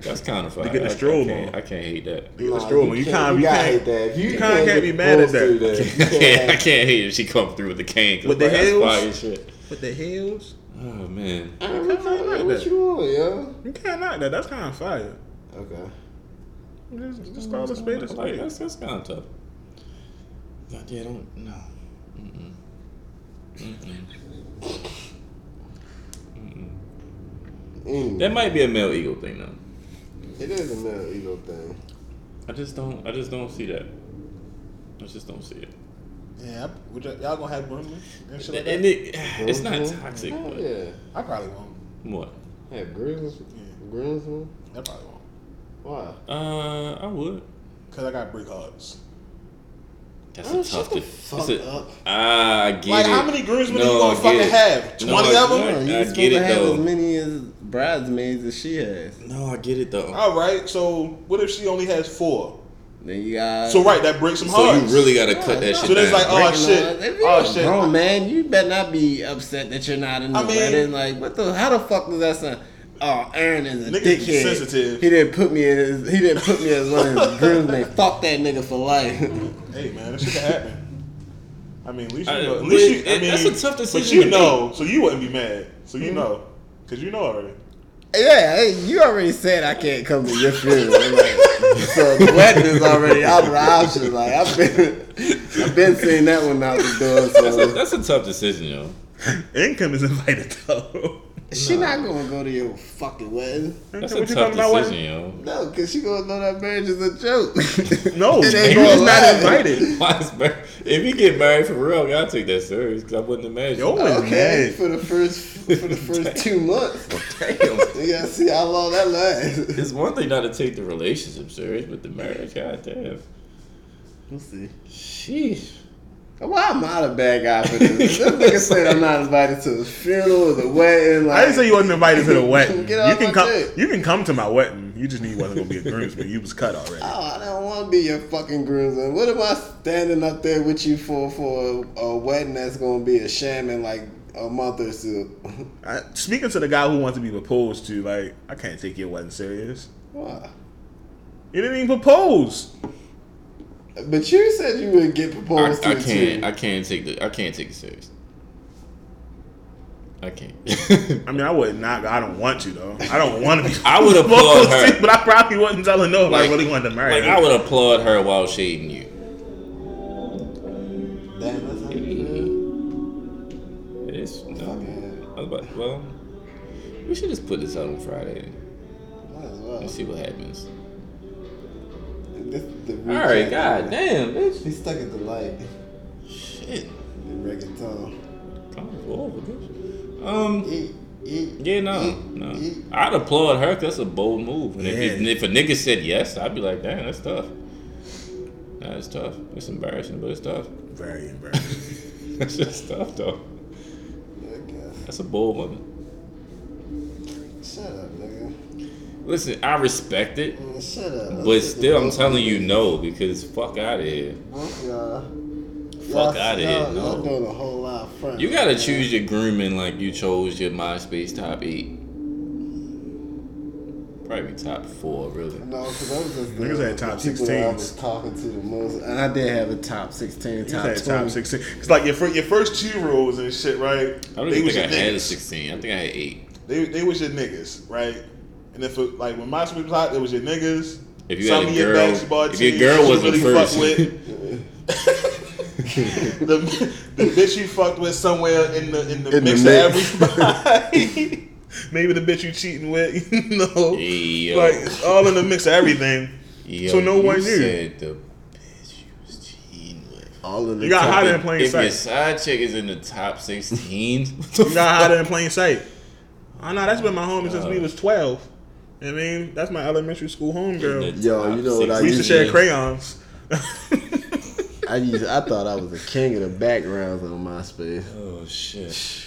That's kind of fire. get the I- stroll I can't, on. I can't hate that. You nah, the straw man. You can't- can't. You You can't. hate that. You, you kinda can't be mad at proposed that. I can't, I can't- can't hate if she come through with the cane. 'cause With the like, that's heels? shit. With the heels, Oh man. I don't know what you want, yo. you can't knock that. That's kind of fire. Okay. Just, just call a spade a spade. that's that's kind of tough. God, yeah, don't no. Mm-mm. Mm-mm. Mm. That might be a male ego thing though. It is a male ego thing. I just don't. I just don't see that. I just don't see it. Yeah, I- would y- y'all gonna have grooming and shit like And that? it, it's not toxic, Hell but yeah. I probably won't. what? Have grooms, Yeah. groomsmen. I probably won't. Why? Uh, I would. Cause I got brick hearts. That's Oh, a tough. the thing. fuck It's a- up. Ah, I get Like, it. Like, how many groomsmen No, you I gonna fucking it. have? 20 I- of them? I- No, I you get supposed it, to have though. as many as bridesmaids as she has. No, I get it though. All right. So what if she only has four? Then you got. So right, that breaks some hearts. So you really gotta cut that shit So there's down. like, oh breaking shit, laws. Oh shit. grown man, you better not be upset that you're not in the I mean- wedding. Like, what the? How the fuck does that sound? Oh, Aaron is a Niggas be dickhead. sensitive. He didn't put me as he didn't put me as one of his groomsmen. Fuck that nigga for life. Hey man, that shit can happen. I mean, at least you I- know. At least you, I mean, that's a tough decision. But you know, so you wouldn't be mad. So you mm-hmm. know, cause you know already. Yeah, hey, you already said I can't come to your funeral. Like, so the wedding is already out of the option. Like I've been, I've been seeing that one out the door. That's a, So that's a tough decision, yo. Income is invited though. She not gonna go to your fucking wedding. That's What a you tough talking about, decision, yo. No, cause she gonna know that marriage is a joke. No, It ain't just not invited. Why is mar- if you get married for real, I gotta take that serious because I wouldn't imagine. Yo, Okay, mad. for the first for the first two months. Damn. You gotta see how long that lasts. It's one thing not to take the relationship serious, but the marriage, goddamn. We'll see. Sheesh. Why am I the bad guy for this? This nigga said I'm not invited to his funeral the wedding. Like, I didn't say you wasn't invited to the wedding. You can come. dick. You can come to my wedding. You just need wasn't gonna be a groomsman. You was cut already. Oh, I don't want to be your fucking groomsman. What am I standing up there with you for for a, a wedding that's gonna be a sham in like a month or so? I, speaking to the guy who wants to be proposed to, like I can't take your wedding serious. Why? You didn't even propose. But you said you would get I, proposed I to. can't. too. I can't take the. I can't take it serious. I can't. I mean, I would not. I don't want to though. I don't want to be. I would applaud proposed to, her. But I probably wouldn't tell her no if Like- I really wanted to marry like her. I would applaud her while shading you. Damn, that's how you feel. It is. No. Fucking I was about- well, we should just put this out on Friday might as well. and see what happens. This, the All right, recap- god damn, bitch. He's stuck at the light. Shit. The reggaeton. Come over, bitch. Um. Eat, eat. Yeah, no, eat, no. eat. I'd applaud her. 'cause That's a bold move. And if, Yeah. it- if a nigga said yes, I'd be like, damn, that's tough. That's tough. It's embarrassing, but it's tough. Very embarrassing. That's just tough, though. I guess. That's a bold woman. Shut up, nigga. Listen, I respect it, Man, shut up. But still, I'm telling you no because fuck out of here. Both y'all. Fuck y'all- outta here, y'all- Y'all no. doing a whole lot of front. You gotta man. choose your grooming like you chose your MySpace top eight. Probably top four, really. No, because I was just Niggas the- had top the people that I 16s. was talking to the most, and I did have a top sixteen, You top said twenty. top sixteen. It's like your first, your first two rows and shit, right? I don't even was think I your had a niggas. 16. I think I had eight. They they was your niggas, right? And if it, like when MySpace was hot, it was your niggas. If you Some had a of your girl- basketball if your teams girl wasn't really first. fuck with. the, the bitch you fucked with somewhere in the in the In the mix mix. of everybody. maybe the bitch you cheating with, you know, yo. like it's all in the mix of everything. Yo, so no you one knew. Said the bitch you was cheating with. All of the You got top- hiding in plain if your side chick is in the top sixteen, You got hiding in plain sight. I know that's been my homie since Uh. we was twelve. I mean, that's my elementary school homegirl. Yo, you know what I We used to share crayons. I used, I thought I was a king of the backgrounds on MySpace. Oh shit!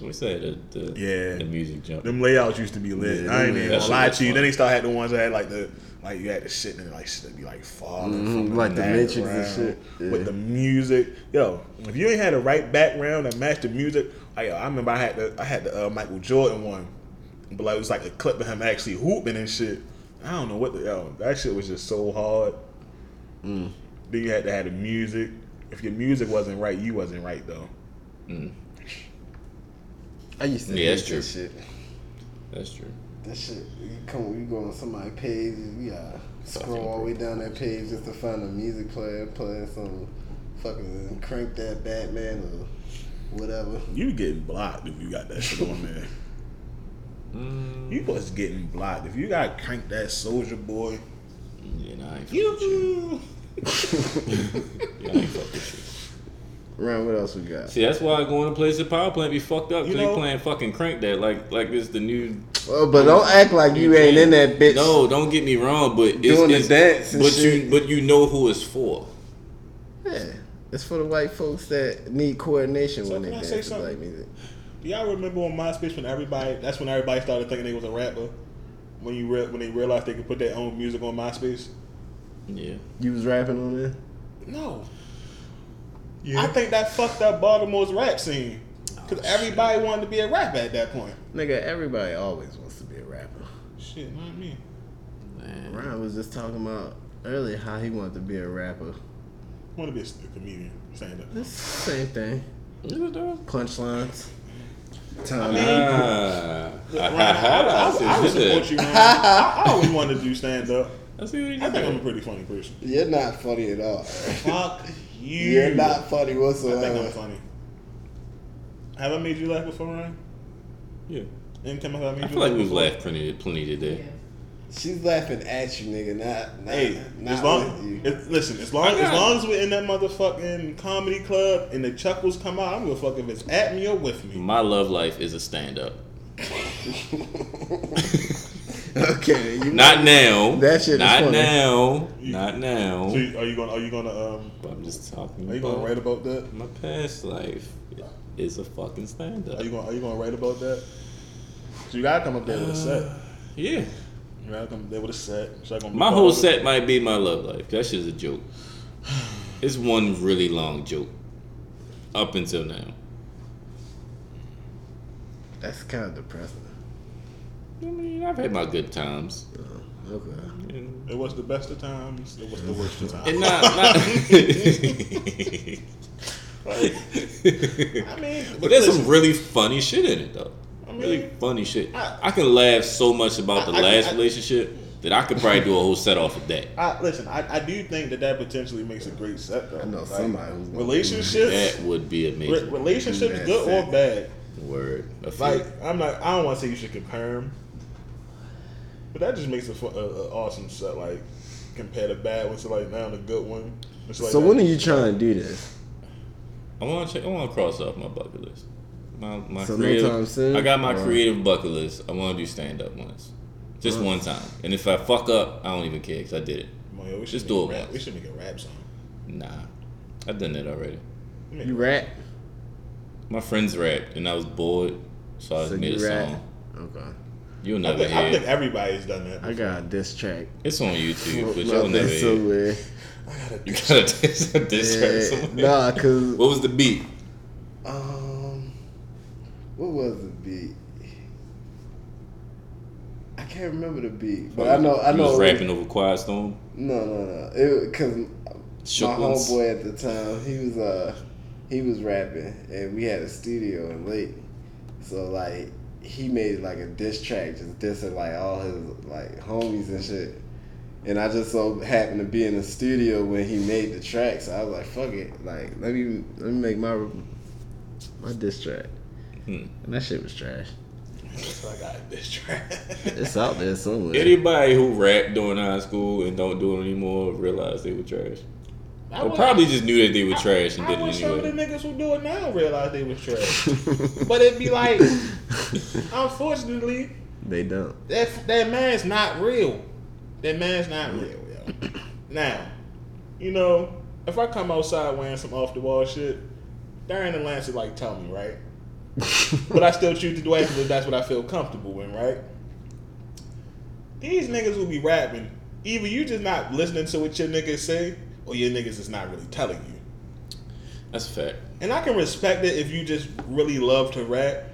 What's that? The, the Yeah. the music jump. Them layouts used to be lit. Yeah, I ain't even gonna lie to you. fun. Then they started had the ones that had like the like you had to sit and like shit be like falling Mhm, from like the Matrix and shit. Yeah. with the music. Yo, if you ain't had the right background that matched the music, I, I remember I had the I had the uh, Michael Jordan one, but like it was like a clip of him actually hooping and shit. I don't know what the yo that shit was just so hard. Mm. Then you had to have the music. If your music wasn't right, you wasn't right though. I used to Yeah, hate that's true. that shit. That's true. That shit, you come, you go on somebody's page, you gotta scroll all the way down that page just to find a music player playing some fucking crank that Batman or whatever. You getting blocked if you got that shit on there. Mm, You was getting blocked if you got crank that Soulja Boy. yeah, nah, I ain't fuck with you. You. Yeah, I ain't fuck with you. Ryan, what else we got? See, that's why going to place the power plant be fucked up. You Cause they playing fucking crank that like like it's the new. Well, but don't act like you ain't in that bitch. No, don't get me wrong, but it's, Doing the it's dance and but shit. you but you know who it's for. Yeah, it's for the white folks that need coordination So when they dance say to black music. Do y'all remember on MySpace when everybody? That's when everybody started thinking they was a rapper. When you re- when they realized they could put their own music on MySpace. Yeah. You was rapping on there. No. Yeah. I think that fucked up Baltimore's rap scene. Oh, Cause everybody wanted to be a rapper at that point. Nigga, everybody always wants to be a rapper. Shit, not me. Man. Ryan was just talking about earlier how he wanted to be a rapper. Want to be a, a comedian. Stand up. It's the same thing. Is it? Punchlines. Time. Ah. Ryan, I, I, I, I would support you, Ryan. I, I always wanted to do stand up. I see what you I think I'm a pretty funny person. You're not funny at all. Fuck you. You're not funny whatsoever. I think I'm funny. Have I made you laugh before, Ryan? Yeah. And Kim, have I made I you feel like laugh we've before? laughed plenty plenty today. Yeah. She's laughing at you, nigga. Not, not, Hey, not as with long you. it, listen, as long as long as we're in that motherfucking comedy club and the chuckles come out, I'm gonna fuck if it's at me or with me. My love life is a stand up. okay, you Not now. That shit Not funny. now. Not now. So you- are you gonna are you gonna um I'm just talking are you gonna write about that? my past life is a fucking stand up. Are you gonna are you gonna write about that? So you gotta come up there with a set. Yeah. You gotta come up there with a set. Be My whole of it. set might be my love life. That's just a joke. It's one really long joke. Up until now. That's kind of depressing. I mean, I've had my good times. Oh, okay. And, It was the best of times. It was the worst of times. and not, not I mean, But there's listen, some really funny shit in it though. I mean, really funny shit. I- I, can laugh so much about the I- I- last I- relationship that I could probably do a whole set off of that. I, listen, I, I do think that that potentially makes a great set though. I know Like, somebody who's gonna relationships, That would be re- amazing. relationships, good set. or bad. Word. A few. Like I'm not. I don't want to say you should compare them, but that just makes a, fu- a, a awesome set. Like compare the bad one to like now the good one. Like So that. when are you trying to do this? I want to. I want to cross off my bucket list. My my So no creative. time soon, I got my or- creative bucket list. I want to do stand up once, just one time. And if I fuck up, I don't even care because I did it. Come on, yo, we should Just do a it rap. once. We should make a rap song. Nah, I've done that already. You rap? My friends rap, and I was bored, so I So made a rap? song. Okay. You'll I never think, I think everybody's done that. I got a diss track. It's on YouTube, but you'll never hear. it. somewhere. You got a diss, a diss track somewhere. nah, cause What was the beat? um, what was the beat? I can't remember the beat, but I know I You know. was it was- rapping over Quiet Storm. No, no, no. It because my homeboy at the time he was uh he was rapping and we had a studio in Lake, so like he made like a diss track just dissing like all his like homies and shit. And I just so happened to be in the studio when he made the track, so I was like, "Fuck it, like let me let me make my my diss track." Hmm. And that shit was trash. That's what I got this track. It's out there somewhere. Anybody who rapped during high school and don't do it anymore realized they were trash. I Or would- probably just knew that they were trash and I, did I it wish some of the niggas who do it now realize they were trash. but it'd be like, unfortunately, They don't. that that man's not real. That man's not real, yo. Now, you know, if I come outside wearing some off the wall shit, Darren and Lance would like tell me, right? but I still choose to do it because that's what I feel comfortable in, right? These niggas will be rapping. Either you just not listening to what your niggas say, or your niggas is not really telling you. That's a fact. And I can respect it if you just really love to rap,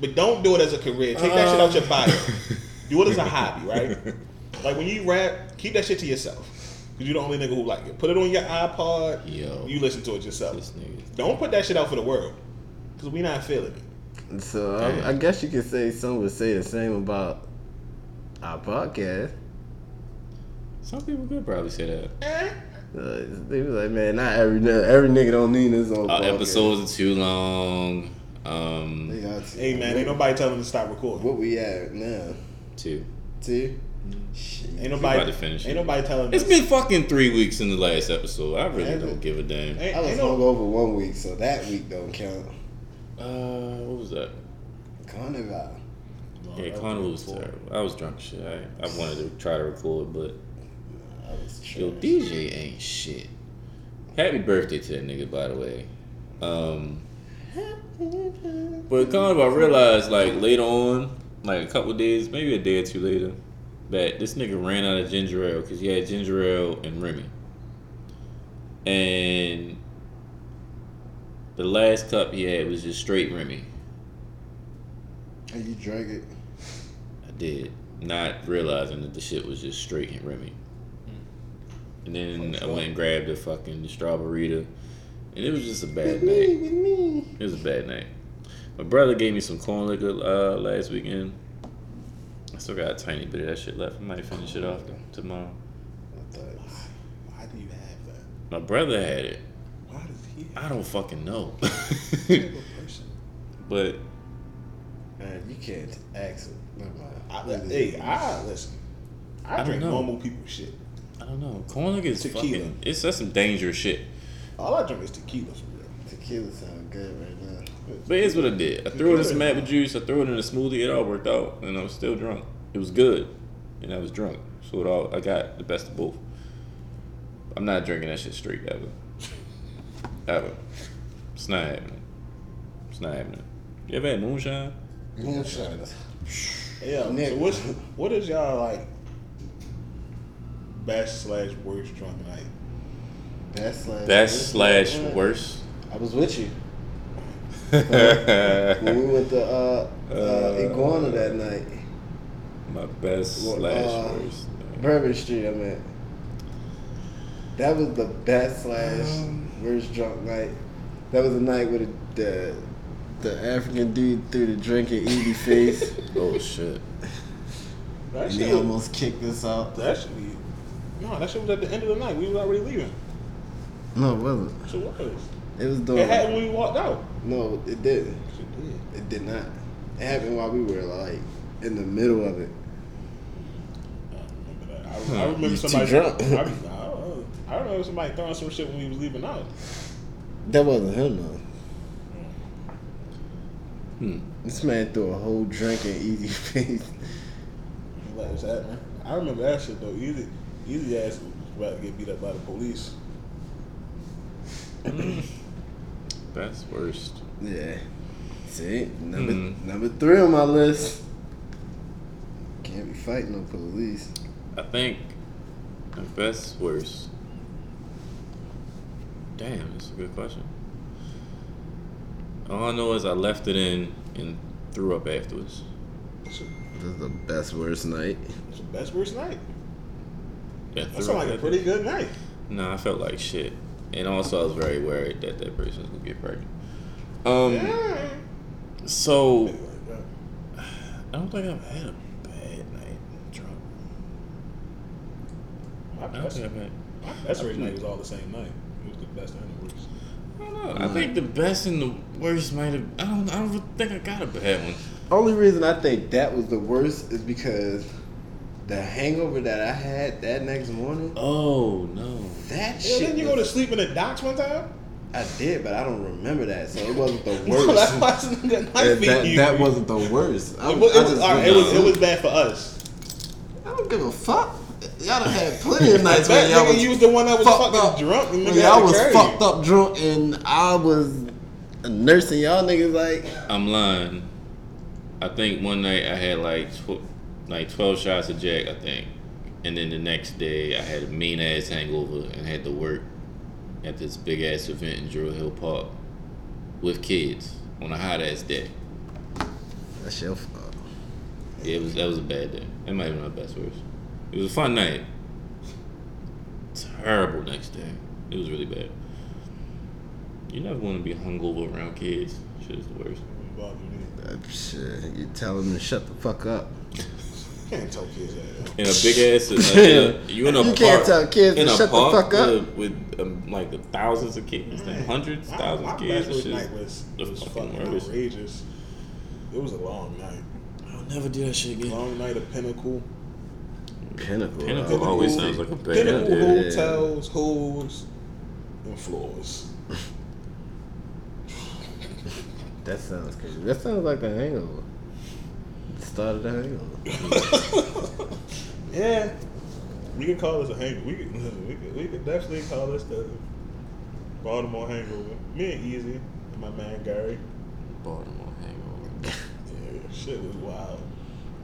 but don't do it as a career. Take that shit out your uh. body. Do it as a hobby, right? Like when you rap, keep that shit to yourself. Cause you're the only nigga who like it. Put it on your iPod. Yo. You listen to it yourself. Don't put that shit out for the world. Cause we not feeling it. So I, I guess you could say some would say the same about our podcast. Some people could probably say that. Eh? Uh, they was like, man, not every every nigga don't need his own Our podcast. episodes are too long. Um, They got to. Hey man, ain't nobody telling them to stop recording. What we at now? two. Two. Shit. Ain't nobody. about to finish ain't it. nobody telling. It's us- been fucking three weeks in the last episode. I really Has don't give a damn. Ain't, I was ain't no, hungover one week, so that week don't count. Uh, what was that? Carnival. Yeah, Carnival was terrible. I was drunk shit. I, I wanted to try to record, but I yo. DJ ain't shit. Happy birthday to that nigga, by the way. Um, but Carnival, I realized like later on, like a couple days, maybe a day or two later, that this nigga ran out of ginger ale because he had ginger ale and Remy. And the last cup he had was just straight Remy. And you drank it. I did, not realizing that the shit was just straight and Remy. And then I went and grabbed the fucking strawberry, and it was just a bad night. with me. It was a bad night. My brother gave me some corn liquor uh, last weekend. I still got a tiny bit of that shit left. I might finish it off tomorrow. I thought, Why do you have that? My brother had it. Why? I don't fucking know. Have a person? but man, you can't ask. Never mind. I, hey, I listen. I, I don't drink know. normal people shit. I don't know. Corn liquor is Tequila. fucking. It's that's some dangerous shit. All I drink is tequila for real. Tequila sound good right now. But here's what I did. I threw it in some apple juice. I threw it in a smoothie. It all worked out, and I was still drunk. It was good, and I was drunk. So it all I got the best of both. I'm not drinking that shit straight ever. Ever. It's not happening. It's not happening. You ever had moonshine? Moonshine. Yeah. So Nick. what's what is y'all like? Best slash worst drunk night. Best slash. Best slash Uh, worst. I was with you when we went to uh, uh, Uh, Iguana that night. My best Well, slash uh, worst. Bourbon Street, I meant. That was the best slash Um, worst drunk night. That was the night with the the, the African dude threw the drink in Evie face. Oh shit. That and shit, he was, almost kicked us out. that should be. No, that shit was at the end of the night. We was already leaving. No, it wasn't. It was? It was It happened when we walked out. No, it didn't. Shit did. It did not. It happened while we were like in the middle of it. I remember that. I, I hmm. remember He's too somebody. drunk. I, I, don't know. I remember somebody throwing some shit when we was leaving out. That wasn't him though. Hmm. This man threw a whole drink in Easy face. Like, what's that, man? I remember that shit though. Easy, easy ass was about to get beat up by the police. Best worst. Yeah. See, number Hmm. number three on my list. Can't be fighting no police. I think the best worst. Damn, that's a good question. All I know is I left it in and threw up afterwards. It's, a, This is the best worst night. it's the best worst night. Yeah, That threw sounds like a pretty good night. Nah, I felt like shit, and also I was very worried that that person was gonna get pregnant. Um, Yeah. so I don't think I've had a bad night drunk. My I don't best, think I've had. my best worst night was all the same night. It was the best and the worst. I don't know. I think the best and the worst might have. I don't. I don't think I got a bad one. only reason I think that was the worst is because the hangover that I had that next morning, Oh no. that Yeah, shit. didn't you go to sleep in the docks one time? I did, but I don't remember that, so it wasn't the worst. that's why I said nigga, that, that, that wasn't the worst. I, It was, I it was, just all right, it was, it was bad for us. I don't give a fuck. Y'all done had plenty of nights That when y'all nigga, was you was the one that was fucked fucking up. drunk and When nigga y'all was fucked you. up drunk and I was nursing y'all niggas like I'm lying. I think one night I had like tw- like twelve shots of Jack, I think, and then the next day I had a mean ass hangover and had to work at this big ass event in Druid Hill Park with kids on a hot ass day. that's your fault. Yeah, it was that was a bad day. That might have been my best worst. It was a fun night. Terrible next day. It was really bad. You never want to be hungover around kids. Shit is the worst. Uh, shit, you tell them to shut the fuck up. Can't tell kids that. in a big ass. Uh, in a, you in a You park, can't tell kids to in a shut the park fuck up. With, with um, like the thousands of kids, like hundreds, My, thousands of kids. bachelor's It's night just was, the was fucking fucking worst. outrageous. It was a long night. I'll never do that shit again. Long night of Pinnacle. Pinnacle. Pinnacle uh, always sounds like a bad Pinnacle idea. hotels, hoes, and floors. That sounds crazy. That sounds like the hangover. The start of the hangover. Yeah. We could call this a hangover. We could, we could, we could definitely call this the Baltimore hangover. Me and Easy and my man Gary. Baltimore hangover. Yeah, shit was wild.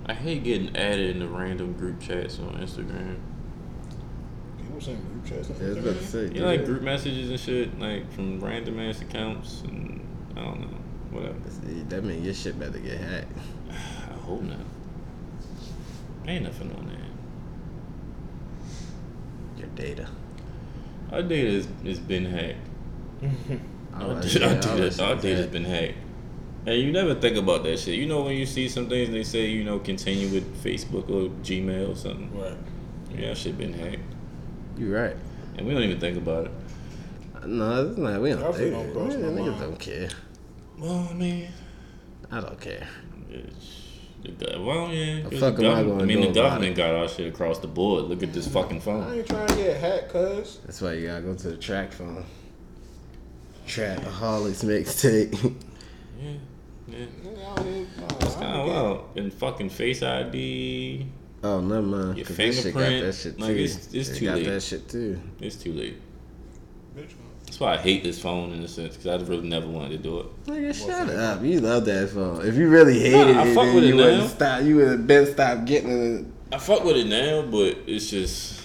I hate getting added into random group chats on Instagram. People saying group chats. on Yeah, I about to say. You know, like group messages and shit, like from random ass accounts, and I don't know, whatever. See, that means your shit better get hacked. I hope not. Ain't nothing on that. Your data. Our data is, is been hacked. Our, da- yeah, our all that data, shit our is data's hacked. been hacked. And you never think about that shit. You know when you see some things they say, you know, continue with Facebook or Gmail or something. Right. Yeah, that shit been hacked. You're right. And we don't even think about it. No, it's not. We don't Definitely think. don't cross my Niggas mind. don't care. Well, I mean, I don't care. it's, the, go- well, yeah. 'cause The fuck the am I gonna I mean, do the about government it? got our shit across the board. Look at this fucking phone. I phone. ain't trying to get hacked, cuz. That's why you gotta go to the track phone. Track a mixtape. Yeah, yeah. Nigga out here, nah, It's kind of get it. wild. And fucking Face ID. oh, never mind. Your 'cause this shit got fingerprint, that shit too. like, it's- it's It too got late. that shit too. It's too late. That's why I hate this phone in a sense, because I really never wanted to do it. Nigga, shut up. You love that phone. If you really hated I it, fuck then with you it would now. have stopped. You would have been stopped getting it. I fuck with it now, but it's just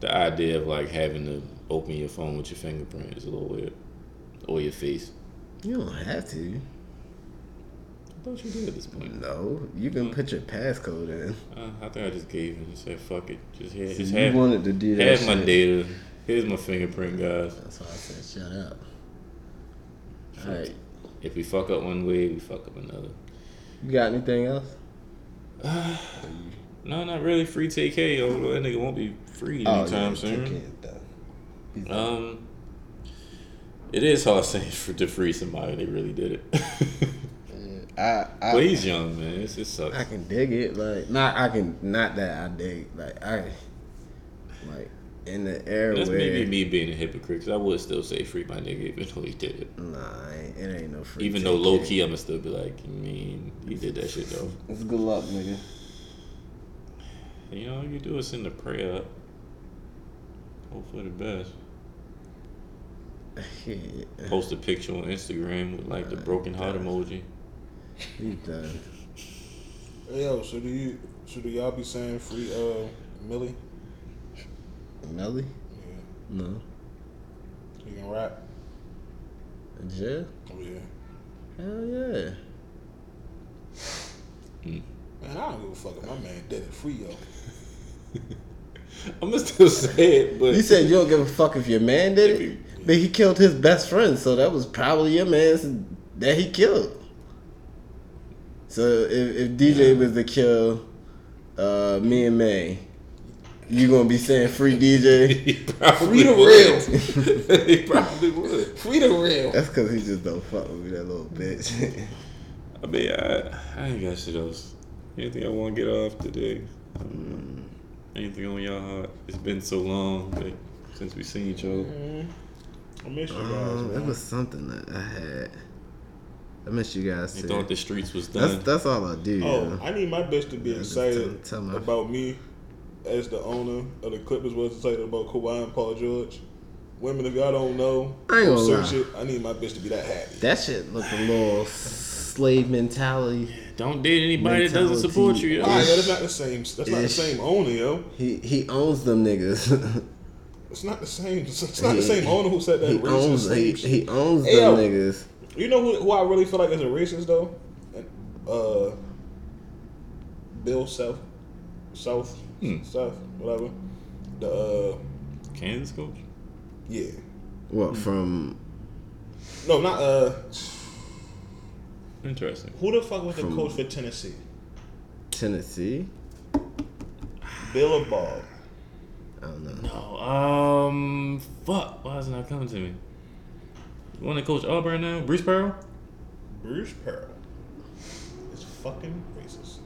the idea of like having to open your phone with your fingerprint is a little weird, or your face. You don't have to. You did at this point. No, you can put your passcode in. Uh, I think I just gave it and said, "Fuck it, just here, See, just you have, wanted to do that. have my data. Here's my fingerprint, guys. That's why I said shut up. All right, If we fuck up one way, we fuck up another. you got anything else? No, not really. Free TK, although that nigga won't be free Oh, anytime yeah, soon. Kick it, though. Um, it is hard saying for to free somebody. They really did it. I, I, he's young, man. It's, it sucks. I can dig it. Like, not I can, not that I dig. Like, I, like in the air. That's where, maybe me being a hypocrite, because I would still say free my nigga even though he did it. Nah, it ain't, no free. Even though low key, I'ma still be like, I mean, he did that shit though. It's good luck, nigga. You know, all you do is send a prayer up. Hope for the best. Post a picture on Instagram with like the broken heart emoji. He's done. Hey, yo, so do you, so do y'all be saying free, uh, Millie? Melly? Yeah. No. You can rap? In jail? Oh, yeah. Hell yeah. Man, I don't give a fuck if my man did it. Free, yo. I'ma still say it, but You said you don't give a fuck if your man did it, but he killed his best friend, so that was probably your man's that he killed. So if, if DJ was to kill uh, me and May, you gonna be saying free DJ? he probably Free the would. he probably would. Free the real. That's because he just don't fuck with me, that little bitch. I mean, I, I ain't got shit else. Anything I want to get off today? Um, anything on y'all heart? It's been so long like, since we seen each other. I miss you guys. Um, it was something that I had. I miss you guys They too. thought the streets was done. That's that's all I do. Oh, yo. I need my bitch to be Yeah, excited tell- tell my- about me as the owner of the Clippers was excited about Kawhi and Paul George. Women, if y'all don't know, I ain't gonna search lie. it. I need my bitch to be that happy. That shit looked a little slave mentality. Don't date anybody that doesn't support you. yo. Why? yo, that's not the same. That's not the same owner, yo. He he owns them niggas. It's not the same. It's not the same owner who said that he owns he, he owns Hey, them yo. niggas. You know who, who I really feel like is a racist though? Uh, Bill South, South, Hmm. South, whatever. The uh, Kansas coach? yeah, What from? no, not uh. Interesting. Who the fuck was the coach for Tennessee? Tennessee? Bill or Bob? I don't know. No, um, fuck. Why is it not coming to me? You want to coach Auburn now? Bruce Pearl? Bruce Pearl. It's fucking racist.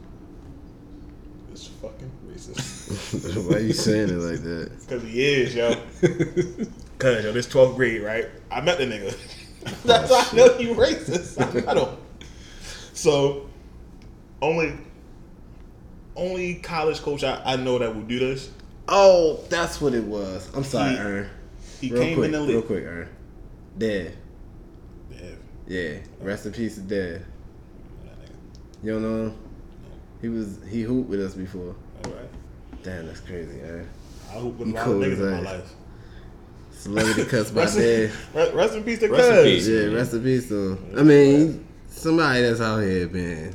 It's fucking racist. Why are you saying it like that? Cause he is, yo. Cause yo, this 12th grade, right? I met the nigga. That's why I know he racist. I met him. So, only, only college coach I, I know that will do this. Oh, that's what it was. I'm sorry, He- Ern. He Real came quick, in the league. real quick, Ern. Dead. Yeah, Yeah. Rest in peace, to Dead. that nigga. You don't know him? He was he hooped with us before. All right. Damn, that's crazy, man. I hope with He a lot cool of niggas in my that. life. Celebrity cuts by Rest in, Dead. rest in peace to Rest in Cuz. peace. Yeah, rest in peace, though. I mean, somebody that's out here, man.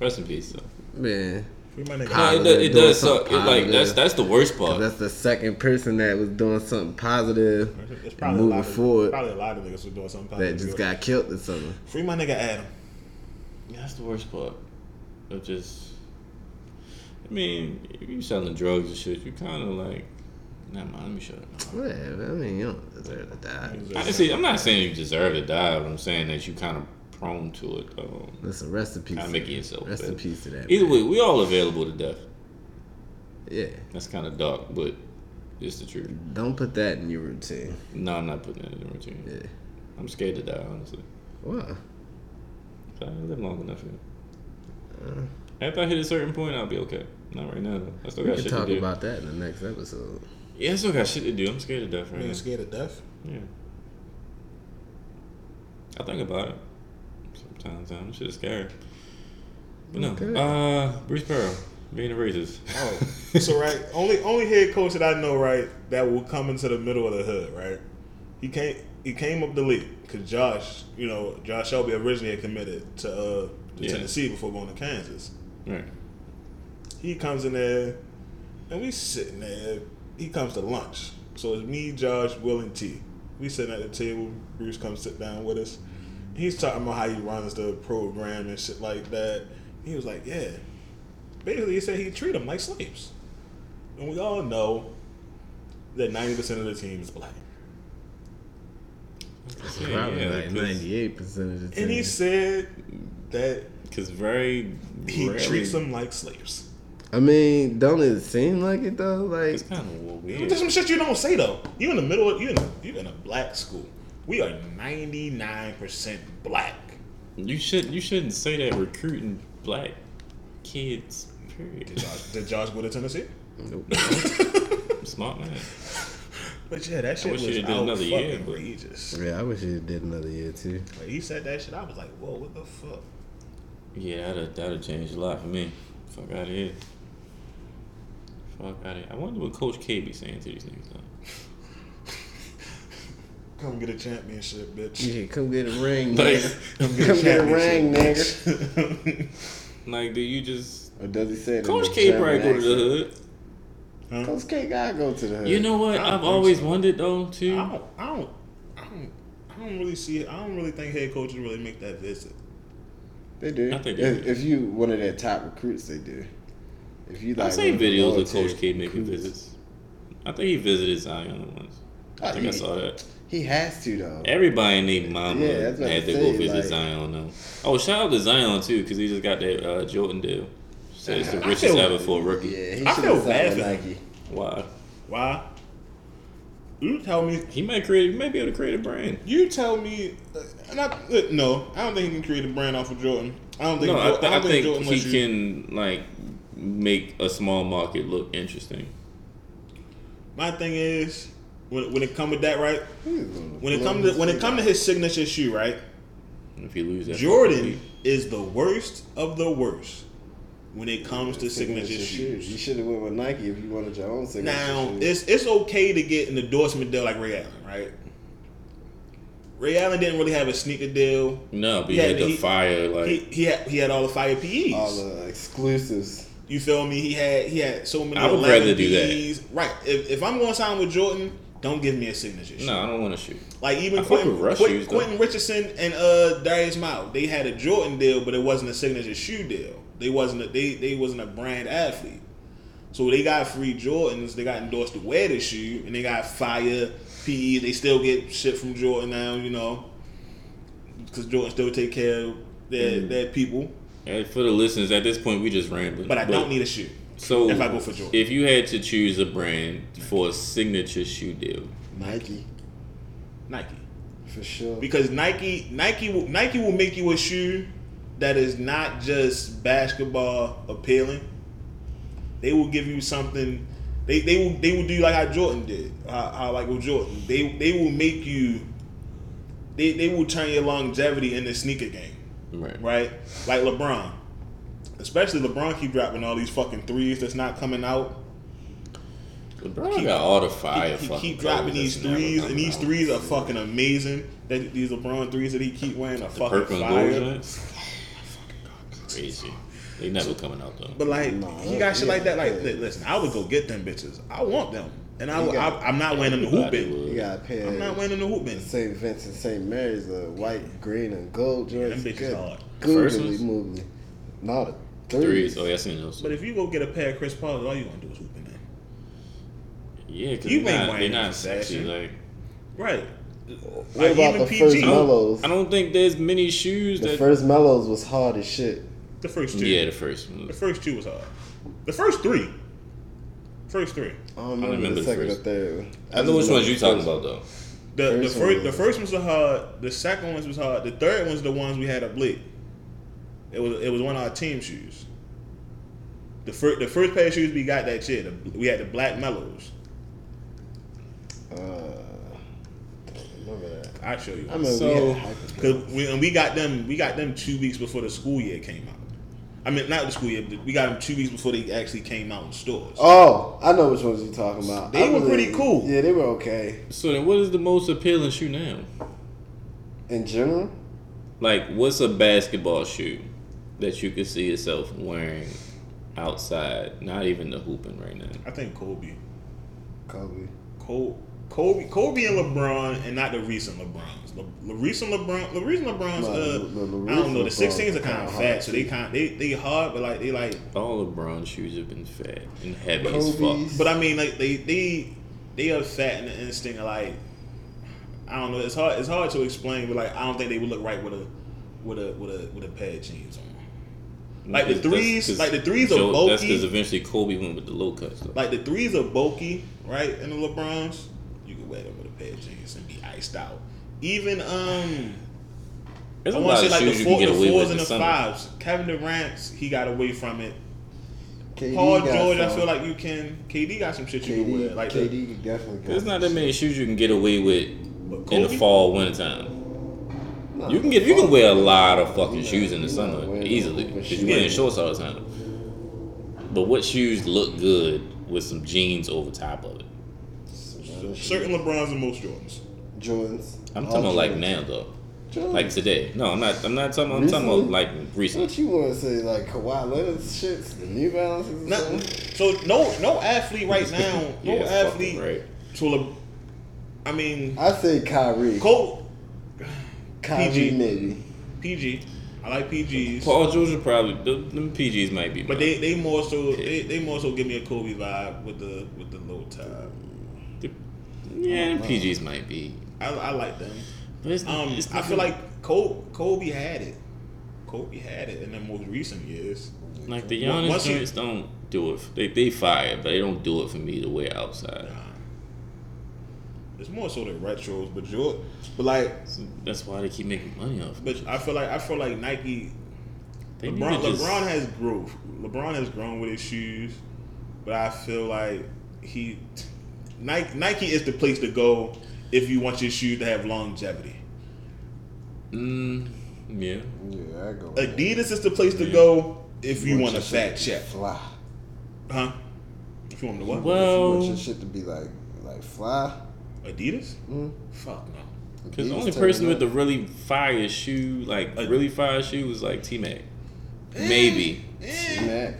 Rest in peace, though. Man. Free my nigga. No, it, does, it does suck. It, like that's that's the worst part. That's the second person that was doing something positive It's and probably a moving lot of, forward Probably a lot of niggas who doing something. that just got killed or something. Free my nigga Adam. Yeah, That's the worst part. Of just, I mean, if you selling drugs and shit, you kind of like, never mind. Let me shut up. Whatever. I mean, you don't deserve to die. I see. I'm not saying you deserve to die, but I'm saying that you kind of prone to it. Um, Listen, rest in peace. kind of making yourself. Rest in bad. peace to that. Either man. way, we all available to death. Yeah. That's kind of dark, but it's the truth. Don't put that in your routine. No, I'm not putting that in the routine. Yeah. I'm scared to die, honestly. Wow. I live long enough here. Uh, After I hit a certain point, I'll be okay. Not right now, though. I still got can shit talk to do. We can talk about that in the next episode. yeah, I still got shit to do. I'm scared to death right Being now. scared of death. Yeah. I think about it. Sometimes, time. Shit is scary. But no. Okay. Uh, Bruce Pearl, being a racist. Oh, so right, only only head coach that I know right that will come into the middle of the hood, right? He came he came up the league because Josh, you know, Josh Selby originally had committed to uh, to Yeah. Tennessee before going to Kansas. right. He comes in there, and we sitting there. He comes to lunch, so it's me, Josh, Will, and T. We sitting at the table. Bruce comes sit down with us. He's talking about how he runs the program and shit like that. He was like, "Yeah." Basically, he said he treat them like slaves, and we all know that ninety percent of the team is black. Yeah, Probably yeah, like ninety-eight percent of the time. And he said that because very he rarely- treats them like slaves. I mean, don't it seem like it though? Like, It's kind of weird. That's some shit you don't say though. You in the middle. Of, you in a, you in a black school. We are ninety nine percent black. You should you shouldn't say that recruiting black kids. Did Period. Josh, did Josh go to Tennessee? Nope. Smart man. But yeah, that shit wish was he had did out another fucking year, but- egregious. yeah, I wish he did another year too. Like, he said that shit. I was like, whoa, what the fuck? Yeah, that'd that'd change a lot for me. Fuck out of here. Fuck out of here. I wonder what Coach K be saying to these niggas though. Come get a championship, bitch. Yeah, come get a ring, Like, nigga. Come Come get a ring, nigga. like, do you just Or does he say? Coach in K probably go to the accent? hood. Coach K gotta go to the hood. You know what? I don't I've always so. wondered though too. I don't, I don't, I don't, I don't really see it. I don't really think head coaches really make that visit. they do. I think they if, do. if you one of their top recruits, they do. If you like, I've seen one of the videos of Coach tier K making recruits. visits. I think he visited Zion once. I oh, think I saw that. He has to though. Everybody named Mama Yeah, that's what had I'm to go visit like- Zion though. Oh, shout out to Zion too, because he just got that uh, Jordan deal. So it's the I richest feel- ever for a rookie. Yeah, he I should feel have bad signed with for. Nike. Why? Why? You tell me. He might create. He might be able to create a brand. You tell me. Uh, and I, uh, no, I don't think he can create a brand off of Jordan. I don't think. No, I, th- I don't think Jordan he you- can like make a small market look interesting. My thing is, when, when it come with that, right? He gonna When it come to when it come to his signature shoe, right? If you lose that, Jordan is the worst of the worst when it comes to signature, Signature shoes. You should have went with Nike if you wanted your own signature Now shoes. it's it's okay to get an endorsement deal like Ray Allen, right? Ray Allen didn't really have a sneaker deal. no, but he Yeah, had the he- fire like He, he had he had all the fire PEs. all the exclusives. You feel me? He had he had so many. I would 11 rather do that. Right. If, if I'm going to sign with Jordan, don't give me a signature. shoe. no, I don't want to shoot. Like even I Quentin, Rush Quentin, Richardson and uh, Darius Mile, they had a Jordan deal, but it wasn't a signature shoe deal. They wasn't a, they they wasn't a brand athlete. So they got free Jordans. They got endorsed to wear the shoe, and they got fire PE. They still get shit from Jordan now, you know, because Jordan still take care of their Mm. their people. And for the listeners, at this point, we just rambling. But I don't need a shoe. So if I go for Jordan. if you had to choose a brand for a signature shoe deal, Nike Nike. for sure. because Nike Nike will Nike will make you a shoe that is not just basketball appealing. They will give you something. They they will they will do like how Jordan did. How, how like with Jordan, they they will make you. They they will turn your longevity in the sneaker game, right? right? Like LeBron, especially LeBron keep dropping all these fucking threes that's not coming out. LeBron Keep- got all the fire. He, he keep dropping these threes, and these out. threes are fucking amazing. That these LeBron threes that he keep wearing are The fucking purple fire. gold joints. Crazy. They never coming out though. But like Nah, he got shit like that. Like yeah. listen, I would go get them bitches. I want them, and I, got, I, I'm not wearing them hoop Everybody hooping. would. You got a pair I'm not of wearing them to hooping. St. Vincent St. Mary's, the white, green, and gold joints. them bitches Good hard. First Googly ones? moogly. No, the Threes. threes. Oh, yeah, I seen those. But if you go get a pair of Chris Paul, all you gonna do is hooping them. yeah, because you they're ain't not, wearing they're not sexy. Like Right. What Like, about the PG? first I don't- Melos? I don't think there's many shoes The that. first Melos was hard as shit. The first two. yeah, the first one. The first two was hard. The first three. First three. I don't remember, remember the the second first. or third. I know which ones you talking first about one. though. The the First first one the was- first ones were hard. The second ones was hard. The third one's the ones we had up late. It was it was one of our team shoes. The first the first pair of shoes we got that shit. the- We had the black Melos. Uh, remember that. I show you. I remember So- we had hyper- Cause we, and we got them we got them two weeks before the school year came out. I mean not the school year, but we got them two weeks before they actually came out in stores. Oh, I know which ones you're talking about. They I were really- pretty cool. Yeah, they were okay So then, what is the most appealing shoe now? in general. Like, what's a basketball shoe that you could see yourself wearing outside? Not even the hooping right now. I think Kobe. Kobe. Kobe, Kobe, Kobe and LeBron, and not the recent LeBrons. The, the recent LeBron, the recent LeBrons. No, uh, I don't know. The sixteens are kind of fat, so they too. kind they they hard, but like they like. All LeBron shoes have been fat and heavy as fuck. But I mean, like they they they are fat in the instinct of like. I don't know. It's hard. It's hard to explain, but like I don't think they would look right with a with a with a with a pair of jeans on. Like the threes, like the threes are Joe- That's because eventually Kobe went with the low cuts. Though. Like the threes are bulky, right? In the LeBrons, you can wear them with a pair of jeans and be iced out. Even um, There's I a want to say like the, four, the fours and the summer. fives. Kevin Durant's he got away from it. KD Paul got George, I feel like you can. KD got some shit you can wear. Like the, KD could definitely. got There's not that many shoes you can get away with in the Kobe? fall, wintertime. Nah, You can get you can wear a lot of fucking Yeah, shoes in the summer easily because you're wearing shorts all the time. But what shoes look good with some jeans over top of it? certain LeBrons and most Jordans. Jordans. I'm talking about like now though, Jordans. like today. No, I'm not. I'm not talking. I'm talking about like Recently? What you want to say? Like Kawhi Leonard shits, the New Balances. or Nothing. So no no athlete right now. No Yeah, athlete. right. To Le, I mean, I say Kyrie. Cole Kyrie PG. maybe. PG. I like PGs. Paul George would probably the, them PGs might be, But they, they more so they, they more so give me a Kobe vibe with the with the low top. Yeah, the PGs might be. I, I like them. But it's, Um, it's I feel gonna- like Kobe, Kobe had it. Kobe had it in the most recent years. like the Once Giannis you- don't do it. They they fire, but they don't do it for me to wear outside. Nah. It's more so the retros, but Jordan, but like, So that's why they keep making money off. it. but I feel like I feel like Nike. They LeBron, just- LeBron has growth. LeBron has grown with his shoes, but I feel like he Nike Nike is the place to go if you want your shoes to have longevity. Mm, yeah. Yeah, I go. Adidas is the place to Yeah. go if you want a fat shit check, Fly. huh? If you want to what? Well- if you want your shit to be like like fly. Adidas? Mm. Fuck no. Because the only person with the really fire shoe, like really fire shoe, was like T Mac. Maybe T-Mac.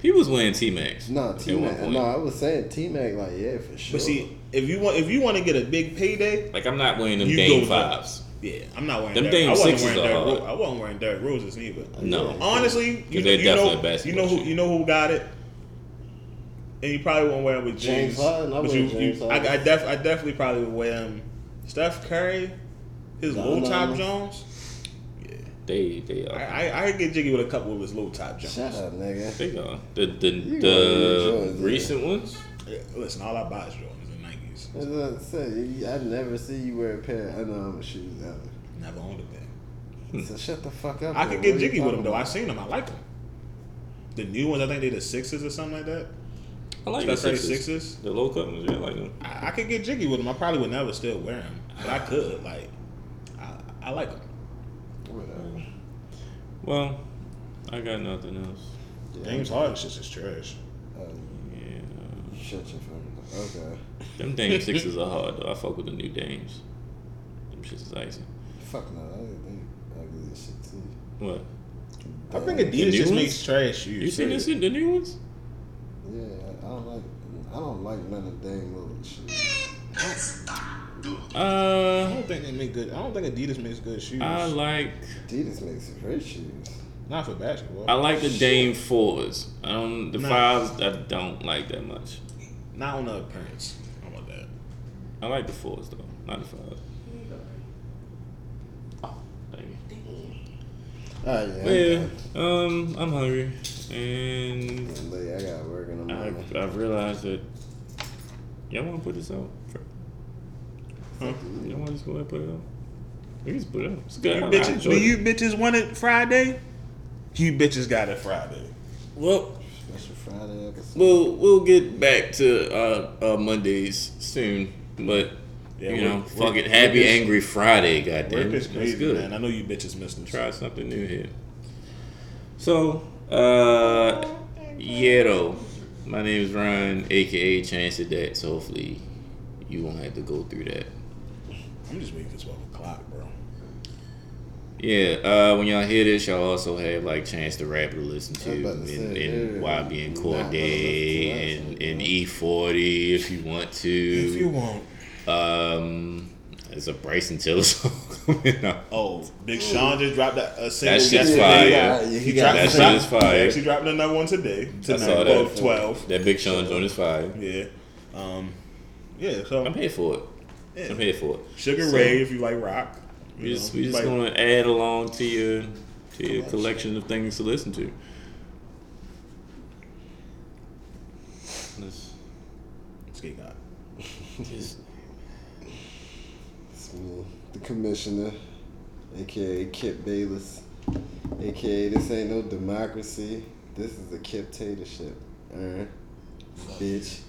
people was wearing T Macs. No, T Mac. point. No, I was saying T Mac. Like yeah, for sure. But see, if you want if you want to get a big payday, Like I'm not wearing them You Dame fives. yeah, I'm not wearing Them Derrick- Dame I wasn't sixes wearing are Derrick hard. Ro- I wasn't wearing Derrick Roses neither. No. Honestly, you, 'Cause you they're definitely a know you know who you know who got it, and you probably won't wear them with James James. Harden, I but you, James you, I, Harden. I, def, I definitely probably would wear them. Steph Curry, his No, low no, top no. Jones. Yeah. They they are. I, I I get jiggy with a couple of his low top Jones. Shut up, nigga. They are. The the, You the gonna enjoy it. recent ones. Yeah, listen, all I buy is Jordans and Nikes. As I said, I never see you wear a pair of Under Armour shoes ever. Never owned a pair. Hmm. So shut the fuck up. I then. could get jiggy with talking them though. I've seen them. I like them. The new ones, I think they're the sixes or something like that. I like the Steph sixes. sixes. The low cut ones. Yeah, I like them. I, I could get jiggy with them. I probably would never still wear them, but I could. Like, I, I like them. Whatever. Well, I got nothing else. Yeah. James Harden shit is trash. Uh, Yeah. shut your fucking. Okay. Them Dame sixes are hard though. I fuck with the new Dames. Them shits is icy. Fuck no. I think ugly as shit too. What? I think Adidas new just ones? makes trash shoes. You seen period. this? The new ones? Yeah, I don't like. I don't like none of Dame Lillard shit. Uh, I don't think they make good. I don't think Adidas makes good shoes. I like Adidas makes great shoes. Not for basketball. I like the Dame fours. I don't the Nah. fives. I don't like that much. Not on the appearance. How about that? I like the fours though, not the fives. Oh, thank you. All right, yeah. But yeah, um, I'm hungry, and I'm. I got work in the morning. I've, I've realized that y'all want to put this out. Huh? Y'all want to just go ahead and put it out? We can just put it out. It's good. I- I bitches, do you bitches want it Friday? You bitches got it Friday. Well, Special Friday episode. we'll we'll get back to uh, uh Mondays soon, but Yeah, you know, work- fuck it, Happy is- Angry Friday, goddamn. Work is That's crazy, good. man. I know you bitches missed this. Try something new here. So, uh, yeah, though. My name is Ryan, aka Chance of That. So hopefully, you won't have to go through that. I'm just waiting for twelve o'clock, bro. Yeah, uh, when y'all hear this, y'all also have like Chance the Rapper to listen to, I and, to say, and yeah, YB and not Cordae, and, and E40 if you want to. If you want. Um, there's a Bryson Tiller song coming out. Oh, Big Sean just dropped that a single. That shit's yesterday. fire. Yeah, he He dropped, That he shit is fire. He actually dropped another one today. I Tonight, saw that. twelve. That Big Sean joint is fire. Yeah. Um. Yeah. So I'm here for it. Yeah. I'm here for it. Sugar So, Ray, if you like rock. We you just know, we just like- gonna add along to your to your collection of things to listen to. Let's Skate God. just It's me, the commissioner, aka Kip Bayless, aka this ain't no democracy. This is a Kip Tatership. Alright, bitch.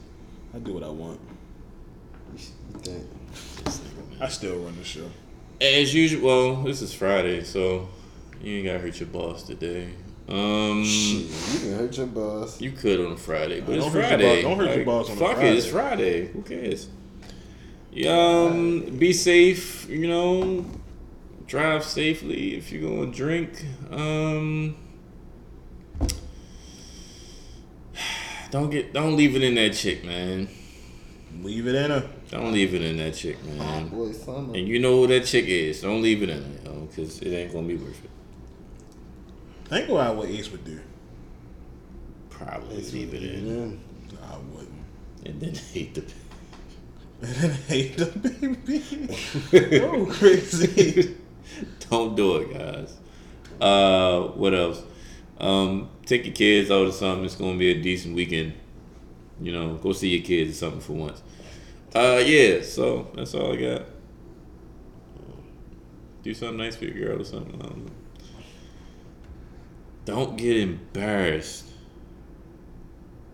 I do what I want. You, think? I still run the show. as usual. Well, this is Friday, so you ain't gotta hurt your boss today. Um, Shit, you can hurt your boss. you could on a Friday, but Don't it's hurt Friday. boss- don't hurt your boss on a fuck it, it's Friday. Who cares? Um, be safe. You know, drive safely if you're gonna drink. Um, don't get, don't leave it in that chick, man. Leave it in her. Don't leave it in that chick, man. boy. And you know who that chick is. Don't leave it in there, yo, because it ain't gonna be worth it. Think about what Ace would do. Probably It's leave it in, in. I wouldn't. and then hate the. Hate the baby. oh, crazy. Don't do it, guys. Uh, what else? Um, take your kids out or something. It's gonna be a decent weekend. You know, go see your kids or something for once. Uh, yeah. So that's all I got. Do something nice for your girl or something. Don't. Don't get embarrassed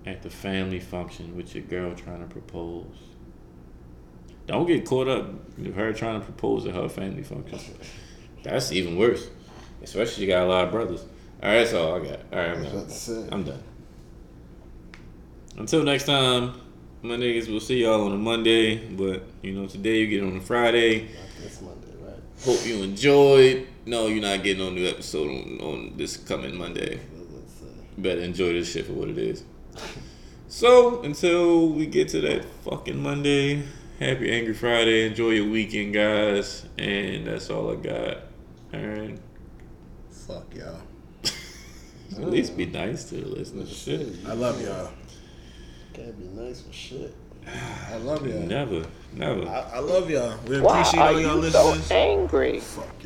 at the family function with your girl trying to propose. Don't get caught up with her trying to propose at her family function. That's even worse. Especially you got a lot of brothers. All right, that's all I got. All right, I'm done. I'm done. Until next time, my niggas, we'll see y'all on a Monday. But, you know, today you get on a Friday. This Monday, right? Hope you enjoyed. No, you're not getting on new episode on, on this coming Monday. Let's say. You better enjoy this shit for what it is. So, until we get to that fucking Monday, happy Angry Friday. Enjoy your weekend, guys. And that's all I got. Alright. Fuck y'all. At least be nice to the listeners. Shit. I love y'all. Can't be nice for shit. I love y'all. Never, never. I, I love y'all. We appreciate all y'all listeners. angry? Fuck